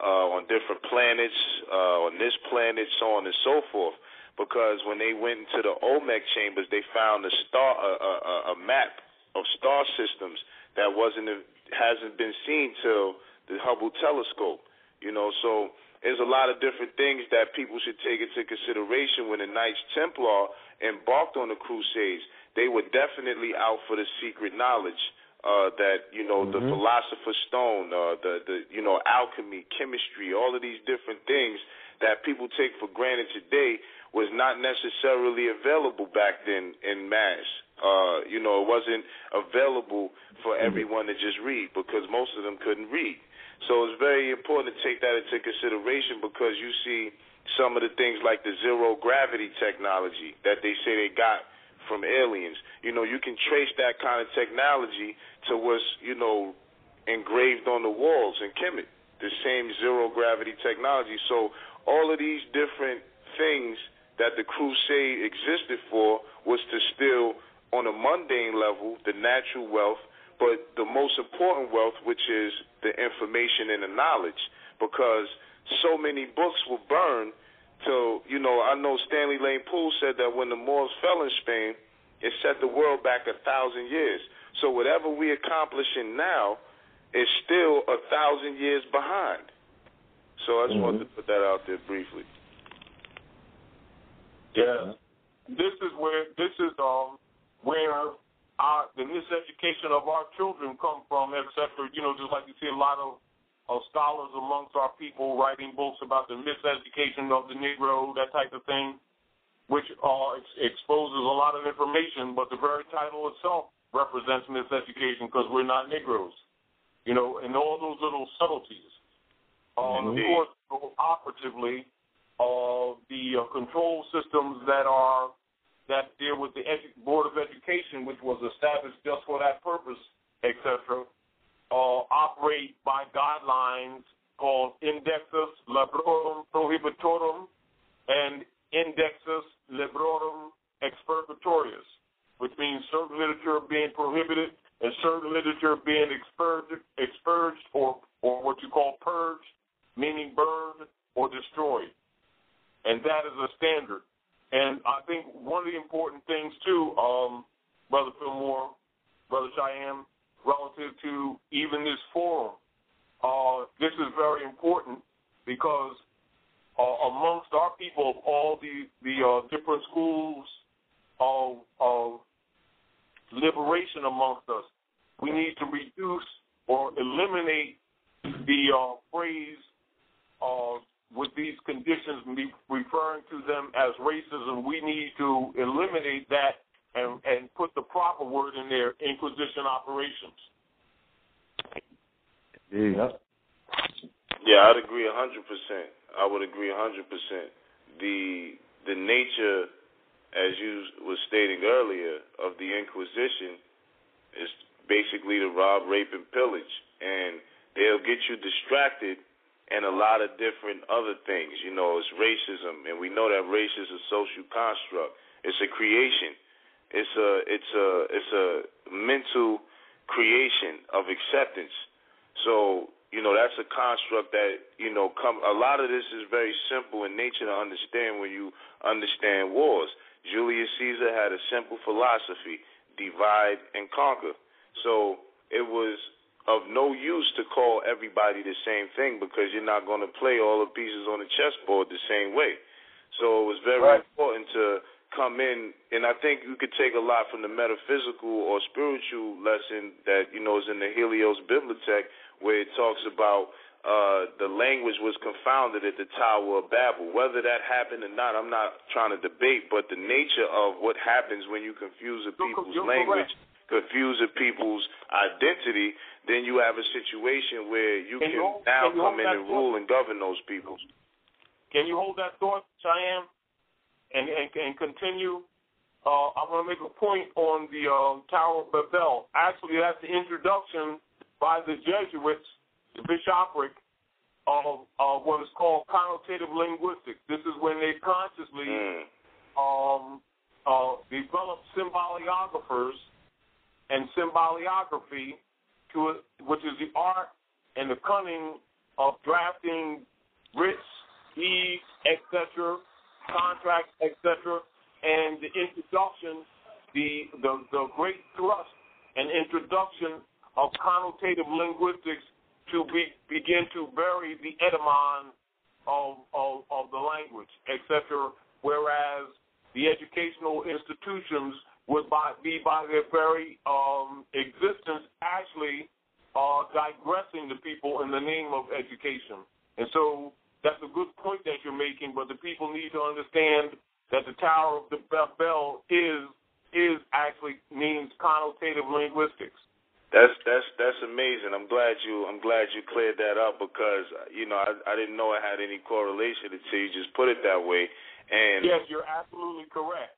uh, on different planets, uh, on this planet, so on and so forth because when they went into the Olmec chambers, they found a star, a, a, a map of star systems that wasn't hasn't been seen till the Hubble telescope. You know, so there's a lot of different things that people should take into consideration when the Knights Templar embarked on the Crusades. They were definitely out for the secret knowledge. Uh, that you know mm-hmm. the philosopher's stone, uh, the the you know alchemy, chemistry, all of these different things that people take for granted today was not necessarily available back then in mass. Uh, you know, it wasn't available for mm-hmm. everyone to just read because most of them couldn't read. So it's very important to take that into consideration because you see some of the things like the zero gravity technology that they say they got from aliens. You know, you can trace that kind of technology to what's, you know, engraved on the walls in Kemet, the same zero gravity technology. So all of these different things that the crusade existed for was to steal on a mundane level the natural wealth, but the most important wealth, which is the information and the knowledge, because so many books were burned. So, you know, I know Stanley Lane Poole said that when the Moors fell in Spain, it set the world back a thousand years. So whatever we're accomplishing now is still a thousand years behind. So I just Mhm. wanted to put that out there briefly. Yes. This is where this is um where our the miseducation of our children come from, etc. You know, just like you see a lot of of scholars amongst our people writing books about the miseducation of the Negro, that type of thing, which uh, ex- exposes a lot of information, but the very title itself represents miseducation because we're not Negroes. You know, and all those little subtleties. Um, of course, operatively, uh, the uh, control systems that are that deal with the edu- Board of Education, which was established just for that purpose, etc., uh, operate by guidelines called Indexus Librorum Prohibitorum and Indexus Librorum Expurgatorius, which means certain literature being prohibited and certain literature being expurged, expurged or, or what you call purged, meaning burned or destroyed. And that is a standard. And I think one of the important things too, um, Brother Fillmore, Brother Cheyenne, relative to even this forum, uh, this is very important because uh, amongst our people of all the the uh, different schools of, of liberation amongst us, we need to reduce or eliminate the uh, phrase uh, with these conditions, referring to them as racism. We need to eliminate that and, and put the proper word in there, inquisition operations. Yep. Yeah, I'd agree a hundred percent. I would agree a hundred percent. The the nature, as you was stating earlier, of the Inquisition is basically to rob, rape, and pillage, and they'll get you distracted and a lot of different other things. You know, it's racism, and we know that race is a social construct. It's a creation. It's a it's a it's a mental creation of acceptance. So you know that's a construct that you know come. A lot of this is very simple in nature to understand when you understand wars. Julius Caesar had a simple philosophy: divide and conquer. So it was of no use to call everybody the same thing because you're not going to play all the pieces on the chessboard the same way. So it was very Right. important to come in, and I think you could take a lot from the metaphysical or spiritual lesson that you know is in the Helios Bibliothèque, where it talks about uh, the language was confounded at the Tower of Babel. Whether that happened or not, I'm not trying to debate, but the nature of what happens when you confuse a people's you're language, correct. confuse a people's identity, then you have a situation where you Can can, you hold- now can you come in and thought? rule and govern those peoples. Can you hold that thought, Cheyenne, and and, and continue? Uh, I want to make a point on the uh, Tower of Babel. Actually, that's the introduction by the Jesuits, the bishopric, of, of what is called connotative linguistics. This is when they consciously Mm. um, uh, developed symbolographers and symboliography, to which is the art and the cunning of drafting writs, deeds, etc., contracts, etc., and the introduction, the, the the great thrust and introduction of connotative linguistics to be, begin to bury the etymon of, of, of the language, etc., whereas the educational institutions would by, be by their very um, existence actually uh, digressing the people in the name of education. And so that's a good point that you're making, but the people need to understand that the Tower of the Bell is is actually means connotative linguistics. That's that's that's amazing. I'm glad you I'm glad you cleared that up because you know I I didn't know it had any correlation until you just put it that way. And yes, you're absolutely correct.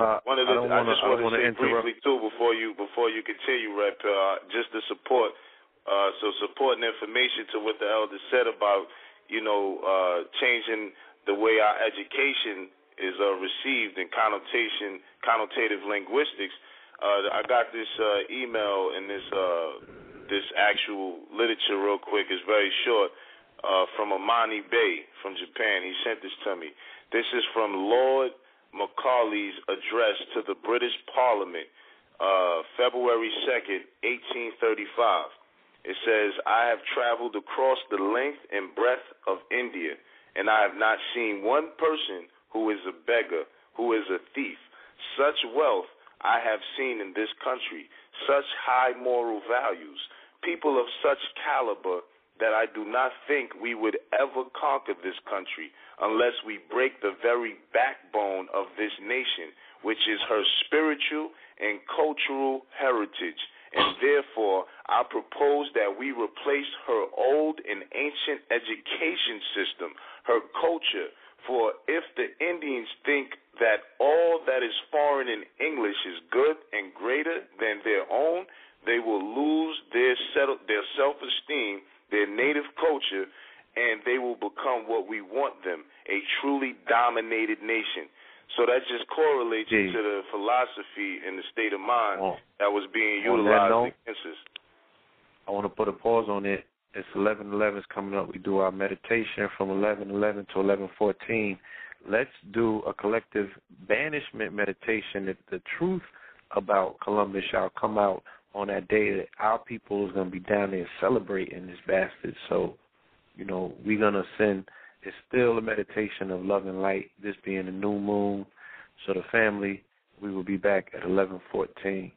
Uh, one of I the don't I, wanna- just I want to wanna say interrupt. briefly too before you before you continue, Rep. Uh, just to support uh, so supporting information to what the elder said about you know uh, changing the way our education is uh, received in connotation connotative linguistics. Uh, I got this uh, email and this uh, this actual literature real quick. It's very short uh, from Amani Bey from Japan. He sent this to me. This is from Lord Macaulay's address to the British Parliament, uh, February 2nd, 1835. It says, I have traveled across the length and breadth of India, and I have not seen one person who is a beggar, who is a thief. Such wealth I have seen in this country, such high moral values, people of such caliber that I do not think we would ever conquer this country unless we break the very backbone of this nation, which is her spiritual and cultural heritage. And therefore, I propose that we replace her old and ancient education system, her culture. For if the Indians think that all that is foreign in English is good and greater than their own, they will lose their their self-esteem, their native culture, and they will become what we want them, a truly dominated nation. So that just correlates Gee. to the philosophy and the state of mind Oh. that was being utilized note- against us. I want to put a pause on it. It's 11:11 is coming up. We do our meditation from 11:11 to 11:14. Let's do a collective banishment meditation. That the truth about Columbus shall come out on that day that our people is going to be down there celebrating this bastard. So, you know, we're going to send. It's still a meditation of love and light. This being a new moon, so the family, we will be back at 11:14.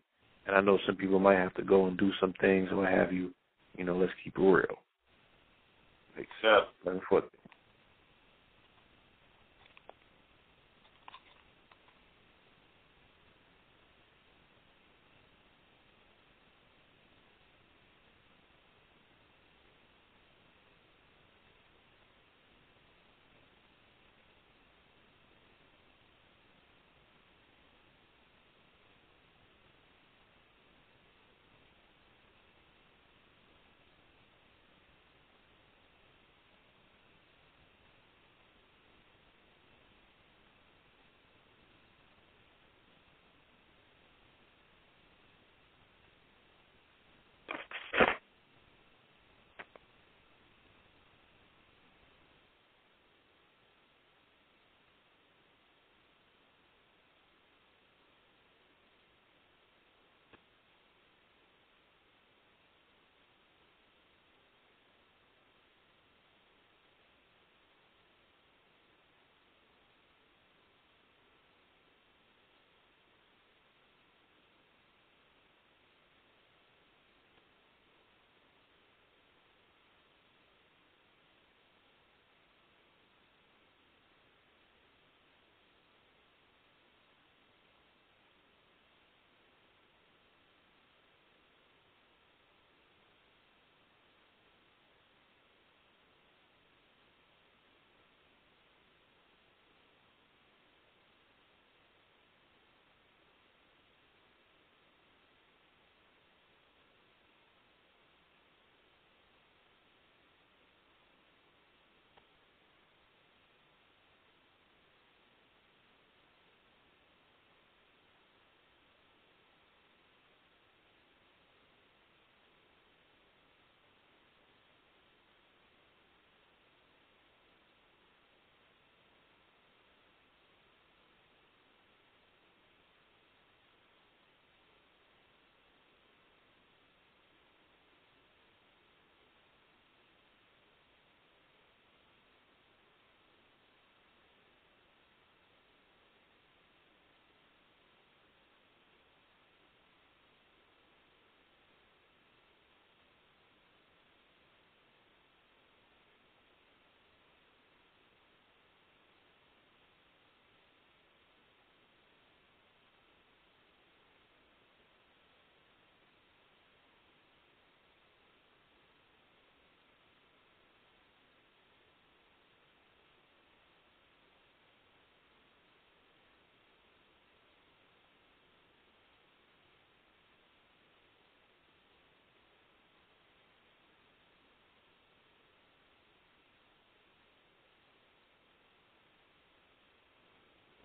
And I know some people might have to go and do some things or what have you. You know, let's keep it real. Yeah. 11:14.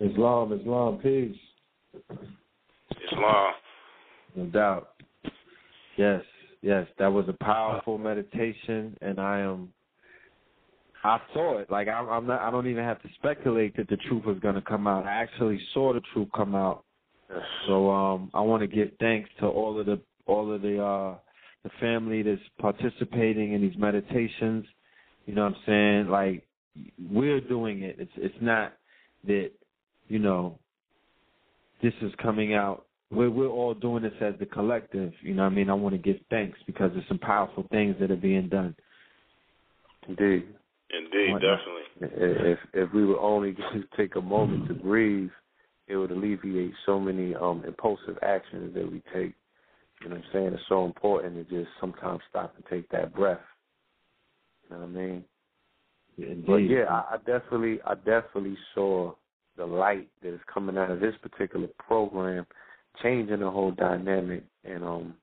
Islam, Islam, peace. Islam. No doubt. Yes, yes, that was a powerful meditation, and I am. I saw it. Like I'm, I'm not. I don't even have to speculate that the truth was going to come out. I actually saw the truth come out. So um, I want to give thanks to all of the all of the uh, the family that's participating in these meditations. You know what I'm saying? Like we're doing it. It's it's not that you know this is coming out. We're we're all doing this as the collective. You know what I mean? I want to give thanks because there's some powerful things that are being done. Indeed. Indeed, definitely. If if we would only just take a moment to breathe, it would alleviate so many um impulsive actions that we take. You know what I'm saying? It's so important to just sometimes stop and take that breath. You know what I mean? Indeed. But yeah, I, I definitely I definitely saw the light that is coming out of this particular program changing the whole dynamic and um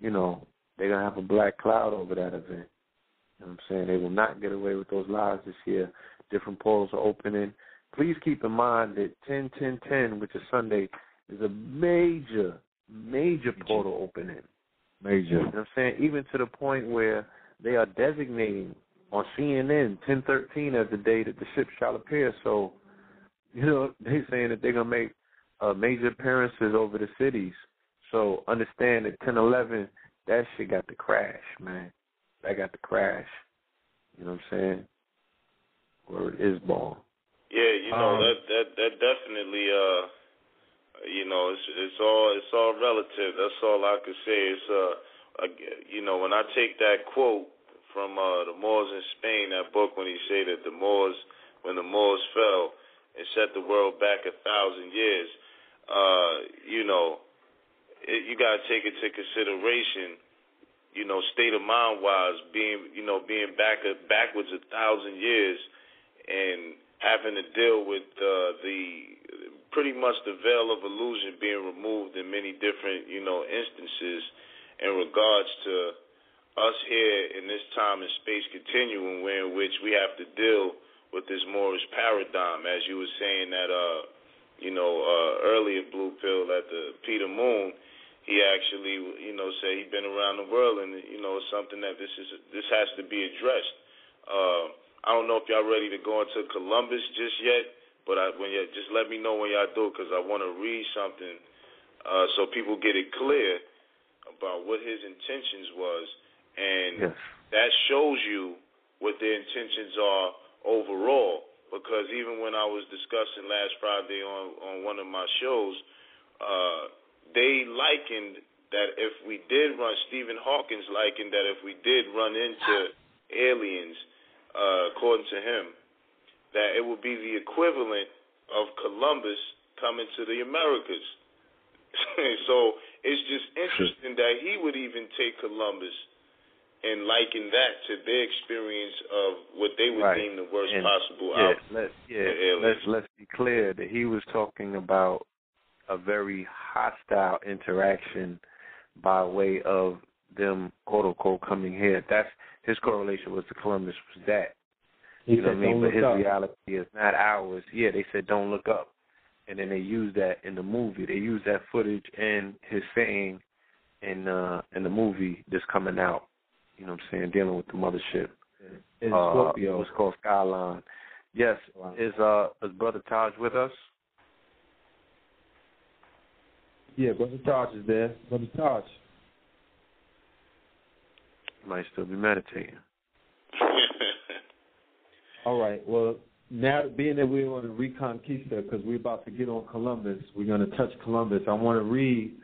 you know, they're gonna have a black cloud over that event. You know what I'm saying? They will not get away with those lies this year. Different portals are opening. Please keep in mind that 10 10 10, which is Sunday, is a major, major portal opening. Major. You know what I'm saying? Even to the point where they are designating on CNN 1013 as the day that the ship shall appear. So, you know, they saying that they're gonna make uh, major appearances over the cities. So understand that 1011, that shit got to crash, man. That got to crash. You know what I'm saying? Word is born. Yeah, you know Um, that that that definitely uh you know it's it's all it's all relative. That's all I could say. It's uh I- you know when I take that quote from uh the Moors in Spain, that book when he say that the Moors when the Moors fell and set the world back a thousand years, uh you know it, you got to take into consideration you know state of mind wise being you know being back backwards a thousand years and having to deal with uh, the pretty much the veil of illusion being removed in many different you know instances in regards to us here in this time and space continuum where in which we have to deal with this Moorish paradigm as you were saying that uh you know uh earlier blue pill at the Peter Moon he actually you know said he'd been around the world and you know it's something that this is this has to be addressed uh I don't know if y'all ready to go into Columbus just yet, but I, when you just let me know when y'all do because I want to read something uh, so people get it clear about what his intentions was, and Yes. that shows you what their intentions are overall. Because even when I was discussing last Friday on on one of my shows, uh, they likened that if we did run, Stephen Hawkins likened that if we did run into aliens uh, according to him, that it would be the equivalent of Columbus coming to the Americas. so it's just interesting that he would even take Columbus and liken that to their experience of what they would Right. deem the worst And, possible yeah, outcome. let, yeah, for aliens. let's let's be clear that he was talking about a very hostile interaction by way of them quote unquote coming here. That's his correlation was to Columbus was that. He you know said, what I mean? But his up." reality is not ours. Yeah, they said don't look up. And then they used that in the movie. They used that footage and his saying in uh in the movie that's coming out. You know what I'm saying, dealing with the mothership. In uh, Scorpio. What's called Skyline. Yes. Is uh is Brother Taj with us? Yeah, Brother Taj is there. Brother Taj. Might still be meditating. All right. Well, now being that we're on the Reconquista, because we're about to get on Columbus, we're going to touch Columbus. I want to read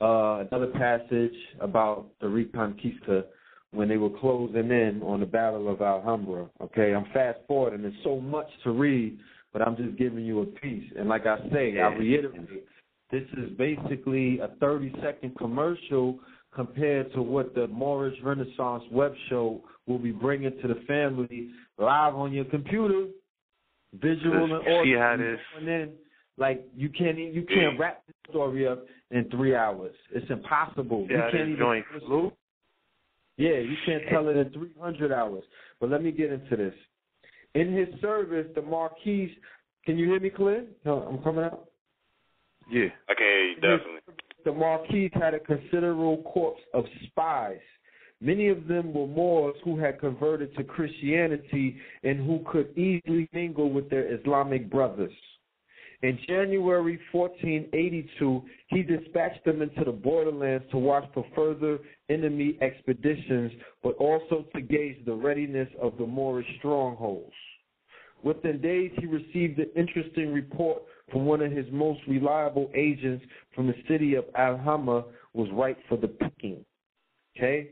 uh, another passage about the Reconquista when they were closing in on the Battle of Alhambra. Okay, I'm fast forwarding. There's so much to read, but I'm just giving you a piece. And like I say, I reiterate, this is basically a 30 second commercial compared to what the Moorish Renaissance web show will be bringing to the family live on your computer, visual and See audio. how this- And then, like you can't you can't wrap the story up in three hours. It's impossible. See you can't even joint flew? Yeah, you can't tell it in 300 hours. But let me get into this. In his service, the Marquis, can you hear me clear? No, I'm coming out. Yeah. I can hear you definitely. The Marquis had a considerable corps of spies. Many of them were Moors who had converted to Christianity and who could easily mingle with their Islamic brothers. In January 1482, he dispatched them into the borderlands to watch for further enemy expeditions, but also to gauge the readiness of the Moorish strongholds. Within days, he received an interesting report from one of his most reliable agents from the city of Alhama was ripe for the picking. Okay?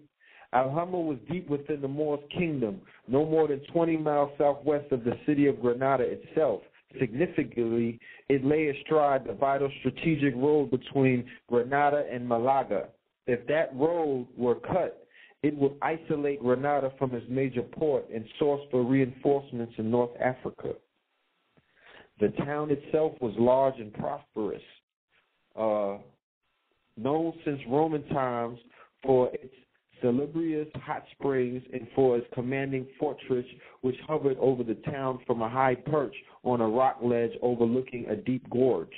Alhama was deep within the Moors' kingdom, no more than 20 miles southwest of the city of Granada itself. Significantly, it lay astride the vital strategic road between Granada and Malaga. If that road were cut, it would isolate Granada from its major port and source for reinforcements in North Africa. The town itself was large and prosperous, uh, known since Roman times for its salubrious hot springs and for its commanding fortress, which hovered over the town from a high perch on a rock ledge overlooking a deep gorge.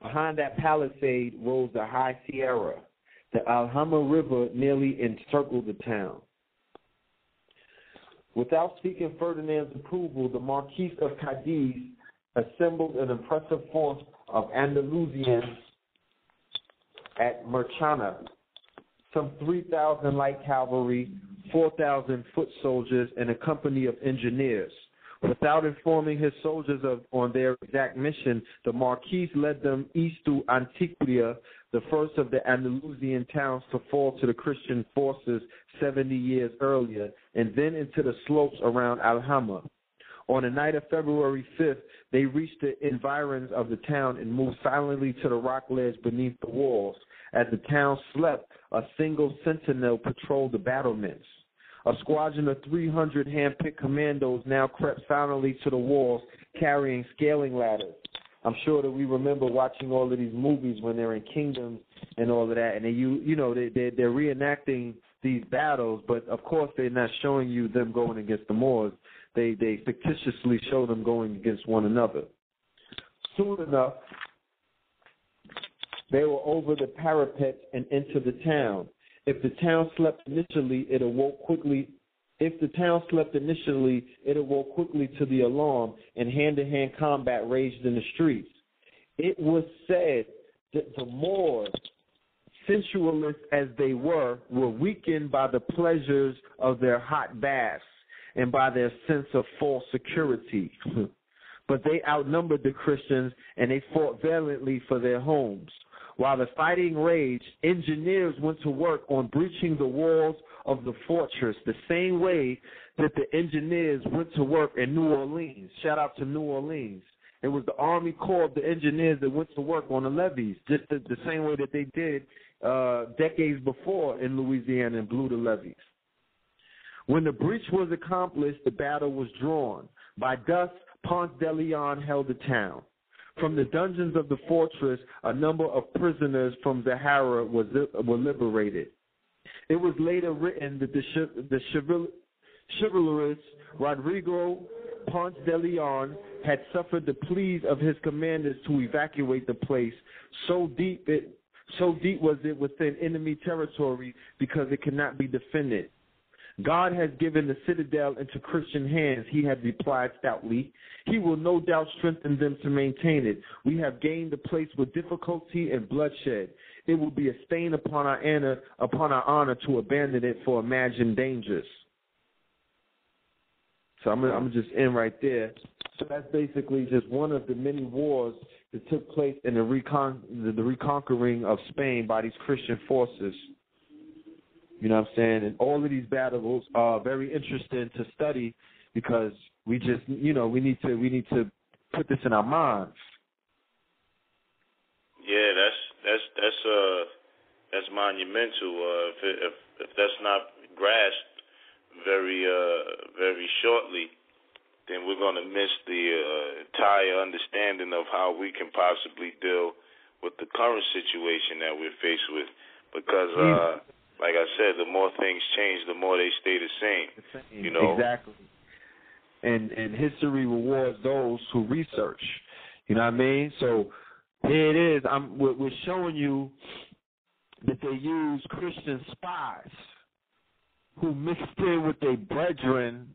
Behind that palisade rose the high Sierra. The Alhama River nearly encircled the town. Without seeking Ferdinand's approval, the Marquis of Cadiz assembled an impressive force of Andalusians at Marchena, some 3,000 light cavalry, 4,000 foot soldiers, and a company of engineers. Without informing his soldiers of, on their exact mission, the Marquis led them east to Antequera, the first of the Andalusian towns to fall to the Christian forces 70 years earlier, and then into the slopes around Alhama. On the night of February 5th, they reached the environs of the town and moved silently to the rock ledge beneath the walls. As the town slept, a single sentinel patrolled the battlements. A squadron of 300 hand-picked commandos now crept silently to the walls, carrying scaling ladders. I'm sure that we remember watching all of these movies when they're in kingdoms and all of that, and they, you you know they they they're reenacting these battles, but of course they're not showing you them going against the Moors. They they fictitiously show them going against one another. Soon enough, they were over the parapet and into the town. If the town slept initially, it awoke quickly. If the town slept initially, it awoke quickly to the alarm, and hand-to-hand combat raged in the streets. It was said that the Moors, sensualists as they were, were weakened by the pleasures of their hot baths and by their sense of false security. but they outnumbered the Christians, and they fought valiantly for their homes. While the fighting raged, engineers went to work on breaching the walls of the fortress the same way that the engineers went to work in New Orleans. Shout out to New Orleans. It was the Army Corps of the engineers that went to work on the levees, just the, the same way that they did uh, decades before in Louisiana and blew the levees. When the breach was accomplished, the battle was drawn. By dusk, Ponce de Leon held the town. From the dungeons of the fortress, a number of prisoners from Zahara was, were liberated. It was later written that the, the chival, chivalrous Rodrigo Ponce de Leon had suffered the pleas of his commanders to evacuate the place. So deep it, so deep was it within enemy territory because it could not be defended. God has given the citadel into Christian hands, he had replied stoutly. He will no doubt strengthen them to maintain it. We have gained the place with difficulty and bloodshed. It will be a stain upon our honor, upon our honor to abandon it for imagined dangers. So I'm gonna, I'm just end right there. So that's basically just one of the many wars that took place in the, recon- the, the reconquering of Spain by these Christian forces. You know what I'm saying? And all of these battles are very interesting to study because we just, you know, we need to we need to put this in our minds. Yeah, that's that's that's uh that's monumental. Uh, if it, if if that's not grasped very uh very shortly, then we're going to miss the uh, entire understanding of how we can possibly deal with the current situation that we're faced with. Because uh, like I said, the more things change, the more they stay the same. The same. You know exactly. And and history rewards those who research. You know what I mean? So here it is. I'm we're, we're showing you that they use Christian spies who mixed in with their brethren,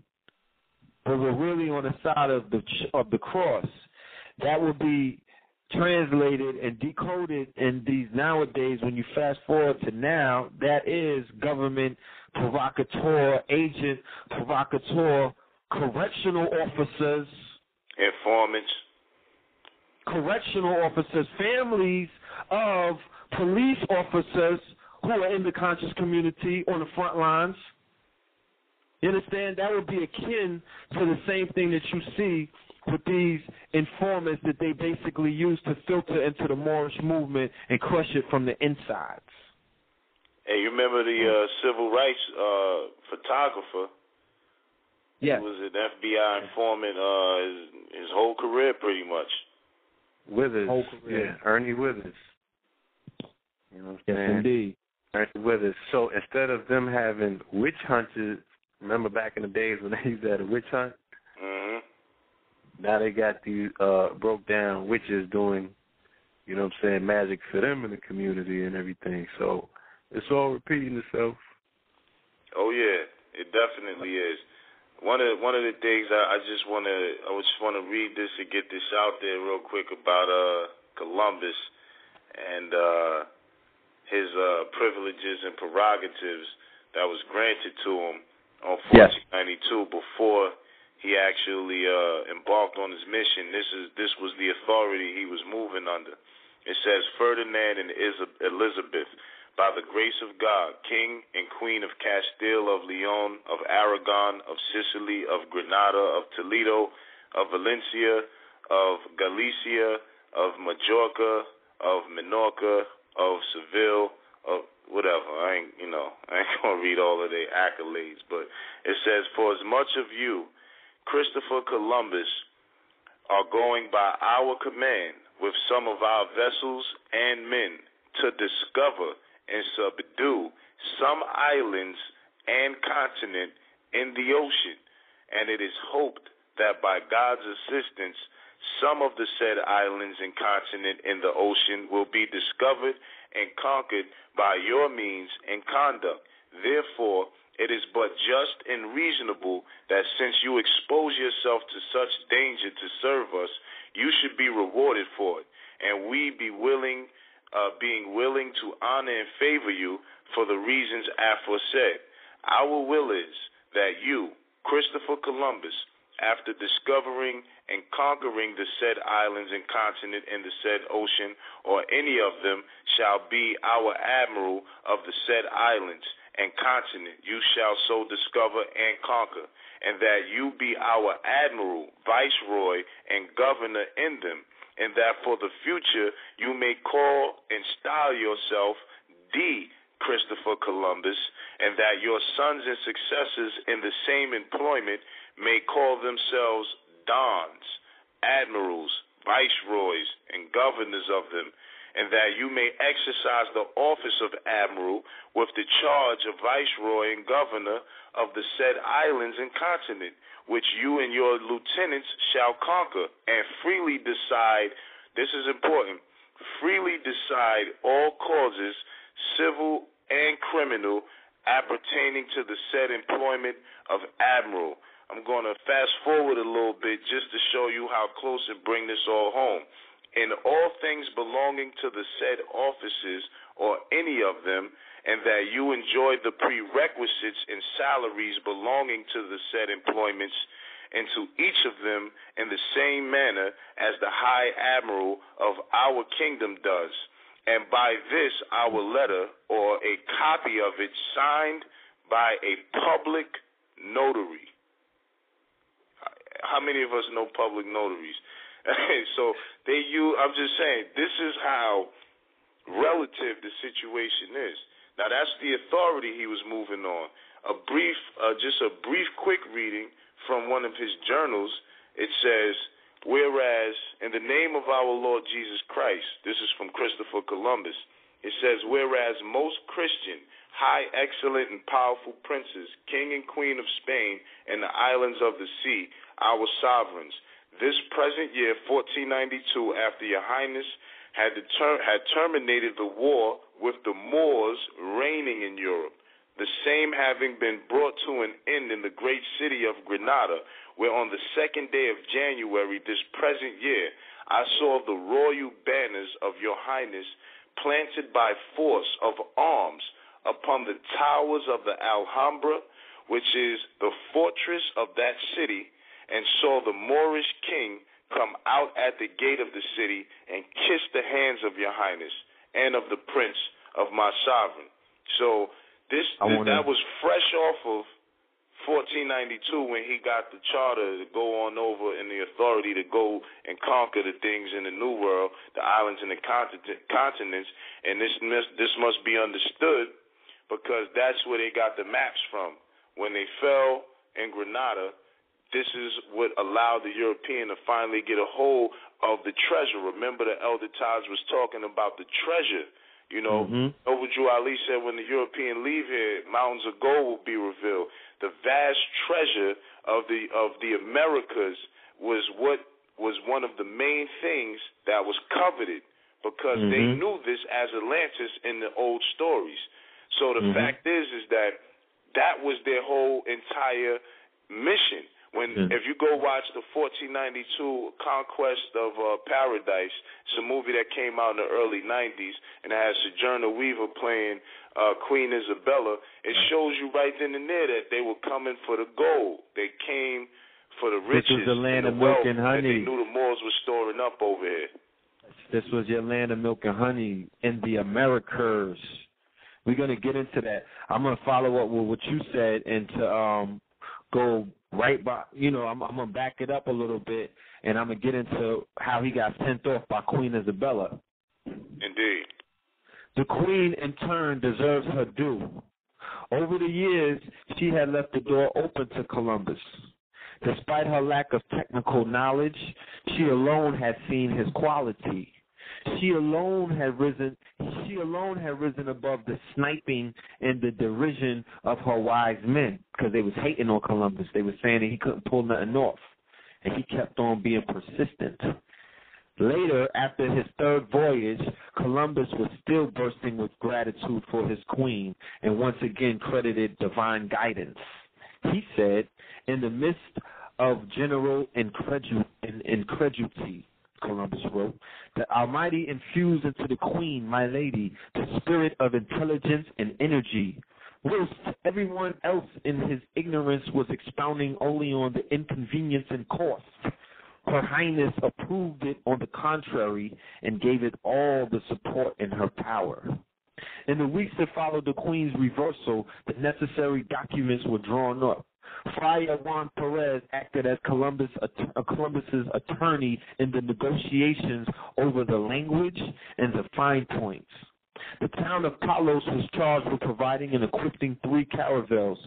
but were really on the side of the of the cross. that would be translated and decoded in these nowadays when you fast forward to now that is government provocateur agent provocateur correctional officers. Informants. Correctional officers families of police officers who are in the conscious community on the front lines. You understand? That would be akin to the same thing that you see with these informants that they basically use to filter into the Moorish movement and crush it from the insides. Hey, you remember the uh, civil rights uh, photographer? Yeah. He was an FBI informant uh, his, his whole career, pretty much. Withers. Whole career. Yeah, Ernie Withers. You know what I'm Yes, saying? indeed. Ernie Withers. So instead of them having witch hunters, remember back in the days when they used to have a witch hunt? hmm Now they got these uh broke down witches doing, you know what I'm saying, magic for them in the community and everything. So it's all repeating itself. Oh yeah, it definitely is. One of one of the things I, I just want to I just want to read this and get this out there real quick about uh Columbus and uh his uh privileges and prerogatives that was granted to him on Yes. 1492 before he actually uh embarked on his mission. This is this was the authority he was moving under. It says Ferdinand and Elizabeth by the grace of God, King and Queen of Castile, of Leon, of Aragon, of Sicily, of Granada, of Toledo, of Valencia, of Galicia, of Majorca, of Minorca, of Seville, of whatever. I ain't, you know, I ain't gonna read all of their accolades, but it says, for as much of you, Christopher Columbus, are going by our command with some of our vessels and men to discover and subdue some islands and continent in the ocean, and it is hoped that by God's assistance, some of the said islands and continent in the ocean will be discovered and conquered by your means and conduct. Therefore, it is but just and reasonable that since you expose yourself to such danger to serve us, you should be rewarded for it, and we be willing uh, being willing to honor and favor you for the reasons aforesaid. Our will is that you, Christopher Columbus, after discovering and conquering the said islands and continent in the said ocean, or any of them, shall be our admiral of the said islands and continent you shall so discover and conquer, and that you be our admiral, viceroy, and governor in them and that for the future you may call and style yourself the Christopher Columbus, and that your sons and successors in the same employment may call themselves dons, admirals, viceroys, and governors of them, and that you may exercise the office of admiral with the charge of viceroy and governor of the said islands and continent, which you and your lieutenants shall conquer, and freely decide, this is important, freely decide all causes, civil and criminal, appertaining to the said employment of admiral. I'm going to fast forward a little bit just to show you how close and bring this all home. In all things belonging to the said offices or any of them, and that you enjoy the prerequisites and salaries belonging to the said employments, and to each of them in the same manner as the High Admiral of our kingdom does. And by this, our letter, or a copy of it, signed by a public notary. How many of us know public notaries? so they use. I'm just saying, this is how relative the situation is. Now that's the authority he was moving on. A brief, uh, just a brief, quick reading from one of his journals. It says, "Whereas in the name of our Lord Jesus Christ, this is from Christopher Columbus. It says, whereas most Christian, high, excellent, and powerful princes, king and queen of Spain and the islands of the sea, our sovereigns, this present year, 1492, after your highness had, deter- had terminated the war with the Moors reigning in Europe, the same having been brought to an end in the great city of Granada, where on the second day of January this present year, I saw the royal banners of your highness planted by force of arms upon the towers of the Alhambra, which is the fortress of that city, and saw the Moorish king come out at the gate of the city and kiss the hands of your highness and of the prince of my sovereign. So this, wanna... that was fresh off of 1492 when he got the charter to go on over and the authority to go and conquer the things in the new world, the islands and the continents, and this this must be understood because that's where they got the maps from. When they fell in Granada, this is what allowed the European to finally get a hold of the treasure. Remember, the Elder Taj was talking about the treasure. You know, mm-hmm. Noble Drew Ali said when the European leave here, mountains of gold will be revealed. The vast treasure of the of the Americas was what was one of the main things that was coveted because mm-hmm. they knew this as Atlantis in the old stories. So the mm-hmm. fact is, is that that was their whole entire mission. When Mm. if you go watch the 1492 Conquest of uh, Paradise, it's a movie that came out in the early 90s, and it has Sigourney Weaver playing uh, Queen Isabella. It shows you right then and there that they were coming for the gold. They came for the riches This was the land and of milk and honey. they knew the Moors were storing up over here. This was your land of milk and honey in the Americas. We're gonna get into that. I'm gonna follow up with what you said and to um go right by you know, I'm I'm gonna back it up a little bit and I'm gonna get into how he got sent off by Queen Isabella. Indeed. The queen in turn deserves her due. Over the years, she had left the door open to Columbus. Despite her lack of technical knowledge, she alone had seen his quality. She alone had risen she alone had risen above the sniping and the derision of her wise men because they was hating on Columbus. They were saying that he couldn't pull nothing off. And he kept on being persistent. Later, after his third voyage, Columbus was still bursting with gratitude for his queen and once again credited divine guidance. He said, in the midst of general incredulity, Columbus wrote, the Almighty infused into the queen, my lady, the spirit of intelligence and energy, whilst everyone else in his ignorance was expounding only on the inconvenience and cost. Her Highness approved it on the contrary and gave it all the support in her power. In the weeks that followed the Queen's reversal, the necessary documents were drawn up. Friar Juan Perez acted as Columbus, uh, Columbus's attorney in the negotiations over the language and the fine points. The town of Palos was charged with providing and equipping three caravels,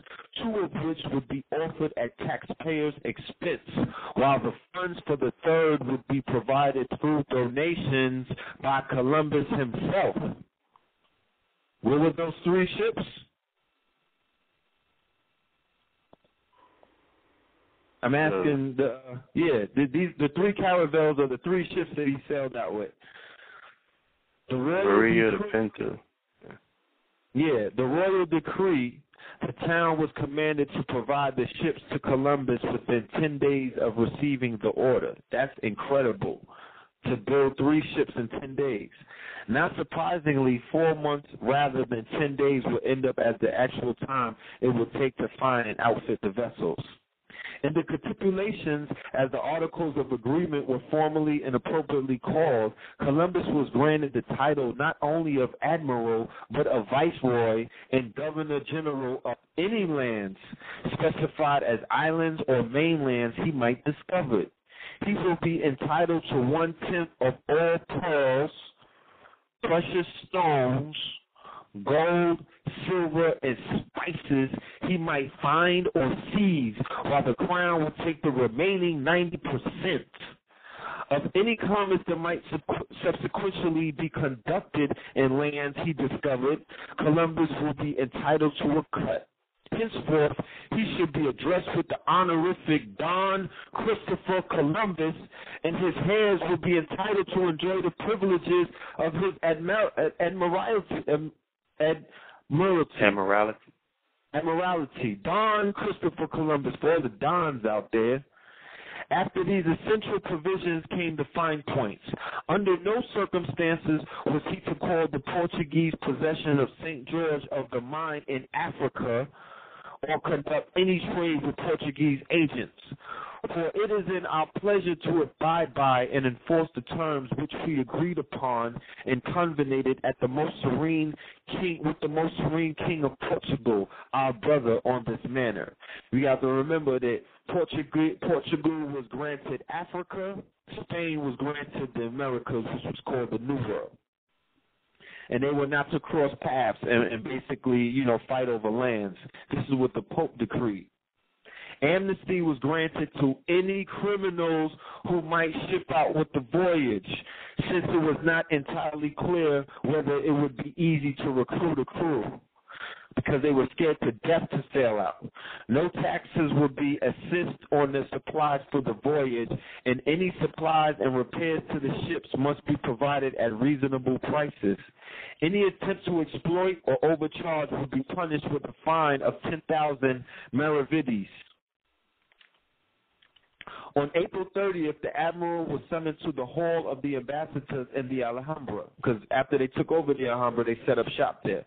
two of which would be offered at taxpayers' expense, while the funds for the third would be provided through donations by Columbus himself. Where were those three ships? I'm asking the yeah the, these the three caravels are the three ships that he sailed out with. The royal Maria the decree, Pinta. yeah, the royal decree. The town was commanded to provide the ships to Columbus within ten days of receiving the order. That's incredible. To build three ships in ten days. Not surprisingly, four months rather than ten days will end up as the actual time it would take to find and outfit the vessels. In the capitulations, as the Articles of Agreement were formally and appropriately called, Columbus was granted the title not only of Admiral, but of Viceroy and Governor General of any lands specified as islands or mainlands he might discover. He will be entitled to one tenth of all pearls, precious stones, gold, silver, and spices he might find or seize, while the crown would take the remaining 90%. Of any commerce that might subsequently be conducted in lands he discovered, Columbus will be entitled to a cut. Henceforth, he should be addressed with the honorific Don Christopher Columbus, and his heirs will be entitled to enjoy the privileges of his admir- admiralty, admiralty. Admiralty. Admiralty. Don Christopher Columbus, for all the Dons out there. After these essential provisions came the fine points. Under no circumstances was he to call the Portuguese possession of St. George of the Mine in Africa or conduct any trade with Portuguese agents. For it is in our pleasure to abide by and enforce the terms which we agreed upon and convened at the most serene king with the most serene king of Portugal, our brother, on this manner. We have to remember that Portugal, Portugal was granted Africa, Spain was granted the Americas, which was called the New World and they were not to cross paths and, and basically, you know, fight over lands. This is what the Pope decreed. Amnesty was granted to any criminals who might ship out with the voyage, since it was not entirely clear whether it would be easy to recruit a crew because they were scared to death to sail out. No taxes would be assessed on the supplies for the voyage, and any supplies and repairs to the ships must be provided at reasonable prices. Any attempt to exploit or overcharge would be punished with a fine of 10,000 maravedis. On April 30th, the admiral was summoned to the hall of the ambassadors in the Alhambra, because after they took over the Alhambra, they set up shop there.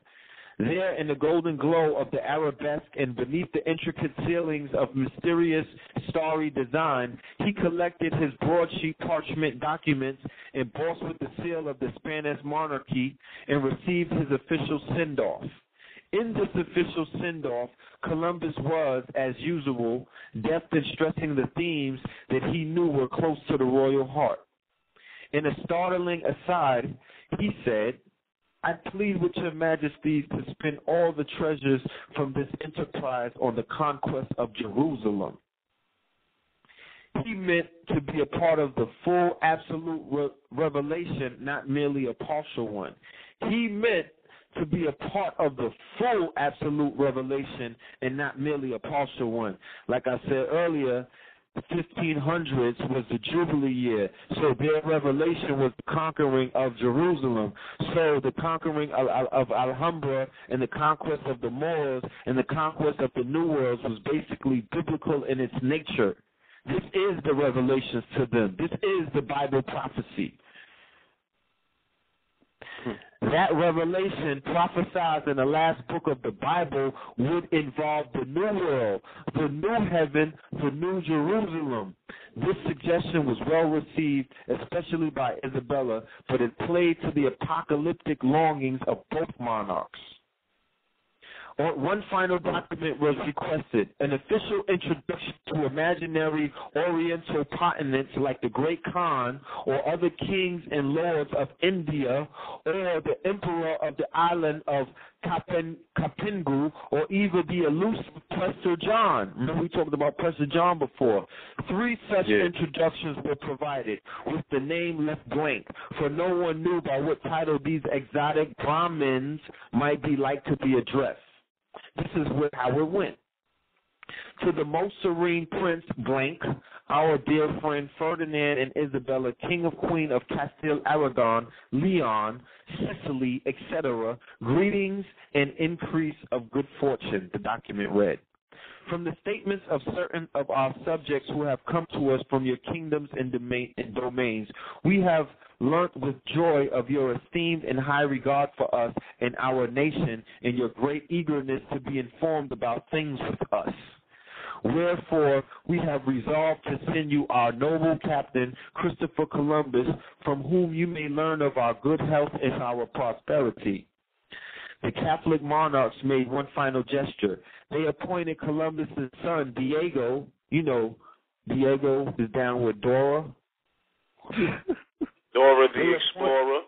There, in the golden glow of the arabesque and beneath the intricate ceilings of mysterious starry design, he collected his broadsheet parchment documents embossed with the seal of the Spanish monarchy and received his official send off. In this official send off, Columbus was, as usual, deft in stressing the themes that he knew were close to the royal heart. In a startling aside, he said, I plead with your majesties to spend all the treasures from this enterprise on the conquest of Jerusalem. He meant to be a part of the full absolute re- revelation, not merely a partial one. He meant to be a part of the full absolute revelation and not merely a partial one. Like I said earlier, the 1500s was the Jubilee year. So their revelation was the conquering of Jerusalem. So the conquering of, of Alhambra and the conquest of the Moors and the conquest of the New World was basically biblical in its nature. This is the revelations to them. This is the Bible prophecy. That revelation prophesied in the last book of the Bible would involve the new world, the new heaven, the new Jerusalem. This suggestion was well received, especially by Isabella, but it played to the apocalyptic longings of both monarchs. One final document was requested an official introduction to imaginary oriental continents like the Great Khan or other kings and lords of India or the emperor of the island of Kapen, Kapingu or even the elusive Prester John. Remember we talked about Prester John before. Three such yeah. introductions were provided with the name left blank, for no one knew by what title these exotic Brahmins might be like to be addressed. This is where, how it went. To the most serene Prince Blank, our dear friend Ferdinand and Isabella, King of Queen of Castile Aragon, Leon, Sicily, etc., greetings and increase of good fortune, the document read. From the statements of certain of our subjects who have come to us from your kingdoms and, and domains, we have learnt with joy of your esteemed and high regard for us and our nation, and your great eagerness to be informed about things with us. Wherefore, we have resolved to send you our noble captain, Christopher Columbus, from whom you may learn of our good health and our prosperity. The Catholic monarchs made one final gesture. They appointed Columbus's son, Diego. You know, Diego is down with Dora. Dora the Explorer.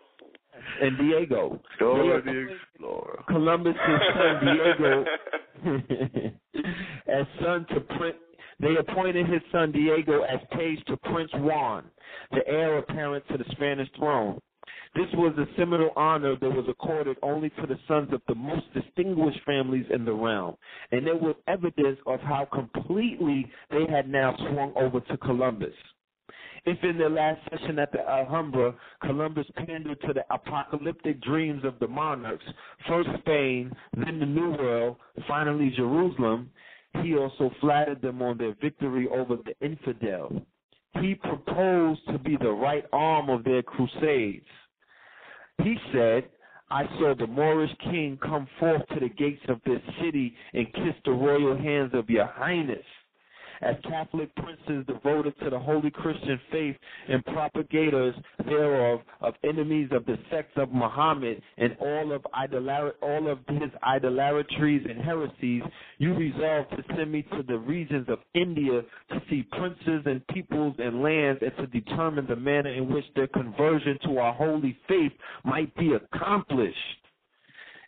And Diego. Dora the Explorer. Columbus's son Diego as son to Prince they appointed his son Diego as page to Prince Juan, the heir apparent to the Spanish throne. This was a similar honor that was accorded only to the sons of the most distinguished families in the realm, and it was evidence of how completely they had now swung over to Columbus. If in their last session at the uh, Alhambra, Columbus pandered to the apocalyptic dreams of the monarchs, first Spain, then the New World, finally Jerusalem, he also flattered them on their victory over the infidel. he proposed to be the right arm of their crusades. He said, I saw the Moorish king come forth to the gates of this city and kiss the royal hands of your highness as Catholic princes devoted to the holy Christian faith and propagators thereof, of enemies of the sects of Muhammad and all of all of his idolatries and heresies, you resolved to send me to the regions of India to see princes and peoples and lands and to determine the manner in which their conversion to our holy faith might be accomplished.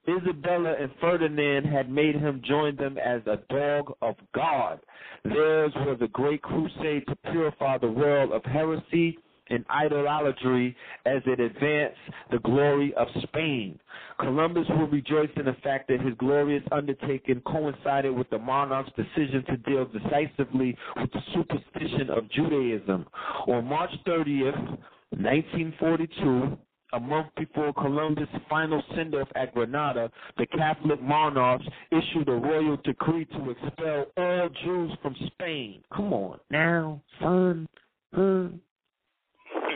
Isabella and Ferdinand had made him join them as a dog of God. Theirs was a great crusade to purify the world of heresy and idolatry as it advanced the glory of Spain. Columbus will rejoice in the fact that his glorious undertaking coincided with the monarch's decision to deal decisively with the superstition of Judaism. On March 30th, 1942, a month before Columbus' final send-off at Granada, the Catholic monarchs issued a royal decree to expel all Jews from Spain. Come on now, son. Huh?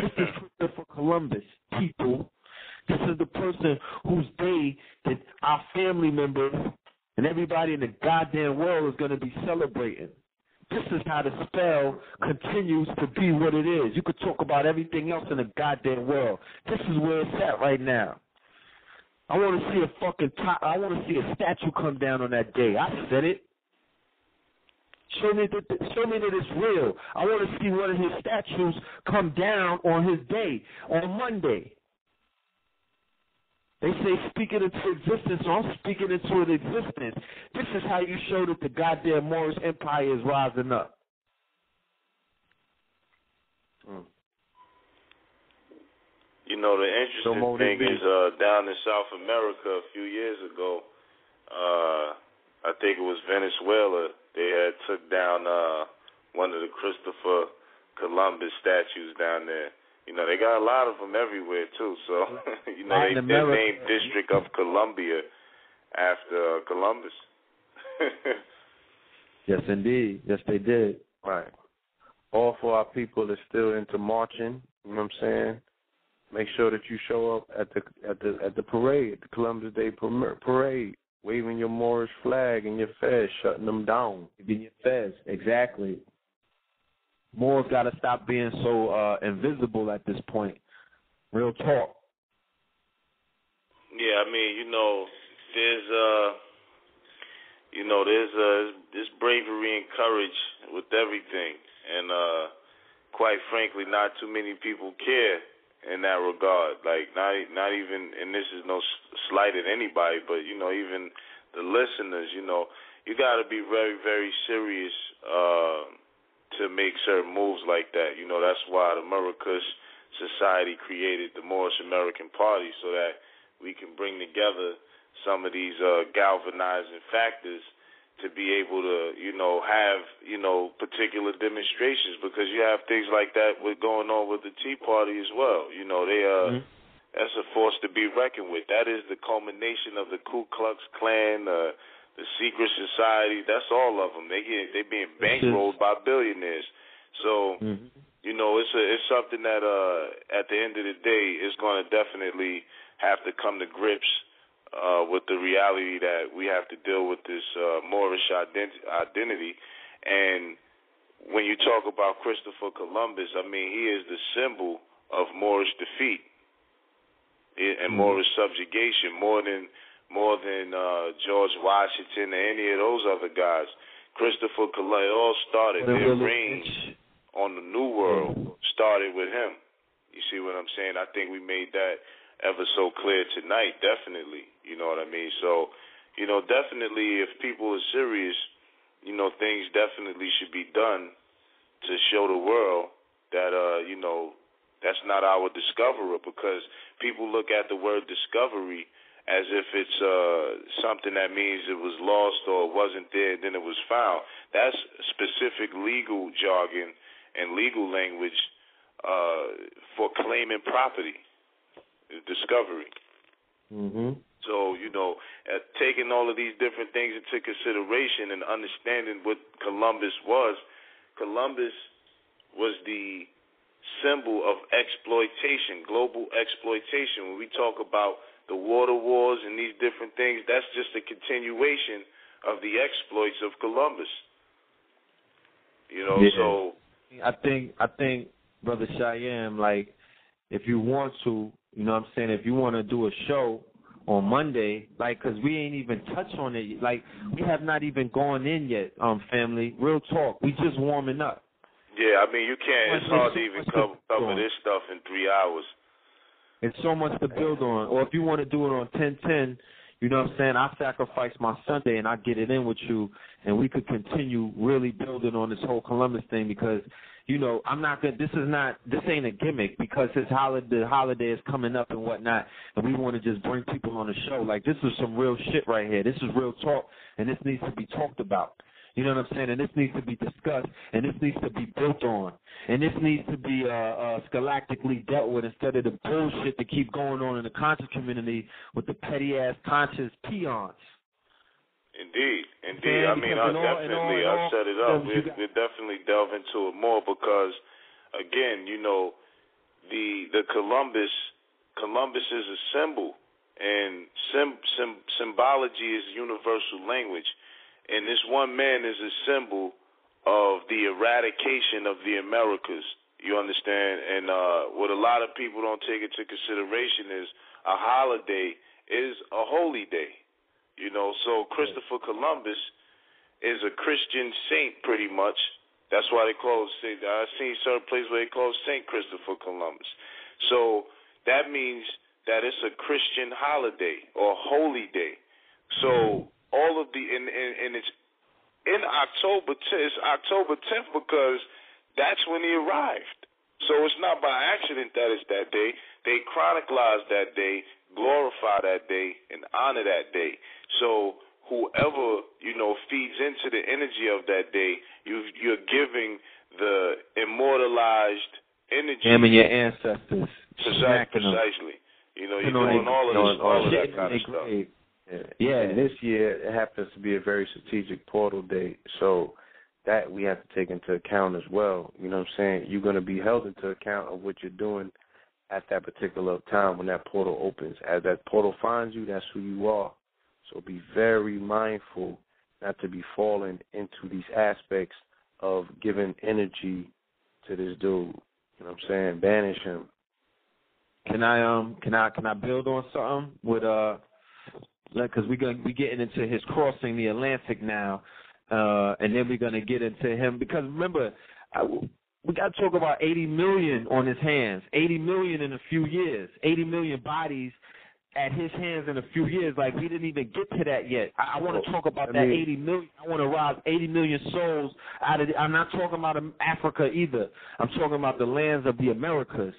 This is Christopher Columbus, people. This is the person whose day that our family members and everybody in the goddamn world is going to be celebrating. This is how the spell continues to be what it is. You could talk about everything else in the goddamn world. This is where it's at right now. I want to see a fucking top. I want to see a statue come down on that day. I said it. Show me that. Show me that it's real. I want to see one of his statues come down on his day on Monday. They say speak it into existence, so I'm speaking into an existence. This is how you show that the goddamn Moorish Empire is rising up. Mm. You know, the interesting So thing is uh, down in South America a few years ago, uh, I think it was Venezuela, they had took down uh, one of the Christopher Columbus statues down there. You know, they got a lot of them everywhere too. So, you know, they, they named District of Columbia after uh, Columbus. Yes, indeed. Yes, they did. Right. All for our people that's still into marching. You know what I'm saying? Make sure that you show up at the at the at the parade, the Columbus Day parade, waving your Moorish flag and your fez, shutting them down. Your fez. Exactly. Moors got to stop being so uh, invisible at this point. Real talk. Yeah, I mean, you know, there's uh you know, there's uh there's bravery and courage with everything. And uh quite frankly not too many people care in that regard. Like not not even and this is no slight at anybody, but you know, even the listeners, you know, you got to be very very serious uh to make certain moves like that. You know, that's why the Americas Society created the Moorish American Party so that we can bring together some of these uh, galvanizing factors to be able to, you know, have, you know, particular demonstrations because you have things like that with going on with the Tea Party as well. You know, they uh that's a force to be reckoned with. That is the culmination of the Ku Klux Klan, uh, the secret society. That's all of them. They get they being bankrolled by billionaires. So you know, it's a it's something that uh at the end of the day is going to definitely have to come to grips uh with the reality that we have to deal with this uh Moorish ident- identity and when you talk about Christopher Columbus, I mean, he is the symbol of Moorish defeat and Moorish subjugation more than more than uh George Washington or any of those other guys. Christopher Columbus all started their really reign on the New World started with him. You see what I'm saying? I think we made that ever so clear tonight, definitely. You know what I mean? So, you know, definitely if people are serious, you know, things definitely should be done to show the world that uh, you know, that's not our discoverer because people look at the word discovery as if it's uh something that means it was lost or wasn't there then it was found. That's specific legal jargon and legal language uh for claiming property. Discovery. Mhm. So, you know, uh, taking all of these different things into consideration and understanding what Columbus was, Columbus was the symbol of exploitation, global exploitation. When we talk about the water wars and these different things, that's just a continuation of the exploits of Columbus. You know, Yeah. so I think I think brother Cheyenne, like if you want to, you know what I'm saying, if you want to do a show on Monday, like, cause we ain't even touched on it, like, we have not even gone in yet, um, family. Real talk, we just warming up. yeah, I mean you can't. It's hard to even cover cover this stuff in three hours. It's so much to build on. Or if you want to do it on ten ten, you know what I'm saying, I sacrifice my Sunday and I get it in with you, and we could continue really building on this whole Columbus thing because. You know, I'm not gonna. This is not. This ain't a gimmick because his holiday, holiday is coming up and whatnot, and we want to just bring people on the show. Like this is some real shit right here. This is real talk, and this needs to be talked about. You know what I'm saying? And this needs to be discussed, and this needs to be built on, and this needs to be uh, uh, scholastically dealt with instead of the bullshit that keep going on in the conscious community with the petty ass conscious peons. Indeed, indeed. I mean, I'll all- definitely, all- set it up. We'll, we'll definitely delve into it more because, again, you know, the the Columbus, Columbus is a symbol, and sim, sim, symbology is universal language, and this one man is a symbol of the eradication of the Americas. You understand? And uh, what a lot of people don't take into consideration is a holiday is a holy day. You know, so Christopher Columbus is a Christian saint, pretty much. That's why they call it Saint. I've seen certain places where they call it Saint Christopher Columbus. So that means that it's a Christian holiday or holy day. So all of the and and, and it's in October. 10th, it's October 10th because that's when he arrived. So it's not by accident that it's that day. They chronicleize that day, glorify that day, and honor that day. So whoever you know feeds into the energy of that day, you you're giving the immortalized energy. Damn your ancestors. Precisely. precisely. You know, you're doing all of this, all of that kind of stuff. Yeah. And this year it happens to be a very strategic portal date, so that we have to take into account as well. You know what I'm saying? You're going to be held into account of what you're doing at that particular time when that portal opens. As that portal finds you, that's who you are. So be very mindful not to be falling into these aspects of giving energy to this dude. You know what I'm saying? Banish him. Can I um can I can I build on something with uh because we're gonna we getting into his crossing the Atlantic now, uh and then we're gonna get into him because remember I, we got to talk about 80 million on his hands, 80 million in a few years, 80 million bodies at his hands in a few years. Like we didn't even get to that yet. I, I want to talk about I that mean- 80 million. I want to rob 80 million souls out of. The, I'm not talking about Africa either. I'm talking about the lands of the Americas.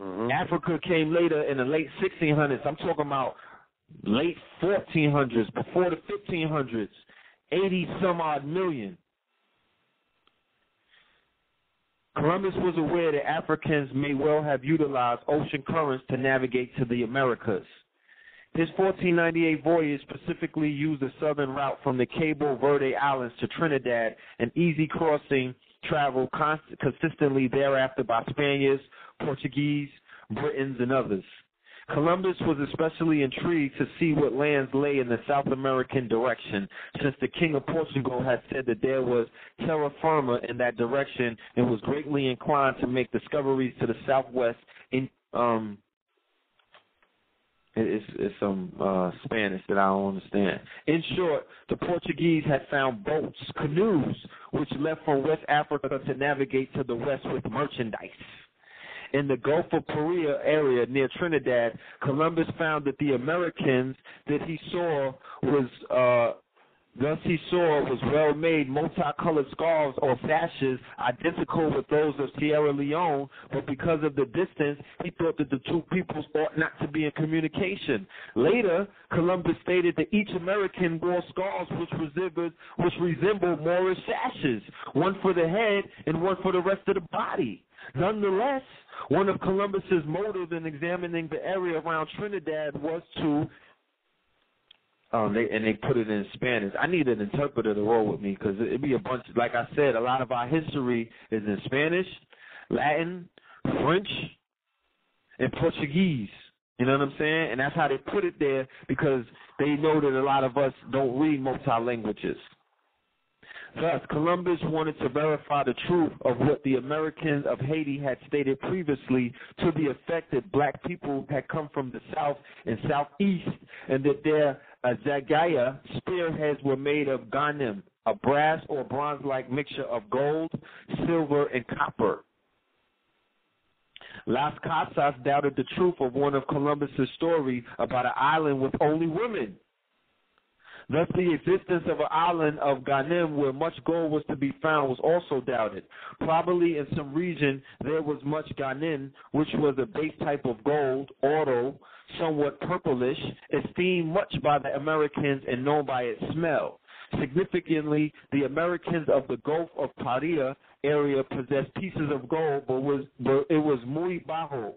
Mm-hmm. Africa came later in the late 1600s. I'm talking about late 1400s, before the 1500s. 80 some odd million. Columbus was aware that Africans may well have utilized ocean currents to navigate to the Americas. His 1498 voyage specifically used the southern route from the Cabo Verde Islands to Trinidad, an easy crossing traveled const- consistently thereafter by Spaniards, Portuguese, Britons, and others. Columbus was especially intrigued to see what lands lay in the South American direction, since the King of Portugal had said that there was terra firma in that direction and was greatly inclined to make discoveries to the southwest in um it's it's some uh Spanish that I don't understand. In short, the Portuguese had found boats, canoes, which left from West Africa to navigate to the west with merchandise. In the Gulf of Paria area near Trinidad, Columbus found that the Americans that he saw was uh Thus he saw was well-made multicolored scarves or sashes identical with those of Sierra Leone, but because of the distance, he thought that the two peoples ought not to be in communication. Later, Columbus stated that each American wore scarves which resembled, which resembled Moorish sashes, one for the head and one for the rest of the body. Nonetheless, one of Columbus's motives in examining the area around Trinidad was to um, they and they put it in Spanish. I need an interpreter to roll with me because it'd be a bunch. Like I said, a lot of our history is in Spanish, Latin, French, and Portuguese. You know what I'm saying? And that's how they put it there because they know that a lot of us don't read multi languages. Thus, Columbus wanted to verify the truth of what the Americans of Haiti had stated previously to the effect that black people had come from the south and southeast and that their Uh, Azagaya spearheads were made of ganem, a brass or bronze-like mixture of gold, silver, and copper. Las Casas doubted the truth of one of Columbus's stories about an island with only women. Thus, the existence of an island of Ganem where much gold was to be found was also doubted. Probably in some region there was much Ganem, which was a base type of gold, oro, somewhat purplish, esteemed much by the Americans and known by its smell. Significantly, the Americans of the Gulf of Paria area possessed pieces of gold, but was but it was muy bajo,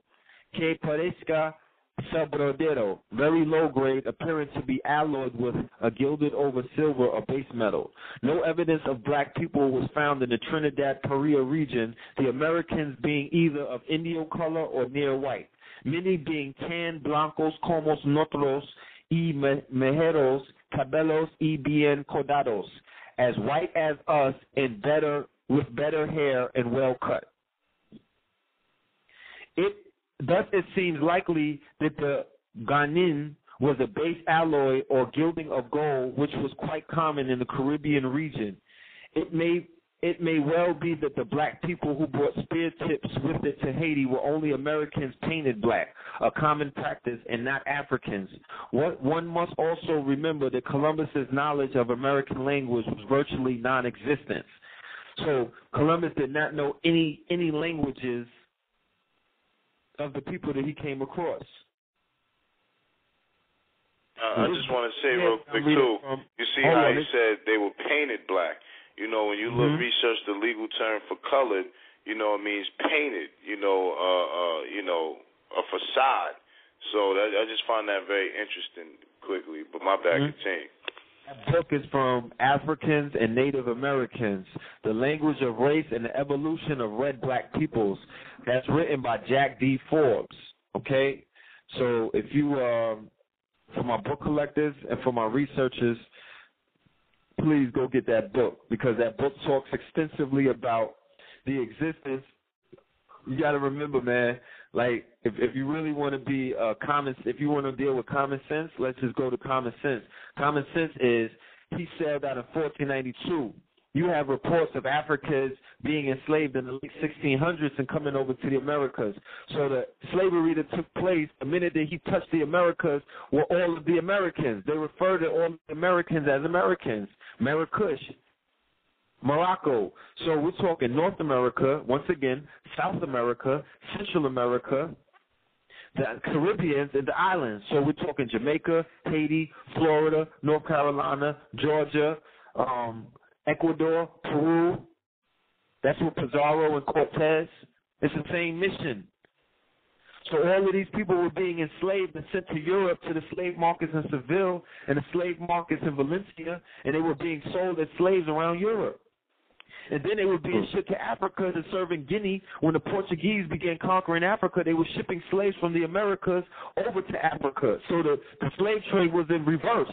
que parezca Sabrodero, very low grade, appearing to be alloyed with a gilded over silver or base metal. No evidence of black people was found in the Trinidad Paria region, the Americans being either of Indian color or near white, many being tan, blancos, como nosotros, y mejeros, cabellos y bien cordados, as white as us and better with better hair and well cut. It Thus, it seems likely that the ganin was a base alloy or gilding of gold, which was quite common in the Caribbean region. It may it may well be that the black people who brought spear tips with it to Haiti were only Americans painted black, a common practice, and not Africans. What, one must also remember that Columbus's knowledge of American language was virtually non-existent. So Columbus did not know any any languages of the people that he came across. Uh, I just want to say real quick too. You see how he said they were painted black. You know, when you look Mm-hmm. research the legal term for colored, you know it means painted. You know, uh, uh, you know, a facade. So that, I just find that very interesting. Quickly, but my bad. Mhm. Continue. That book is from Africans and Native Americans, the language of race and the evolution of red black peoples. That's written by Jack D. Forbes. Okay, so if you, um, for my book collectors and for my researchers, please go get that book because that book talks extensively about the existence. You got to remember, man. Like, if if you really want to be uh, common, if you want to deal with common sense, let's just go to common sense. Common sense is he said that in 1492. You have reports of Africans being enslaved in the late 1600s and coming over to the Americas. So the slavery that took place, the minute that he touched the Americas, were all of the Americans. They refer to all the Americans as Americans. Marrakesh, Morocco. So we're talking North America, once again, South America, Central America, the Caribbeans, and the islands. So we're talking Jamaica, Haiti, Florida, North Carolina, Georgia, um, Ecuador, Peru. That's what Pizarro and Cortez. It's the same mission. So all of these people were being enslaved and sent to Europe to the slave markets in Seville and the slave markets in Valencia, and they were being sold as slaves around Europe. And then they were being hmm. shipped to Africa to serve in Guinea. When the Portuguese began conquering Africa, they were shipping slaves from the Americas over to Africa. So the, the slave trade was in reverse.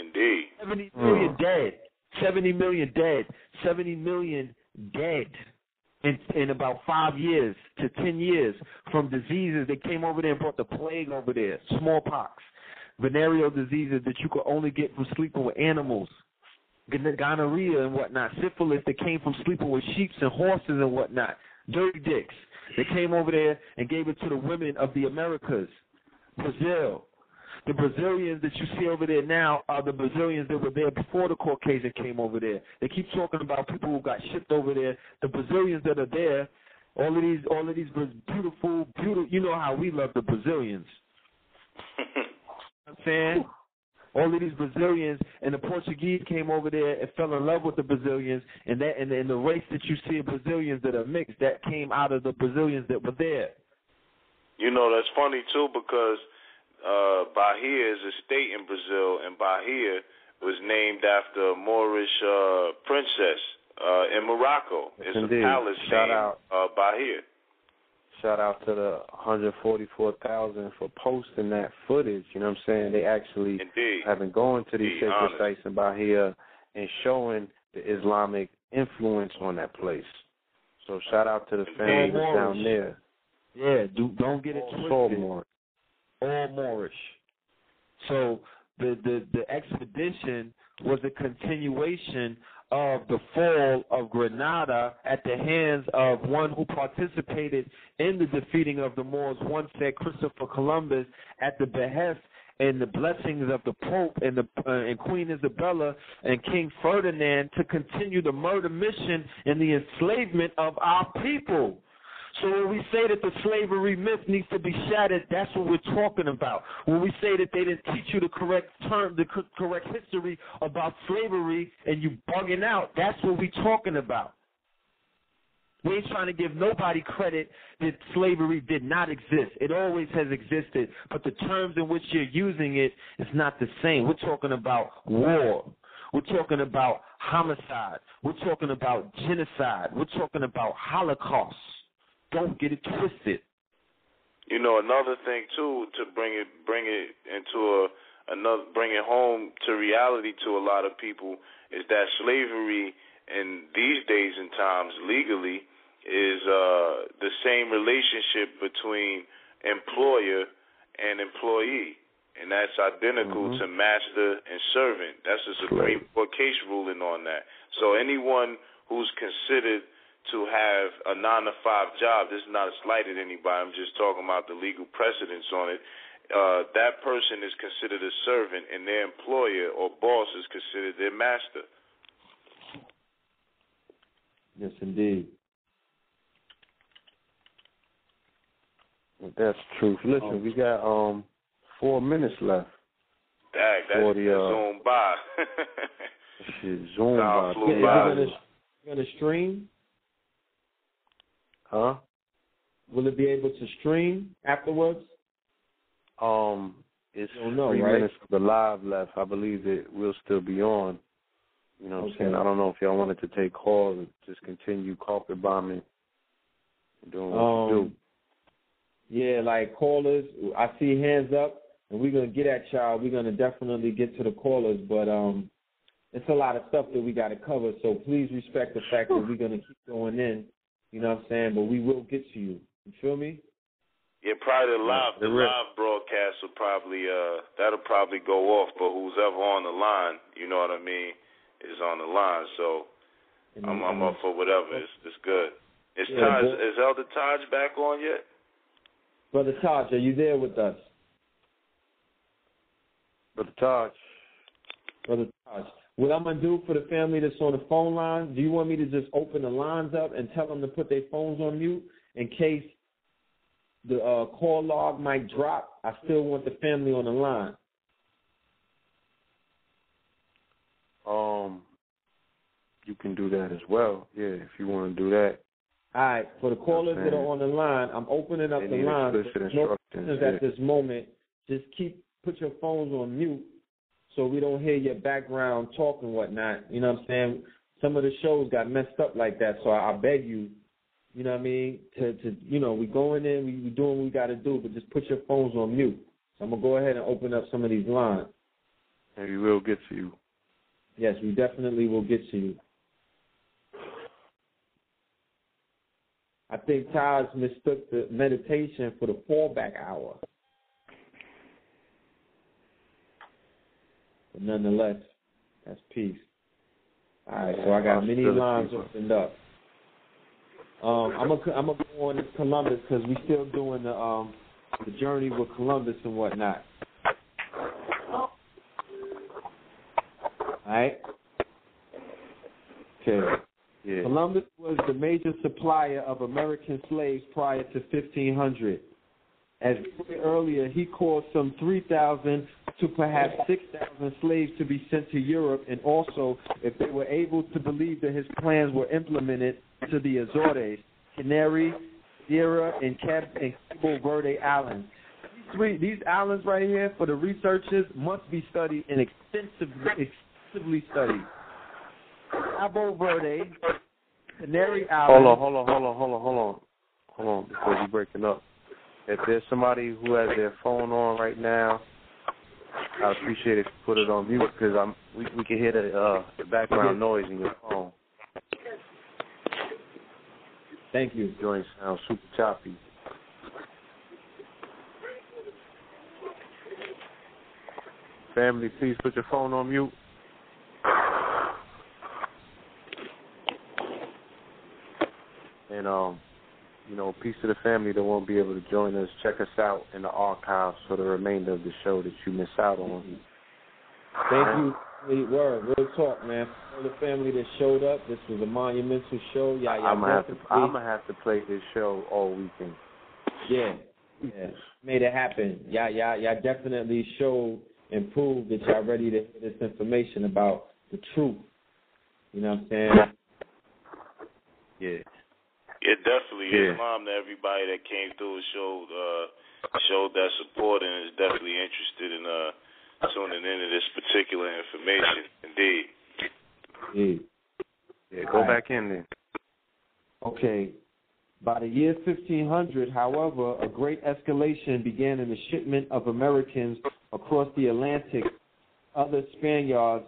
Indeed. 70 hmm. million dead. 70 million dead. 70 million dead in, in about five years to 10 years from diseases. They came over there and brought the plague over there, smallpox, venereal diseases that you could only get from sleeping with animals, gonorrhea and whatnot, syphilis that came from sleeping with sheep and horses and whatnot, dirty dicks. that came over there and gave it to the women of the Americas, Brazil. The Brazilians that you see over there now are the Brazilians that were there before the Caucasian came over there. They keep talking about people who got shipped over there. The Brazilians that are there, all of these, all of these beautiful, beautiful. You know how we love the Brazilians. I'm saying all of these Brazilians and the Portuguese came over there and fell in love with the Brazilians, and that and, and the race that you see of Brazilians that are mixed that came out of the Brazilians that were there. You know, that's funny too because uh, Bahia is a state in Brazil, and Bahia was named after a Moorish uh, princess uh, in Morocco. Yes, it's indeed. a palace Shout named out. Uh, Bahia. Shout out to the 144,000 for posting that footage. You know what I'm saying? They actually Indeed. have been going to these Indeed, sacred honest. sites in Bahia and showing the Islamic influence on that place. So shout out to the family Moorish. down there. Yeah, do, don't get it All twisted. All Moorish. So the, the the expedition was a continuation of the fall of Granada at the hands of one who participated in the defeating of the Moors, one said Christopher Columbus, at the behest and the blessings of the Pope and the uh, and Queen Isabella and King Ferdinand to continue the murder mission and the enslavement of our people. So when we say that the slavery myth needs to be shattered, that's what we're talking about. When we say that they didn't teach you the correct term, the co- correct history about slavery, and you bugging out, that's what we're talking about. We ain't trying to give nobody credit that slavery did not exist. It always has existed, but the terms in which you're using it is not the same. We're talking about war. We're talking about homicide. We're talking about genocide. We're talking about holocaust. Don't get it twisted. You know, another thing too to bring it bring it into a another bring it home to reality to a lot of people is that slavery in these days and times legally is uh the same relationship between employer and employee. And that's identical Mhm. to master and servant. That's a Supreme Court case ruling on that. So anyone who's considered to have a nine to five job. This is not a slight at anybody. I'm just talking about the legal precedence on it. Uh, that person is considered a servant, and their employer or boss is considered their master. Yes, indeed. That's truth. Listen, Oh. we got um four minutes left. Dag, that's For the, uh, zoomed by. Shit, Zoom Time by. flew Is it by. gonna, gonna stream? Huh? Will it be able to stream afterwards? Um, it's Don't know, three right? minutes for the live left. I believe it will still be on. You know what Okay. I'm saying? I don't know if y'all wanted to take calls and just continue carpet bombing and doing what you do. Um, yeah, like callers. I see hands up, and we're gonna get at y'all. We're gonna definitely get to the callers, but um, it's a lot of stuff that we got to cover. So please respect the fact that we're gonna keep going in. You know what I'm saying? But we will get to you. You feel me? Yeah, probably the live the the live broadcast will probably uh that'll probably go off, but who's ever on the line, you know what I mean, is on the line. So And, I'm I'm and- up for whatever. It's it's good. Is Yeah, Taj is Elder Taj back on yet? Brother Taj, are you there with us? Brother Taj, Brother Taj. What I'm gonna do for the family that's on the phone line? Do you want me to just open the lines up and tell them to put their phones on mute in case the uh, call log might drop? I still want the family on the line. um, you can do that as well. Yeah, if you want to do that. All right, for the callers that are on the line, I'm opening up the line. No questions yeah. at this moment. Just keep put your phones on mute so we don't hear your background talk and whatnot. You know what I'm saying? Some of the shows got messed up like that, so I, I beg you, you know what I mean, to to you know, we going in, we, we doing what we got to do, but just put your phones on mute. So I'm gonna go ahead and open up some of these lines. And we will get to you. Yes, we definitely will get to you. I think Taj mistook the meditation for the fallback hour. But nonetheless, that's peace. All right, so I got many lines opened up. Um, I'm gonna I'm gonna go on to Columbus because we still doing the um the journey with Columbus and whatnot. All right. Okay. Yeah. Columbus was the major supplier of American slaves prior to 1500. As earlier, he caused some 3,000 to perhaps 6,000 slaves to be sent to Europe, and also, if they were able to believe that his plans were implemented, to the Azores, Canary, Sierra, and Cab and Cabo Verde Islands. three, these islands right here, for the researchers, must be studied and extensively, extensively studied. Cabo Verde, Canary Islands. Hold on, hold on, hold on, hold on, hold on, hold on, before you breaking up. If there's somebody who has their phone on right now, I appreciate it if you put it on mute because I'm we we can hear the uh the background noise in your phone. Thank you. Joint sounds super choppy. Family, please put your phone on mute. And um, you know, peace to the family that won't be able to join us. Check us out in the archives for the remainder of the show that you miss out on. Thank you. Sweet word. Real talk, man. For the family that showed up, this was a monumental show. Yeah, yeah. I'm gonna have to definitely- I'm gonna have to play this show all weekend. Yeah, yeah. Made it happen. Yeah, yeah, yeah. Definitely showed and proved that y'all ready to hear this information about the truth. You know what I'm saying? Yeah. Yeah, definitely. Yeah. Islam to everybody that came through and showed uh showed that support and is definitely interested in uh tuning into this particular information. Indeed. Yeah. Yeah, go All right. back in there. Okay. By the year 1500, however, a great escalation began in the shipment of Americans across the Atlantic. Other Spaniards